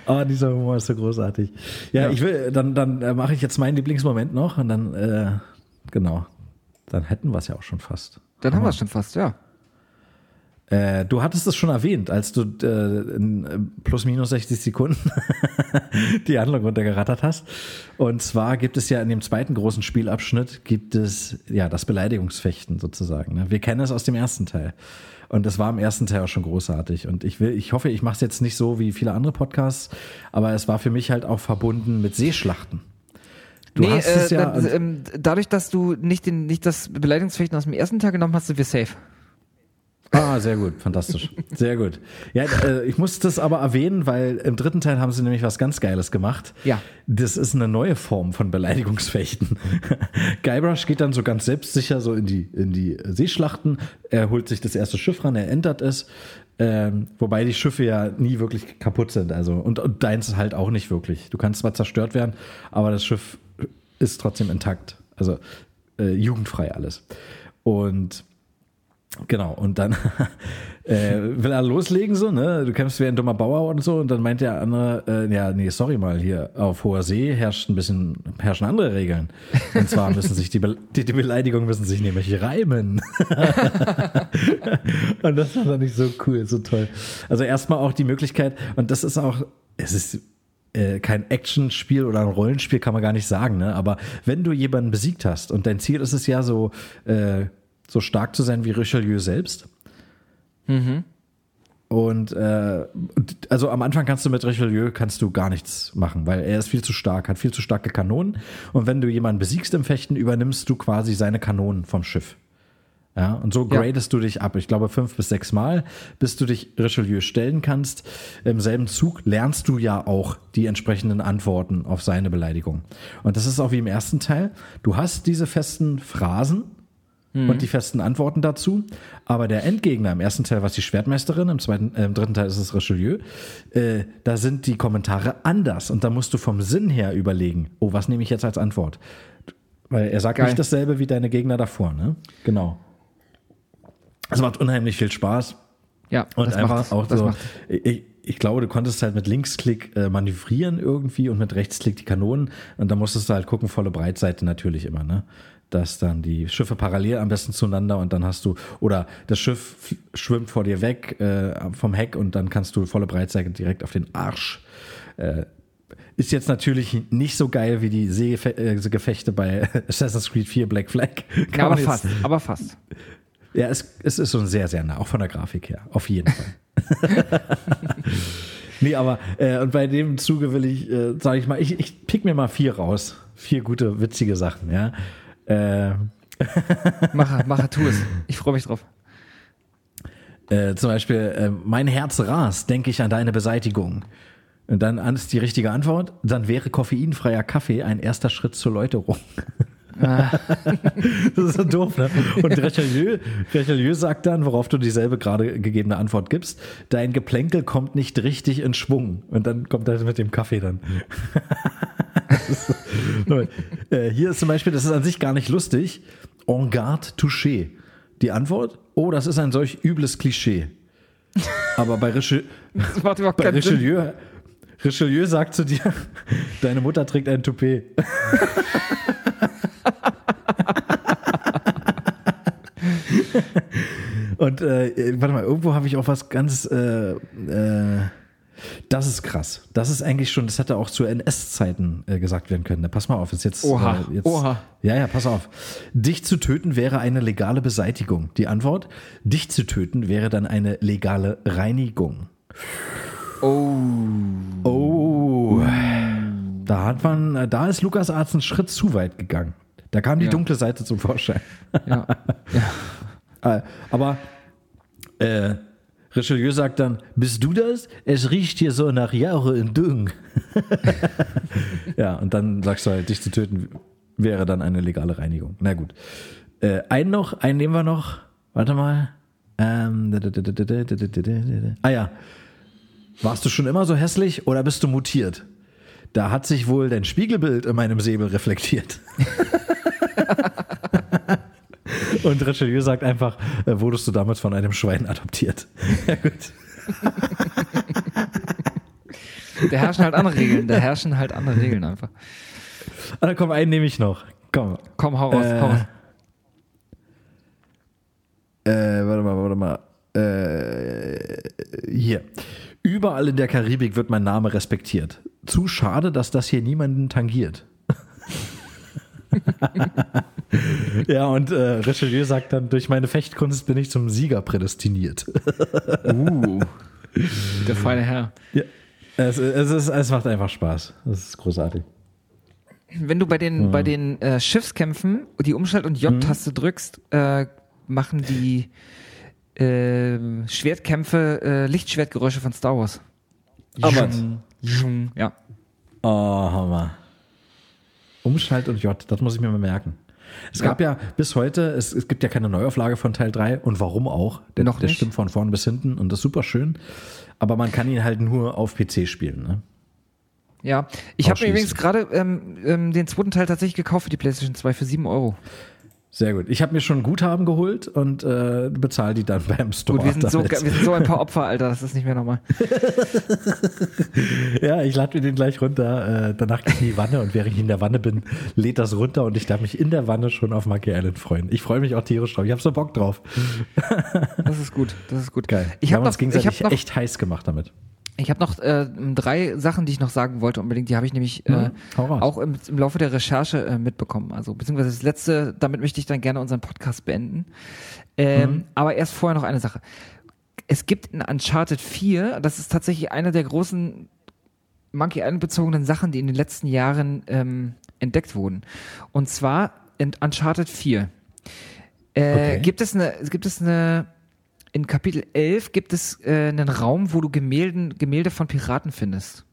Oh, dieser Humor ist so großartig. Ja, ich will, dann, dann äh, mache ich jetzt meinen Lieblingsmoment noch und dann, äh, genau, dann hätten wir es ja auch schon fast. Dann haben wir es schon fast, ja. Äh, du hattest es schon erwähnt, als du äh, in plus minus 60 Sekunden die Handlung runtergerattert hast. Und zwar gibt es ja in dem zweiten großen Spielabschnitt gibt es ja das Beleidigungsfechten sozusagen. Ne? Wir kennen es aus dem ersten Teil. Und das war im ersten Teil auch schon großartig. Und ich will, ich hoffe, ich mache es jetzt nicht so wie viele andere Podcasts, aber es war für mich halt auch verbunden mit Seeschlachten. Du nee, hast äh, es ja. ähm, dadurch, dass du nicht, den, nicht das Beleidigungsfechten aus dem ersten Teil genommen hast, sind wir safe. Ah, sehr gut, fantastisch. Sehr gut. Ja, äh, ich muss das aber erwähnen, weil im dritten Teil haben sie nämlich was ganz Geiles gemacht. Ja. Das ist eine neue Form von Beleidigungsfechten. Guybrush geht dann so ganz selbstsicher so in die, in die Seeschlachten. Er holt sich das erste Schiff ran, er entert es. Ähm, wobei die Schiffe ja nie wirklich kaputt sind. Also, und, und deins halt auch nicht wirklich. Du kannst zwar zerstört werden, aber das Schiff ist trotzdem intakt. Also äh, jugendfrei alles. Und Genau, und dann äh, will er loslegen, so, ne? Du kämpfst wie ein dummer Bauer und so, und dann meint der andere, äh, ja, nee, sorry mal, hier auf hoher See herrscht ein bisschen, herrschen andere Regeln. Und zwar müssen sich die, Be die, die Beleidigungen müssen sich nämlich reimen. und das war dann nicht so cool, so toll. Also erstmal auch die Möglichkeit, und das ist auch, es ist äh, kein Actionspiel oder ein Rollenspiel, kann man gar nicht sagen, ne? Aber wenn du jemanden besiegt hast und dein Ziel ist es ja so, äh, so stark zu sein wie Richelieu selbst. Und äh, also am Anfang kannst du mit Richelieu kannst du gar nichts machen, weil er ist viel zu stark, hat viel zu starke Kanonen. Und wenn du jemanden besiegst im Fechten, übernimmst du quasi seine Kanonen vom Schiff. Ja, und so Ja. gradest du dich ab. Ich glaube fünf bis sechs Mal, bis du dich Richelieu stellen kannst. Im selben Zug lernst du ja auch die entsprechenden Antworten auf seine Beleidigung. Und das ist auch wie im ersten Teil. Du hast diese festen Phrasen, und die festen Antworten dazu. Aber der Endgegner im ersten Teil war es die Schwertmeisterin, im, zweiten, äh, im dritten Teil ist es Richelieu. Äh, da sind die Kommentare anders und da musst du vom Sinn her überlegen, oh, was nehme ich jetzt als Antwort? Weil er sagt Geil. nicht dasselbe wie deine Gegner davor, ne? Genau. Es macht unheimlich viel Spaß. Ja, Und das einfach macht, auch das so, ich, ich glaube, du konntest halt mit Linksklick äh, manövrieren irgendwie und mit Rechtsklick die Kanonen und da musstest du halt gucken, volle Breitseite natürlich immer, ne? Dass dann die Schiffe parallel am besten zueinander und dann hast du, oder das Schiff schwimmt vor dir weg äh, vom Heck und dann kannst du volle Breitseite direkt auf den Arsch. Äh, ist jetzt natürlich nicht so geil wie die Seefe äh, bei Assassin's Creed 4 Black Flag. Ja, aber fast, aber fast. ja, es, es ist schon sehr, sehr nah, auch von der Grafik her, auf jeden Fall. nee, aber äh, und bei dem Zuge will ich, äh, sage ich mal, ich, ich pick mir mal vier raus. Vier gute, witzige Sachen, ja. Äh, Mache, mache, tu es. Ich freue mich drauf. äh, zum Beispiel, äh, mein Herz rast, denke ich an deine Beseitigung. Und dann an- ist die richtige Antwort, dann wäre koffeinfreier Kaffee ein erster Schritt zur Läuterung. das ist so doof, ne? Und Richelieu, Richelieu sagt dann, worauf du dieselbe gerade gegebene Antwort gibst, dein Geplänkel kommt nicht richtig in Schwung. Und dann kommt er mit dem Kaffee dann. Äh, hier ist zum Beispiel, das ist an sich gar nicht lustig, en garde touché. Die Antwort, oh, das ist ein solch übles Klischee. Aber bei, überhaupt bei. Richelieu, Richelieu sagt zu dir, deine Mutter trägt ein Toupet. Und äh, warte mal, irgendwo habe ich auch was ganz. Äh, äh, das ist krass. Das ist eigentlich schon, das hätte auch zu NS-Zeiten äh, gesagt werden können. Na, pass mal auf, ist jetzt. Oha, äh, jetzt, oha. Ja, ja, pass auf. Dich zu töten wäre eine legale Beseitigung. Die Antwort: Dich zu töten wäre dann eine legale Reinigung. Oh. Oh. Da hat man, da ist Lukas Arzt einen Schritt zu weit gegangen. Da kam die Ja. dunkle Seite zum Vorschein. Ja. Äh, Aber äh, Richelieu sagt dann, bist du das? Es riecht hier so nach Jahre in Düng. ja, und dann sagst du halt, dich zu töten wäre dann eine legale Reinigung. Na gut. Äh, einen noch, einen nehmen wir noch. Warte mal. Ähm, ah ja. Warst du schon immer so hässlich oder bist du mutiert? Da hat sich wohl dein Spiegelbild in meinem Säbel reflektiert. Und Richelieu sagt einfach, äh, wurdest du damals von einem Schwein adoptiert? ja, gut. Da herrschen halt andere Regeln. Da herrschen halt andere Regeln einfach. Ah, komm, einen nehme ich noch. Komm. Komm, hau raus, Äh, hau raus. Äh, warte mal, warte mal. Äh, hier. Überall in der Karibik wird mein Name respektiert. Zu schade, dass das hier niemanden tangiert. ja, und äh, Richelieu sagt dann, durch meine Fechtkunst bin ich zum Sieger prädestiniert. Uh. Der feine Herr. ja. Es, es, ist, es macht einfach Spaß. Das ist großartig. Wenn du bei den, bei den äh, Schiffskämpfen die Umschalt- und J-Taste drückst, äh, machen die äh, Schwertkämpfe äh, Lichtschwertgeräusche von Star Wars. Aber, Zhung, Ja. oh, Hammer. Umschalt und J, das muss ich mir mal merken. Es Ja. gab ja bis heute, es, es gibt ja keine Neuauflage von Teil 3 und warum auch? Der, Noch der nicht. stimmt von vorn bis hinten und das ist super schön. Aber man kann ihn halt nur auf PC spielen. Ne? Ja, ich habe übrigens gerade ähm, ähm, den zweiten Teil tatsächlich gekauft für die PlayStation 2 für 7 Euro. Sehr gut. Ich habe mir schon Guthaben geholt und äh, bezahle die dann beim Store. Gut, wir sind, so, wir sind so ein paar Opfer, Alter, das ist nicht mehr normal. Ja, ich lade mir den gleich runter. Äh, danach gehe ich in die Wanne und während ich in der Wanne bin, lädt das runter und ich darf mich in der Wanne schon auf Monkey Island freuen. Ich freue mich auch tierisch drauf. Ich habe so Bock drauf. Das ist gut, das ist gut. Geil. Ich Wir habe haben uns noch, ich gegenseitig hab noch, echt heiß gemacht damit. Ich hab noch äh, drei Sachen, die ich noch sagen wollte unbedingt. Die habe ich nämlich äh, Mhm, auch im, im Laufe der Recherche äh, mitbekommen. Also beziehungsweise das letzte, damit möchte ich dann gerne unseren Podcast beenden. Ähm, Mhm. Aber erst vorher noch eine Sache. Es gibt in Uncharted 4, das ist tatsächlich eine der großen Monkey Island bezogenen Sachen, die in den letzten Jahren ähm, entdeckt wurden. Und zwar in Uncharted 4. Äh, Okay. Gibt es eine, gibt es eine, in Kapitel 11 gibt es äh, einen Raum, wo du Gemälden, Gemälde von Piraten findest.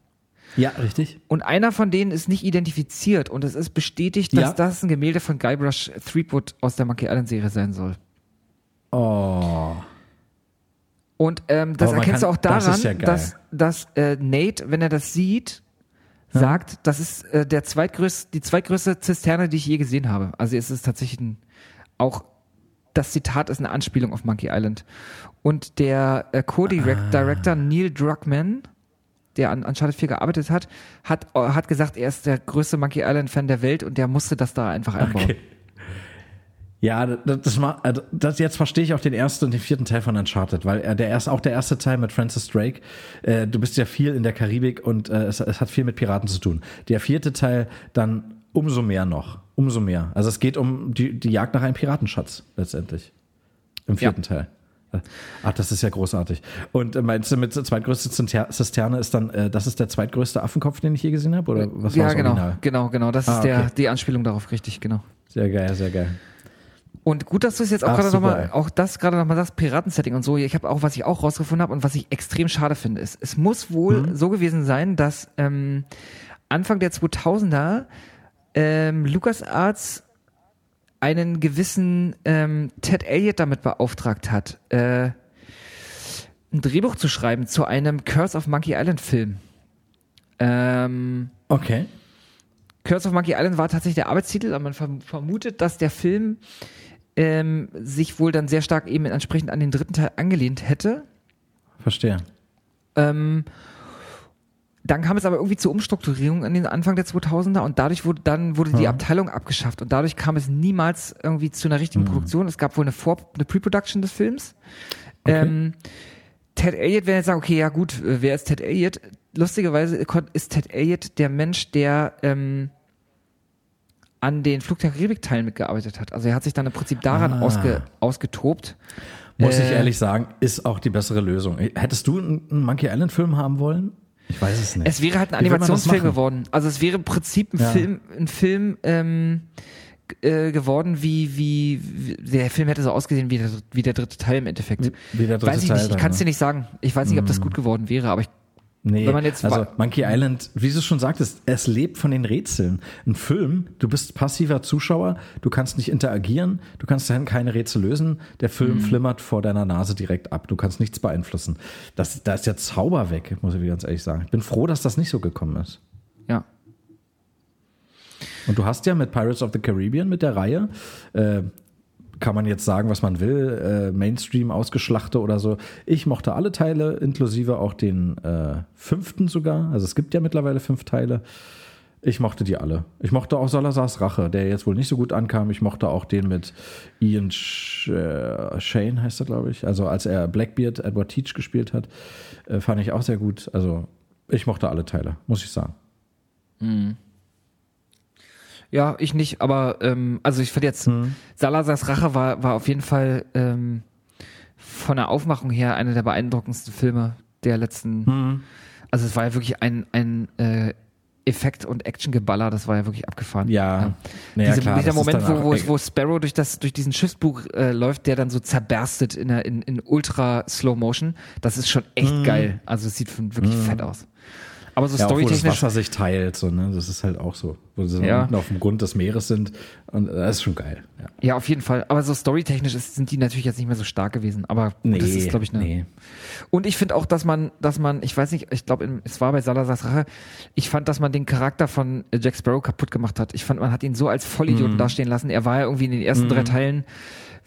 Ja, richtig. Und einer von denen ist nicht identifiziert und es ist bestätigt, dass Ja. das ein Gemälde von Guybrush Threepwood aus der Monkey Island Serie sein soll. Oh. Und ähm, das erkennst du kann- auch das daran, ist ja dass, dass äh, Nate, wenn er das sieht, sagt, das ist äh, der zweitgrößte, die zweitgrößte Zisterne, die ich je gesehen habe. Also es ist tatsächlich ein, auch das Zitat ist eine Anspielung auf Monkey Island. Und der äh, Co-Director Neil Druckmann, der an Uncharted 4 gearbeitet hat, hat, äh, hat gesagt, er ist der größte Monkey Island-Fan der Welt und der musste das da einfach einbauen. Okay. Ja, das, das, ma- also das jetzt verstehe ich auch den ersten und den vierten Teil von Uncharted, weil äh, der erste, auch der erste Teil mit Francis Drake, äh, du bist ja viel in der Karibik und äh, es, es hat viel mit Piraten zu tun. Der vierte Teil dann umso mehr noch, umso mehr. Also es geht um die, die Jagd nach einem Piratenschatz letztendlich im vierten Teil. Ach, das ist ja großartig. Und äh, meinst du mit der zweitgrößte Zinter- Zisterne ist dann, äh, das ist der zweitgrößte Affenkopf, den ich je gesehen habe? Oder was war ja, das genau, Original? genau, genau. Das Ah, ist der, okay. die Anspielung darauf, richtig, genau. Sehr geil, sehr geil. Und gut, dass du es jetzt auch gerade nochmal, auch das gerade nochmal sagst, Piratensetting und so. Ich habe auch, was ich auch rausgefunden habe und was ich extrem schade finde, ist, es muss wohl Mhm. so gewesen sein, dass ähm, Anfang der 2000er ähm, LucasArts einen gewissen ähm, Ted Elliott damit beauftragt hat, äh, ein Drehbuch zu schreiben zu einem Curse of Monkey Island Film. Ähm, Okay. Curse of Monkey Island war tatsächlich der Arbeitstitel, aber man verm vermutet, dass der Film ähm, sich wohl dann sehr stark eben entsprechend an den dritten Teil angelehnt hätte. Verstehe. Ähm, dann kam es aber irgendwie zur Umstrukturierung an den Anfang der 2000er und dadurch wurde dann wurde die Ja. Abteilung abgeschafft und dadurch kam es niemals irgendwie zu einer richtigen Produktion. Es gab wohl eine Vor eine Pre-Production des Films. Ähm, Ted Elliott, wenn jetzt sagen, okay, ja gut, äh, wer ist Ted Elliott? Lustigerweise ist Ted Elliott der Mensch, der ähm, an den Flug der Karibik-Teilen mitgearbeitet hat. Also er hat sich dann im Prinzip daran Ah. ausge, ausgetobt. Muss ich Äh, ehrlich sagen, ist auch die bessere Lösung. Hättest du einen Monkey Island Film haben wollen? Ich weiß es nicht. Es wäre halt ein Animationsfilm geworden. Also es wäre im Prinzip ein Ja. Film, ein Film ähm, äh, geworden, wie, wie, wie der Film hätte so ausgesehen wie der, wie der dritte Teil im Endeffekt. Wie- der dritte weiß ich Teil nicht, ich kann es ne? dir nicht sagen. Ich weiß nicht, ob das gut geworden wäre, aber ich, Nee, wenn man jetzt also Monkey Island, wie du schon sagtest, es lebt von den Rätseln. Ein Film, du bist passiver Zuschauer, du kannst nicht interagieren, du kannst dann keine Rätsel lösen, der Film Mhm. flimmert vor deiner Nase direkt ab, du kannst nichts beeinflussen. Das, da ist der Zauber weg, muss ich ganz ehrlich sagen. Ich bin froh, dass das nicht so gekommen ist. ja. Und du hast ja mit Pirates of the Caribbean, mit der Reihe, äh, kann man jetzt sagen, was man will, äh, Mainstream ausgeschlachte oder so. Ich mochte alle Teile, inklusive auch den äh, fünften sogar. Also es gibt ja mittlerweile fünf Teile. Ich mochte die alle. Ich mochte auch Salazars Rache, der jetzt wohl nicht so gut ankam. Ich mochte auch den mit Ian Sh äh, Shane, heißt er, glaube ich. Also als er Blackbeard, Edward Teach gespielt hat, äh, fand ich auch sehr gut. Also ich mochte alle Teile, muss ich sagen. Ja, ich nicht, aber ähm, also ich finde jetzt, Hm. Salazars Rache war, war auf jeden Fall ähm, von der Aufmachung her einer der beeindruckendsten Filme der letzten. Hm. Also es war ja wirklich ein, ein äh, Effekt- und Actiongeballer, das war ja wirklich abgefahren. Ja, naja, Diese, klar, dieser Moment, wo, wo, wo Sparrow durch, das, durch diesen Schiffsbug äh, läuft, der dann so zerberstet in, der, in, in ultra Slow Motion, das ist schon echt Mhm. geil. Also es sieht wirklich fett aus. Aber so Ja, auch wo das storytechnisch. Wasser sich teilt, so, ne? Das ist halt auch so. Wo sie Ja. unten auf dem Grund des Meeres sind. Und das ist schon geil. Ja. Ja, auf jeden Fall. Aber so storytechnisch ist, sind die natürlich jetzt nicht mehr so stark gewesen. Aber gut, das ist, glaube ich, eine. nee. Und ich finde auch, dass man, dass man, ich weiß nicht, ich glaube, es war bei Salazars Rache, ich fand, dass man den Charakter von äh, Jack Sparrow kaputt gemacht hat. Ich fand, man hat ihn so als Mhm. Vollidioten dastehen lassen. Er war ja irgendwie in den ersten drei Teilen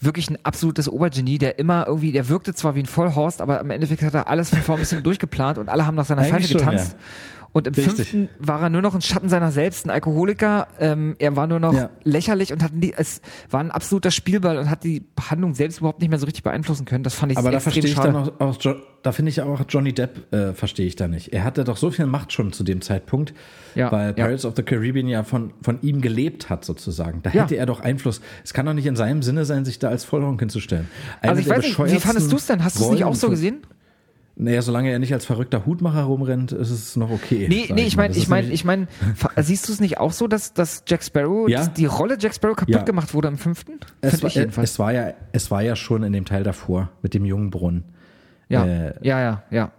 wirklich ein absolutes Obergenie, der immer irgendwie, der wirkte zwar wie ein Vollhorst, aber im Endeffekt hat er alles von vorn bis hinten durchgeplant und alle haben nach seiner Eigentlich Pfeife schon, getanzt. Und im Richtig. fünften war er nur noch ein Schatten seiner selbst, ein Alkoholiker. Ähm, er war nur noch Ja. lächerlich und hat nie, es war ein absoluter Spielball und hat die Handlung selbst überhaupt nicht mehr so richtig beeinflussen können. Das fand ich Aber da verstehe ich schade. dann auch, auch Jo- da finde ich auch Johnny Depp, äh, verstehe ich da nicht. Er hatte doch so viel Macht schon zu dem Zeitpunkt, Ja, weil ja. Pirates of the Caribbean ja von, von ihm gelebt hat, sozusagen. Da Ja. hätte er doch Einfluss. Es kann doch nicht in seinem Sinne sein, sich da als Vollhonk hinzustellen. Eine Also ich weiß nicht, wie fandest du es denn? Hast du es nicht auch so gesehen? Naja, solange er nicht als verrückter Hutmacher rumrennt, ist es noch okay. Nee, nee, ich meine, ich meine, ich meine, siehst du es nicht auch so, dass, dass Jack Sparrow, Ja. dass die Rolle Jack Sparrow kaputt Ja. gemacht wurde im fünften? es war, es, war ja, es war ja schon in dem Teil davor mit dem jungen Brunnen. ja. äh, ja, ja, ja.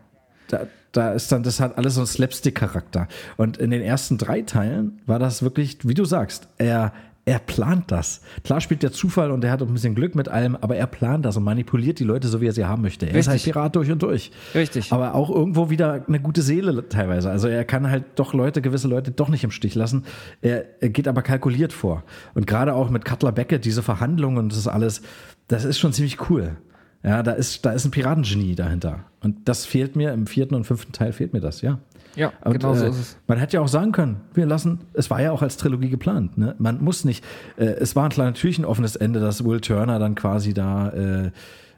da, da ist dann, das hat alles so einen Slapstick-Charakter. Und in den ersten drei Teilen war das wirklich, wie du sagst, er, er plant das. Klar spielt der Zufall und er hat auch ein bisschen Glück mit allem, aber er plant das und manipuliert die Leute so, wie er sie haben möchte. Er ist halt Richtig. Pirat durch und durch. Richtig. Aber auch irgendwo wieder eine gute Seele teilweise. Also er kann halt doch Leute, gewisse Leute doch nicht im Stich lassen. Er, er geht aber kalkuliert vor. Und gerade auch mit Cutler Beckett, diese Verhandlungen und das alles, das ist schon ziemlich cool. Ja, da ist, da ist ein Piratengenie dahinter. Und das fehlt mir im vierten und fünften Teil fehlt mir das, ja. Ja, Und, genau so äh, ist es. Man hätte ja auch sagen können, wir lassen, es war ja auch als Trilogie geplant. Ne? Man muss nicht, äh, es war natürlich ein offenes Ende, dass Will Turner dann quasi da äh,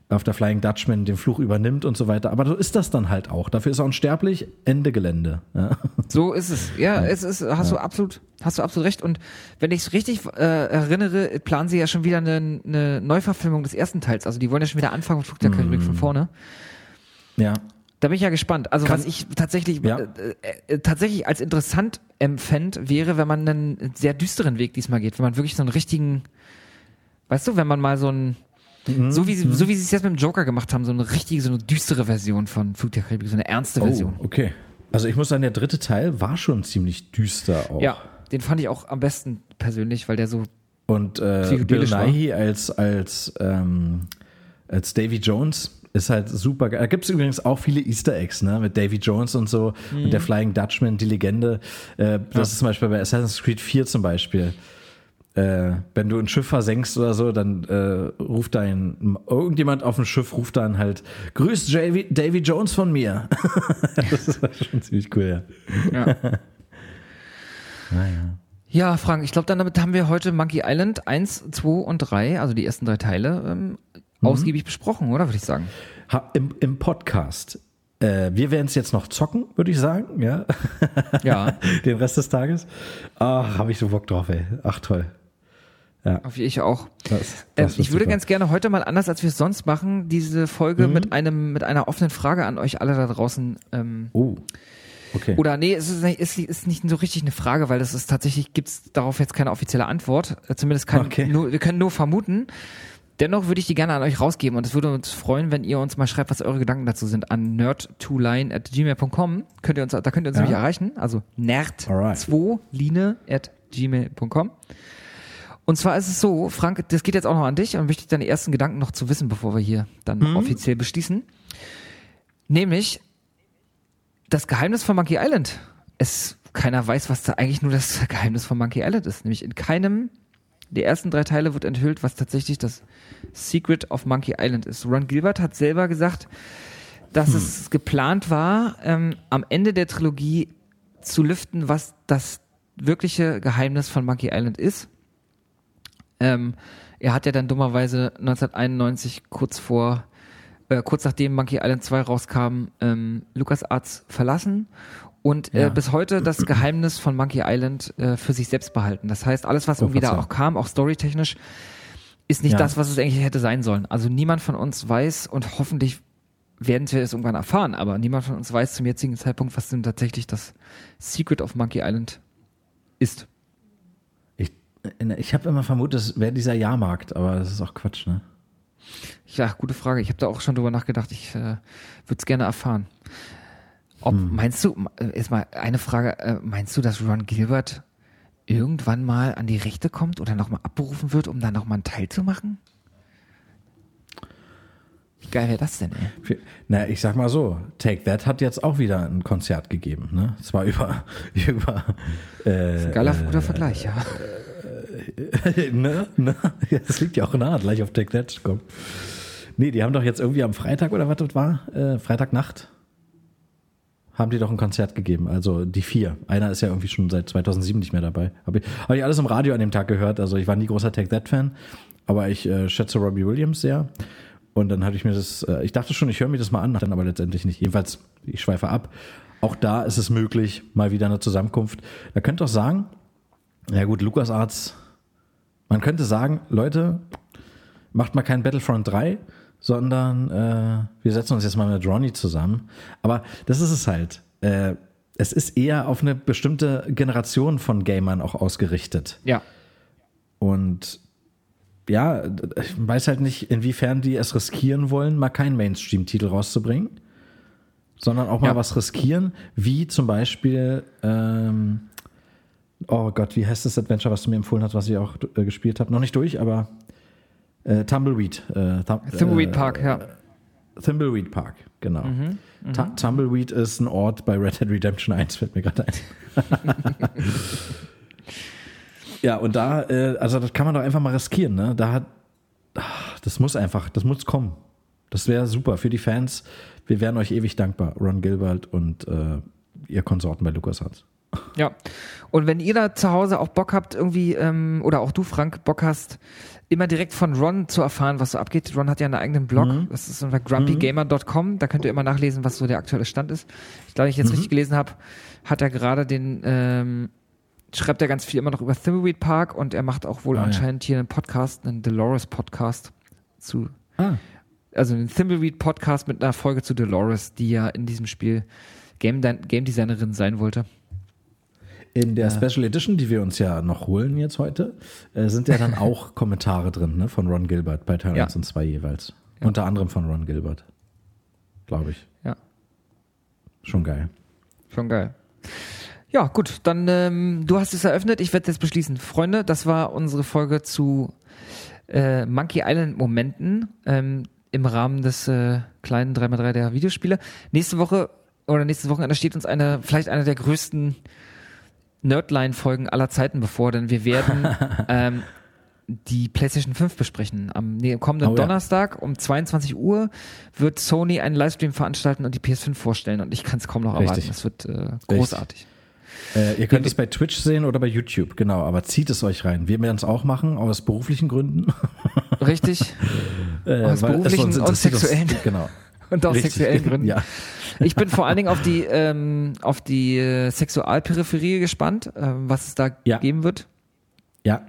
auf der Flying Dutchman den Fluch übernimmt und so weiter. Aber so ist das dann halt auch. Dafür ist er unsterblich, Ende Gelände. Ja. So ist es. Ja, es ist, hast du absolut, hast du absolut recht. Und wenn ich es richtig äh, erinnere, planen sie ja schon wieder eine, eine Neuverfilmung des ersten Teils. Also die wollen ja schon wieder anfangen mit Flug der Karibik von vorne. ja. Da bin ich ja gespannt. Also Kann- was ich tatsächlich Ja. äh, äh, tatsächlich als interessant empfände, wäre, wenn man einen sehr düsteren Weg diesmal geht, wenn man wirklich so einen richtigen, weißt du, wenn man mal so ein Mhm. so wie sie, so wie sie es jetzt mit dem Joker gemacht haben, so eine richtige, so eine düstere Version von Flug der Karibik, so eine ernste Oh, Version. okay. Also ich muss sagen, der dritte Teil war schon ziemlich düster auch. Ja, den fand ich auch am besten persönlich, weil der so Und äh, Bill. Nighy als, als, ähm, als Davy Jones ist halt super geil. Da gibt es übrigens auch viele Easter Eggs, ne? Mit Davy Jones und so und der Flying Dutchman, die Legende. Äh, das ist zum Beispiel bei Assassin's Creed 4 zum Beispiel. Äh, wenn du ein Schiff versenkst oder so, dann äh, ruft dein irgendjemand auf dem Schiff ruft dann halt Grüß Davy, Davy Jones von mir. das ist schon ziemlich cool, ja. Ja. Ja, Frank, ich glaube, dann damit haben wir heute Monkey Island 1, 2 und 3, also die ersten drei Teile, ähm, Mhm. ausgiebig besprochen, oder würde ich sagen? Ha, im, Im Podcast. Äh, wir werden es jetzt noch zocken, würde ich sagen, ja. Ja. Den Rest des Tages. Ach, habe ich so Bock drauf, ey. Ach, toll. Auf ich auch. Das, Ähm, das wird ich würde super. ganz gerne heute mal anders, als wir es sonst machen, diese Mhm. Folge mit einem mit einer offenen Frage an euch alle da draußen. Ähm, Oh. Okay. oder nee, es ist, nicht- es ist nicht so richtig eine Frage, weil das ist tatsächlich gibt's darauf jetzt keine offizielle Antwort. Äh, Zumindest kann Okay. nur, wir können nur vermuten. Dennoch würde ich die gerne an euch rausgeben und es würde uns freuen, wenn ihr uns mal schreibt, was eure Gedanken dazu sind an nerd2line at gmail.com. Könnt ihr uns, da könnt ihr uns Ja. nämlich erreichen. Also Alright. nerd2line at gmail.com. Und zwar ist es so, Frank, das geht jetzt auch noch an dich und möchte deine ersten Gedanken noch zu wissen, bevor wir hier dann Mhm. offiziell beschließen. Nämlich das Geheimnis von Monkey Island. Es, keiner weiß, was da eigentlich nur das Geheimnis von Monkey Island ist. Nämlich in keinem der ersten drei Teile wird enthüllt, was tatsächlich das Secret of Monkey Island ist. Ron Gilbert hat selber gesagt, dass es geplant war, ähm, am Ende der Trilogie zu lüften, was das wirkliche Geheimnis von Monkey Island ist. Ähm, er hat ja dann dummerweise 1991 kurz vor, äh, kurz nachdem Monkey Island 2 rauskam, ähm, LucasArts verlassen und äh, Ja. bis heute das Geheimnis von Monkey Island äh, für sich selbst behalten. Das heißt, alles, was Oh, irgendwie da auch kam, auch storytechnisch, ist nicht Ja. das, was es eigentlich hätte sein sollen. Also niemand von uns weiß und hoffentlich werden wir es irgendwann erfahren, aber niemand von uns weiß zum jetzigen Zeitpunkt, was denn tatsächlich das Secret of Monkey Island ist. Ich, äh, ich habe immer vermutet, es wäre dieser Jahrmarkt, aber das ist auch Quatsch, ne? Ja, gute Frage. Ich habe da auch schon drüber nachgedacht. Ich äh, würde es gerne erfahren. Ob, Meinst du, äh, jetzt mal eine Frage, äh, meinst du, dass Ron Gilbert irgendwann mal an die Rechte kommt oder nochmal abberufen wird, um da nochmal einen Teil zu machen? Wie geil wäre das denn, ey? Na, ich sag mal so, Take That hat jetzt auch wieder ein Konzert gegeben, ne? Zwar über, über äh, Geiler, guter Vergleich, ja. ne, ne? Ja, Das liegt ja auch nah, gleich auf Take That zu kommen. Nee, die haben doch jetzt irgendwie am Freitag oder was das war, äh, Freitagnacht, haben die doch ein Konzert gegeben. Also die vier. Einer ist ja irgendwie schon seit 2007 nicht mehr dabei. Habe ich, hab ich alles im Radio an dem Tag gehört. Also ich war nie großer Take That Fan, aber ich äh, schätze Robbie Williams sehr. Und dann hatte ich mir das, äh, ich dachte schon, ich höre mir das mal an, dann aber letztendlich nicht. Jedenfalls, ich schweife ab. Auch da ist es möglich, mal wieder eine Zusammenkunft. Da könnt ihr auch sagen, ja gut, LucasArts, man könnte sagen, Leute, macht mal kein Battlefront 3, sondern äh, wir setzen uns jetzt mal mit Ronnie zusammen. Aber das ist es halt. Äh, es ist eher auf eine bestimmte Generation von Gamern auch ausgerichtet. Ja. Und ja, ich weiß halt nicht, inwiefern die es riskieren wollen, mal keinen Mainstream-Titel rauszubringen, sondern auch mal Ja. was riskieren, wie zum Beispiel ähm, Oh Gott, wie heißt das Adventure, was du mir empfohlen hast, was ich auch äh, gespielt habe? Noch nicht durch, aber äh, Tumbleweed. Äh, Thum Thimbleweed äh, Park, ja. Thimbleweed Park, genau. Tu- Tumbleweed ist ein Ort bei Red Dead Redemption 1, fällt mir gerade ein. ja, und da, äh, also das kann man doch einfach mal riskieren, ne? Da hat, ach, das muss einfach, das muss kommen. Das wäre super für die Fans. Wir wären euch ewig dankbar, Ron Gilbert und äh, ihr Konsorten bei LucasArts. Ja. Und wenn ihr da zu Hause auch Bock habt, irgendwie, ähm, oder auch du, Frank, Bock hast, immer direkt von Ron zu erfahren, was so abgeht. Ron hat ja einen eigenen Blog. Das ist unter grumpygamer.com. Da könnt ihr immer nachlesen, was so der aktuelle Stand ist. Ich glaube, ich jetzt richtig gelesen habe, hat er gerade den, ähm, schreibt er ganz viel immer noch über Thimbleweed Park und er macht auch wohl Ah, ja. anscheinend hier einen Podcast, einen Dolores Podcast zu, Ah, also einen Thimbleweed Podcast mit einer Folge zu Dolores, die ja in diesem Spiel Game, Game Designerin sein wollte. In der Special Edition, die wir uns ja noch holen jetzt heute, äh, sind ja dann auch Kommentare drin ne, von Ron Gilbert bei Teil Ja. 1 und 2 jeweils. Unter anderem von Ron Gilbert. Glaube ich. Ja. Schon geil. Schon geil. Ja, gut, dann ähm, du hast es eröffnet, ich werde jetzt beschließen. Freunde, das war unsere Folge zu äh, Monkey Island Momenten ähm, im Rahmen des äh, kleinen 3x3 der Videospiele. Nächste Woche oder nächstes Wochenende steht uns eine, vielleicht eine der größten Nerdline-Folgen aller Zeiten bevor, denn wir werden ähm, die PlayStation 5 besprechen. Am nee, kommenden Oh ja. Donnerstag um 22 Uhr wird Sony einen Livestream veranstalten und die PS5 vorstellen und ich kann es kaum noch erwarten. Richtig. Das wird äh, großartig. Äh, ihr könnt es bei Twitch sehen oder bei YouTube, genau, aber zieht es euch rein. Wir werden es auch machen, aus beruflichen Gründen. Richtig? Äh, Aus beruflichen und sexuellen. Genau. Und aus Richtig. sexuellen Gründen. Ja. Ich bin vor allen Dingen auf die, ähm, auf die äh, Sexualperipherie gespannt, ähm, was es da Ja. geben wird. Ja.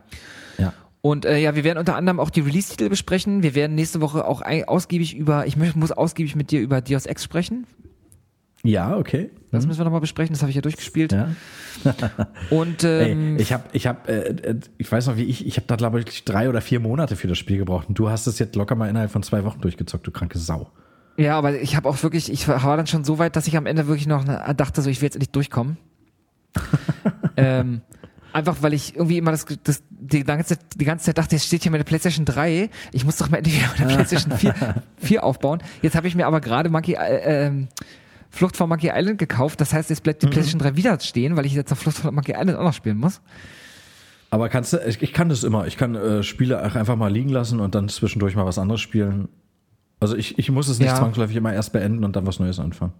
Ja. Und äh, ja, wir werden unter anderem auch die Release-Titel besprechen. Wir werden nächste Woche auch ausgiebig über, ich muss ausgiebig mit dir über Deus Ex sprechen. Ja, okay. Das müssen wir nochmal besprechen, das habe ich ja durchgespielt. Ja. Und Ey, ähm, ich habe, ich habe, äh, äh, ich weiß noch wie ich, ich habe da glaube ich drei oder vier Monate für das Spiel gebraucht. Und du hast es jetzt locker mal innerhalb von zwei Wochen durchgezockt, du kranke Sau. Ja, aber ich habe auch wirklich, ich war dann schon so weit, dass ich am Ende wirklich noch ne- dachte, so ich will jetzt endlich durchkommen. ähm, einfach weil ich irgendwie immer das, das die, ganze, die ganze Zeit dachte, jetzt steht hier meine PlayStation 3, ich muss doch mal endlich wieder meine PlayStation 4, 4 aufbauen. Jetzt habe ich mir aber gerade Monkey äh, ähm, Flucht von Monkey Island gekauft, das heißt, jetzt bleibt die PlayStation 3 wieder stehen, weil ich jetzt noch Flucht von Monkey Island auch noch spielen muss. Aber kannst du, ich, ich kann das immer. Ich kann äh, Spiele auch einfach mal liegen lassen und dann zwischendurch mal was anderes spielen. Also ich, ich muss es nicht Ja. zwangsläufig immer erst beenden und dann was Neues anfangen.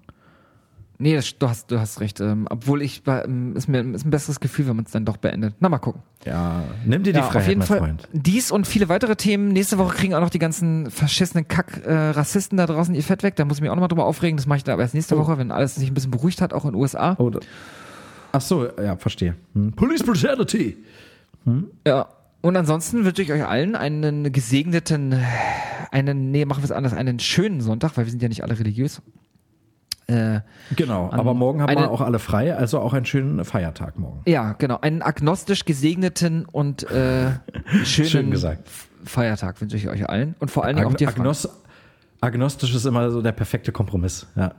Nee, das, du hast, du hast recht. Ähm, obwohl ich, ähm, ist mir ist ein besseres Gefühl, wenn man es dann doch beendet. Na, mal gucken. Ja, nimm dir die Ja, Freiheit, auf jeden mein Fall. Freund. Dies und viele weitere Themen. Nächste Woche kriegen auch noch die ganzen verschissenen Kack-Rassisten da draußen ihr Fett weg. Da muss ich mich auch nochmal drüber aufregen. Das mache ich dann aber erst nächste Oh. Woche, wenn alles sich ein bisschen beruhigt hat, auch in den USA. Oh, ach so, ja, verstehe. Hm. Police Brutality. Ja. Und ansonsten wünsche ich euch allen einen gesegneten, einen, nee, machen wir es anders, einen schönen Sonntag, weil wir sind ja nicht alle religiös. Äh, Genau, An- aber morgen haben wir eine- auch alle frei, also auch einen schönen Feiertag morgen. ja, genau. Einen agnostisch gesegneten und äh, schönen Schön gesagt. Feiertag wünsche ich euch allen. Und vor allen Dingen auch Ag dir, Frank. Agnos Agnostisch ist immer so der perfekte Kompromiss. Ja,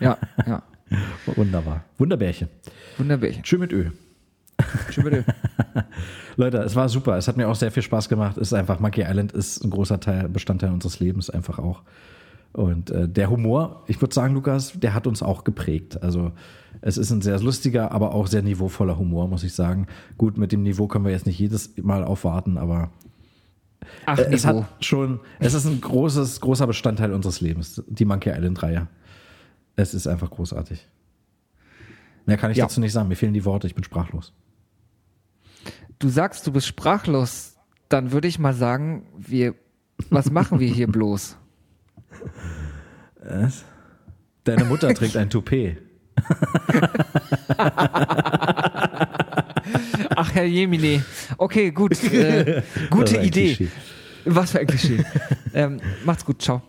Ja, ja. wunderbar. Wunderbärchen. Wunderbärchen. Schön mit Öl. Schön bitte. Leute, es war super. Es hat mir auch sehr viel Spaß gemacht. Es ist einfach, Monkey Island ist ein großer Teil, Bestandteil unseres Lebens einfach auch. Und äh, der Humor, ich würde sagen, Lukas, der hat uns auch geprägt. Also es ist ein sehr lustiger, aber auch sehr niveauvoller Humor, muss ich sagen. Gut, mit dem Niveau können wir jetzt nicht jedes Mal aufwarten, aber Ach, äh, es Niveau. hat schon, es ist ein großes, großer Bestandteil unseres Lebens, die Monkey Island Reihe. Es ist einfach großartig. Mehr kann ich Ja. dazu nicht sagen. Mir fehlen die Worte. Ich bin sprachlos. Du sagst, du bist sprachlos. Dann würde ich mal sagen, wir, was machen wir hier bloß? Deine Mutter trägt ein Toupet. Ach, Herr Jemine. Okay, gut. Äh, gute Idee. Klischee. Was für ein Klischee. ähm, macht's gut. Ciao.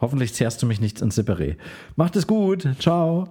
Hoffentlich zerrst du mich nicht ins Separé. Macht es gut. Ciao.